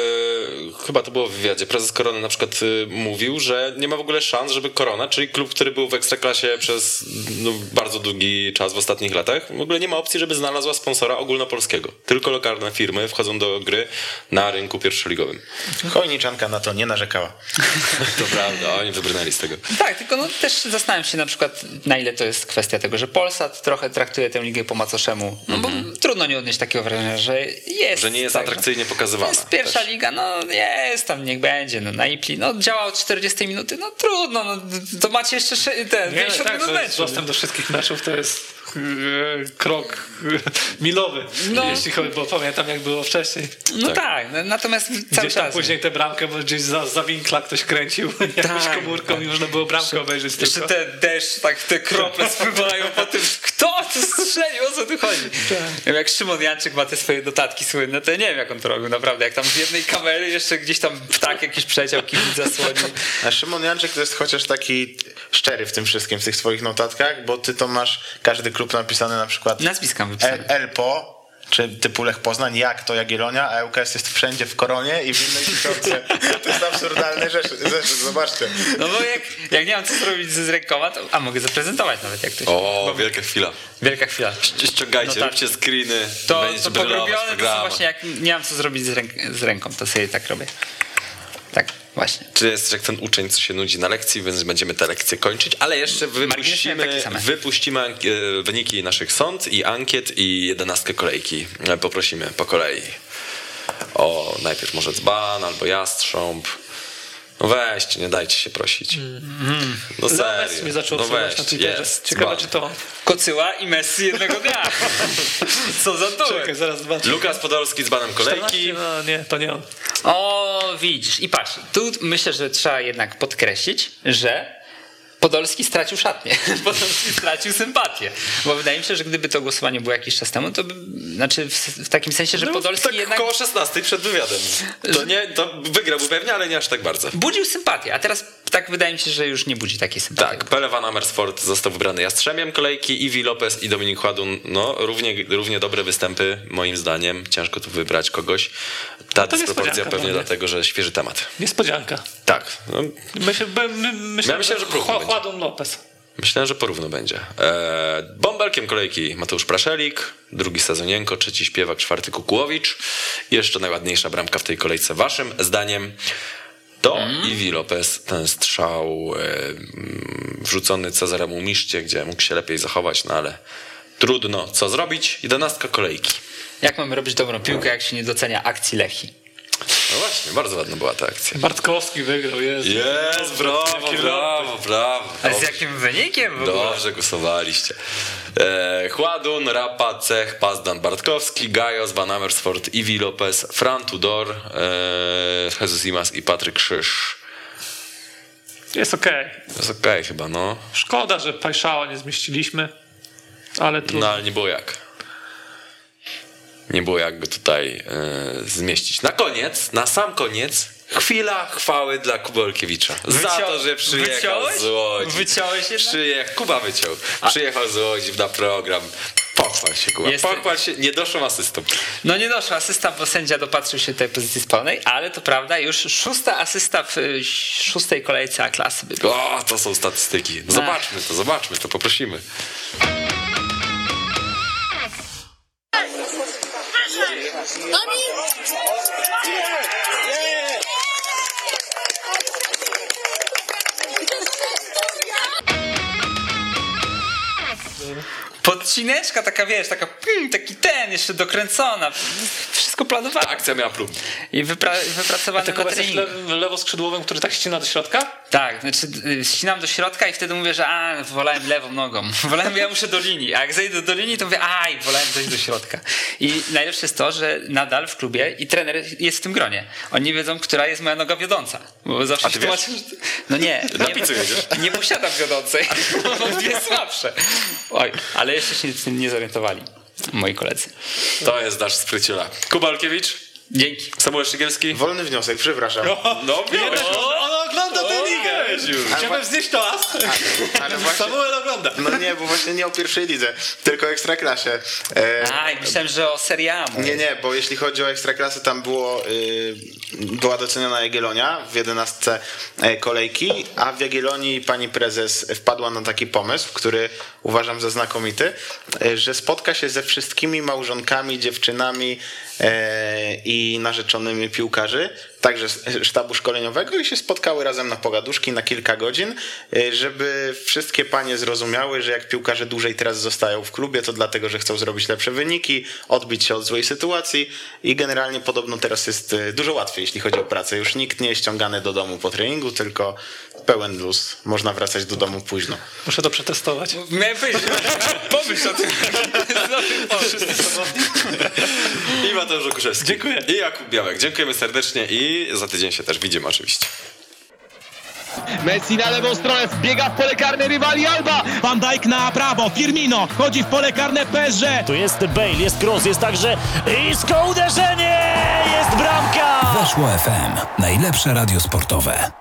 y, chyba to było w wywiadzie. Prezes Korony na przykład y, mówił, że nie ma w ogóle szans, żeby Korona, czyli klub, który był w Ekstraklasie przez no, bardzo długi czas w ostatnich latach, w ogóle nie ma opcji, żeby znalazła sponsora ogólnopolskiego. Tylko lokalne firmy wchodzą do gry na rynku pierwszoligowym. Chojniczanka na to nie narzekała. To prawda, oni wybrnęli z tego. Tak, tylko no, też zastanawiam się na przykład, na ile to jest kwestia tego, że Polsat trochę traktuje tę ligę po macoszemu, no bo trudno nie odnieść takiego wrażenia, że jest... Że nie jest tak, atrakcyjnie To pokazywana. jest pierwsza też. liga, no jest tam, niech będzie, no na IPLI, no działa od 40 minuty, no trudno, no to macie jeszcze ten Nie, 50 tak, minut meczu. dostęp do wszystkich meczów to jest krok milowy, No. jeśli chodzi, bo pamiętam jak było wcześniej. No tak, no, natomiast cały Gdzieś tam czas. później tę bramkę, bo gdzieś za, za winkla ktoś kręcił jakąś Tak, komórką i można było bramkę obejrzeć Jeszcze tylko. te deszcz, tak te krople spływają po tym, kto to strzelił, o co tu chodzi? Tak. Jak Szymon Janczyk ma te swoje notatki słynne, to ja nie wiem jak on to robił naprawdę, jak tam z jednej kamery jeszcze gdzieś tam ptak jakiś przeleciał, kibic zasłonił. A Szymon Janczyk to jest chociaż taki szczery w tym wszystkim, w tych swoich notatkach, bo ty to masz każdy klub napisany na przykład Nazwiska wypisane. Elpo, czy typu Lech Poznań, jak to Jagiellonia, a ŁKS jest wszędzie w koronie i w innej tysiące. To jest absurdalny rzecz, rzecz, zobaczcie. No bo jak, jak nie mam co zrobić z rękoma, to a mogę zaprezentować nawet jak to się... O, wielka chwila. Wielka chwila. Ściągajcie, No tak. róbcie screeny. To, będzie to brylować pogrubione to właśnie jak nie mam co zrobić z, ręk z ręką, to sobie tak robię. Tak, właśnie. Czy jesteś jak ten uczeń, co się nudzi na lekcji, więc będziemy te lekcje kończyć, ale jeszcze wypuścimy, wypuścimy e, wyniki naszych sąd i ankiet i jedenastkę kolejki. E, Poprosimy po kolei. O, najpierw może dzban albo jastrząb. No weźcie, nie dajcie się prosić. No Zames serio. mnie zaczął no obserwować na Twitterze. jest. Ciekawe czy to. Kocyła i Messi jednego dnia. Co za Czekaj, duet. zaraz zobaczę. Lukas Podolski z banem kolejki. 14? No nie, to nie on. O, widzisz. I patrz, tu myślę, że trzeba jednak podkreślić, że Podolski stracił szatnię. Podolski stracił sympatię. Bo wydaje mi się, że gdyby to głosowanie było jakiś czas temu, to by, znaczy w, w takim sensie, że No, Podolski tak jednak koło 16 przed wywiadem. To nie, to wygrałby pewnie, ale nie aż tak bardzo. budził sympatię, a teraz tak wydaje mi się, że już nie budzi takiej sympatii. Tak, Pele Van Amersfoort został wybrany Jastrzębiem kolejki, Iwi Lopez i Dominik Chładun, no równie, równie dobre występy moim zdaniem. Ciężko tu wybrać kogoś. Ta No to dysproporcja pewnie mnie. dlatego, że świeży temat. Niespodzianka. Tak, no, Myślę, my, my, myślę, Ja myślę, że próbny Chładun Lopez. myślę, że porówno będzie. Eee, bąbelkiem kolejki Mateusz Praszelik, drugi sezonienko, trzeci śpiewak, czwarty Kukułowicz. I jeszcze najładniejsza bramka w tej kolejce waszym zdaniem. To Iwi Lopez, ten strzał e, mm, wrzucony Cezaremu Miszcie, gdzie mógł się lepiej zachować, no ale trudno co zrobić. Jedenastka kolejki. Jak mamy robić dobrą piłkę, jak się nie docenia akcji Lechi? No właśnie, bardzo ładna była ta akcja. Bartkowski wygrał, jest. Jest, brawo, brawo, brawo. A z jakim wynikiem w ogóle? Dobrze głosowaliście. E, Chładun, Rapa, Cech, Pazdan, Bartkowski, Gajos, Van Amersfoort, Iwi Lopez, Fran Tudor, e, Jesus Imas i Patryk Krzyż. Jest okej. To jest okej chyba, no. Szkoda, że Pajszała nie zmieściliśmy, ale No trudno. ale nie było jak. Nie było jak go tutaj e, zmieścić. Na koniec, na sam koniec, chwila chwały dla Kubolkiewicza. Za Wycią- to, że przyjechał wyciąłeś? z Łodzi. Wyciąłeś jednak? Przyjechał, Kuba wyciął. Przyjechał z Łodzi na program. Pochwal się, Kuba. Jestem- Pochwal się, nie doszło asystą. No nie doszła asysta, bo sędzia dopatrzył się tej pozycji spalonej, ale to prawda, już szósta asysta w y, szóstej kolejce A klasy by. O, to są statystyki. Zobaczmy to, zobaczmy to, poprosimy. Podcineczka taka, wiesz, taka pim, taki ten, jeszcze dokręcona. Wszystko planowane. Akcja miała plum. I wypra- wypracowane Tylko na jesteś treningu. lewym, lewoskrzydłowym, który tak ścina do środka? Tak, znaczy y, ścinam do środka i wtedy mówię, że a, wolałem lewą nogą. Wolałem, ja muszę do linii. A jak zejdę do linii, to mówię, aj, wolałem dojść do środka. I najlepsze jest to, że nadal w klubie i trener jest w tym gronie. Oni wiedzą, która jest moja noga wiodąca. Bo zawsze A ty się tłumaczę, że... No nie, Na nie, pizzę jedziesz. nie posiadam wiodącej. Mam dwie słabsze. Oj, ale jeszcze się nie zorientowali. Moi koledzy. To jest nasz spryciula. Kubalkiewicz, Dzięki. Samuel Szygielski. Wolny wniosek, przepraszam. No, Widać, o, on ogląda tę ligę. Chciałbym znieść to as. Ale właśnie, Samuel ogląda. no nie, bo właśnie nie o pierwszej lidze, tylko o ekstraklasie. E, Aj, myślałem, że o seriamu. Nie, nie, bo jeśli chodzi o ekstraklasy, tam było, y, była doceniona Jagiellonia w 11 e, kolejki, a w Jagiellonii pani prezes wpadła na taki pomysł, który uważam za znakomity, e, że spotka się ze wszystkimi małżonkami, dziewczynami i narzeczonymi piłkarzy, także sztabu szkoleniowego i się spotkały razem na pogaduszki na kilka godzin, e, żeby wszystkie panie zrozumiały, że jak piłkarze dłużej teraz zostają w klubie, to dlatego, że chcą zrobić lepsze wyniki, odbić się od złej sytuacji i generalnie podobno teraz jest e, dużo łatwiej, jeśli chodzi o pracę. Już nikt nie jest ściągany do domu po treningu, tylko pełen luz. Można wracać do domu późno. Muszę to przetestować. Miałem powiedzieć, pomyśl o tym. I Mateusz Okuszewski. Dziękuję. I Jakub Białek. Dziękujemy serdecznie i za tydzień się też widzimy oczywiście. Messi na lewą stronę, wbiega w pole karne rywali Alba. Van Dijk na prawo, Firmino chodzi w pole karne PSG. Tu jest Bale, jest cross, jest także isko uderzenie! Jest bramka! Weszło FM. Najlepsze radio sportowe.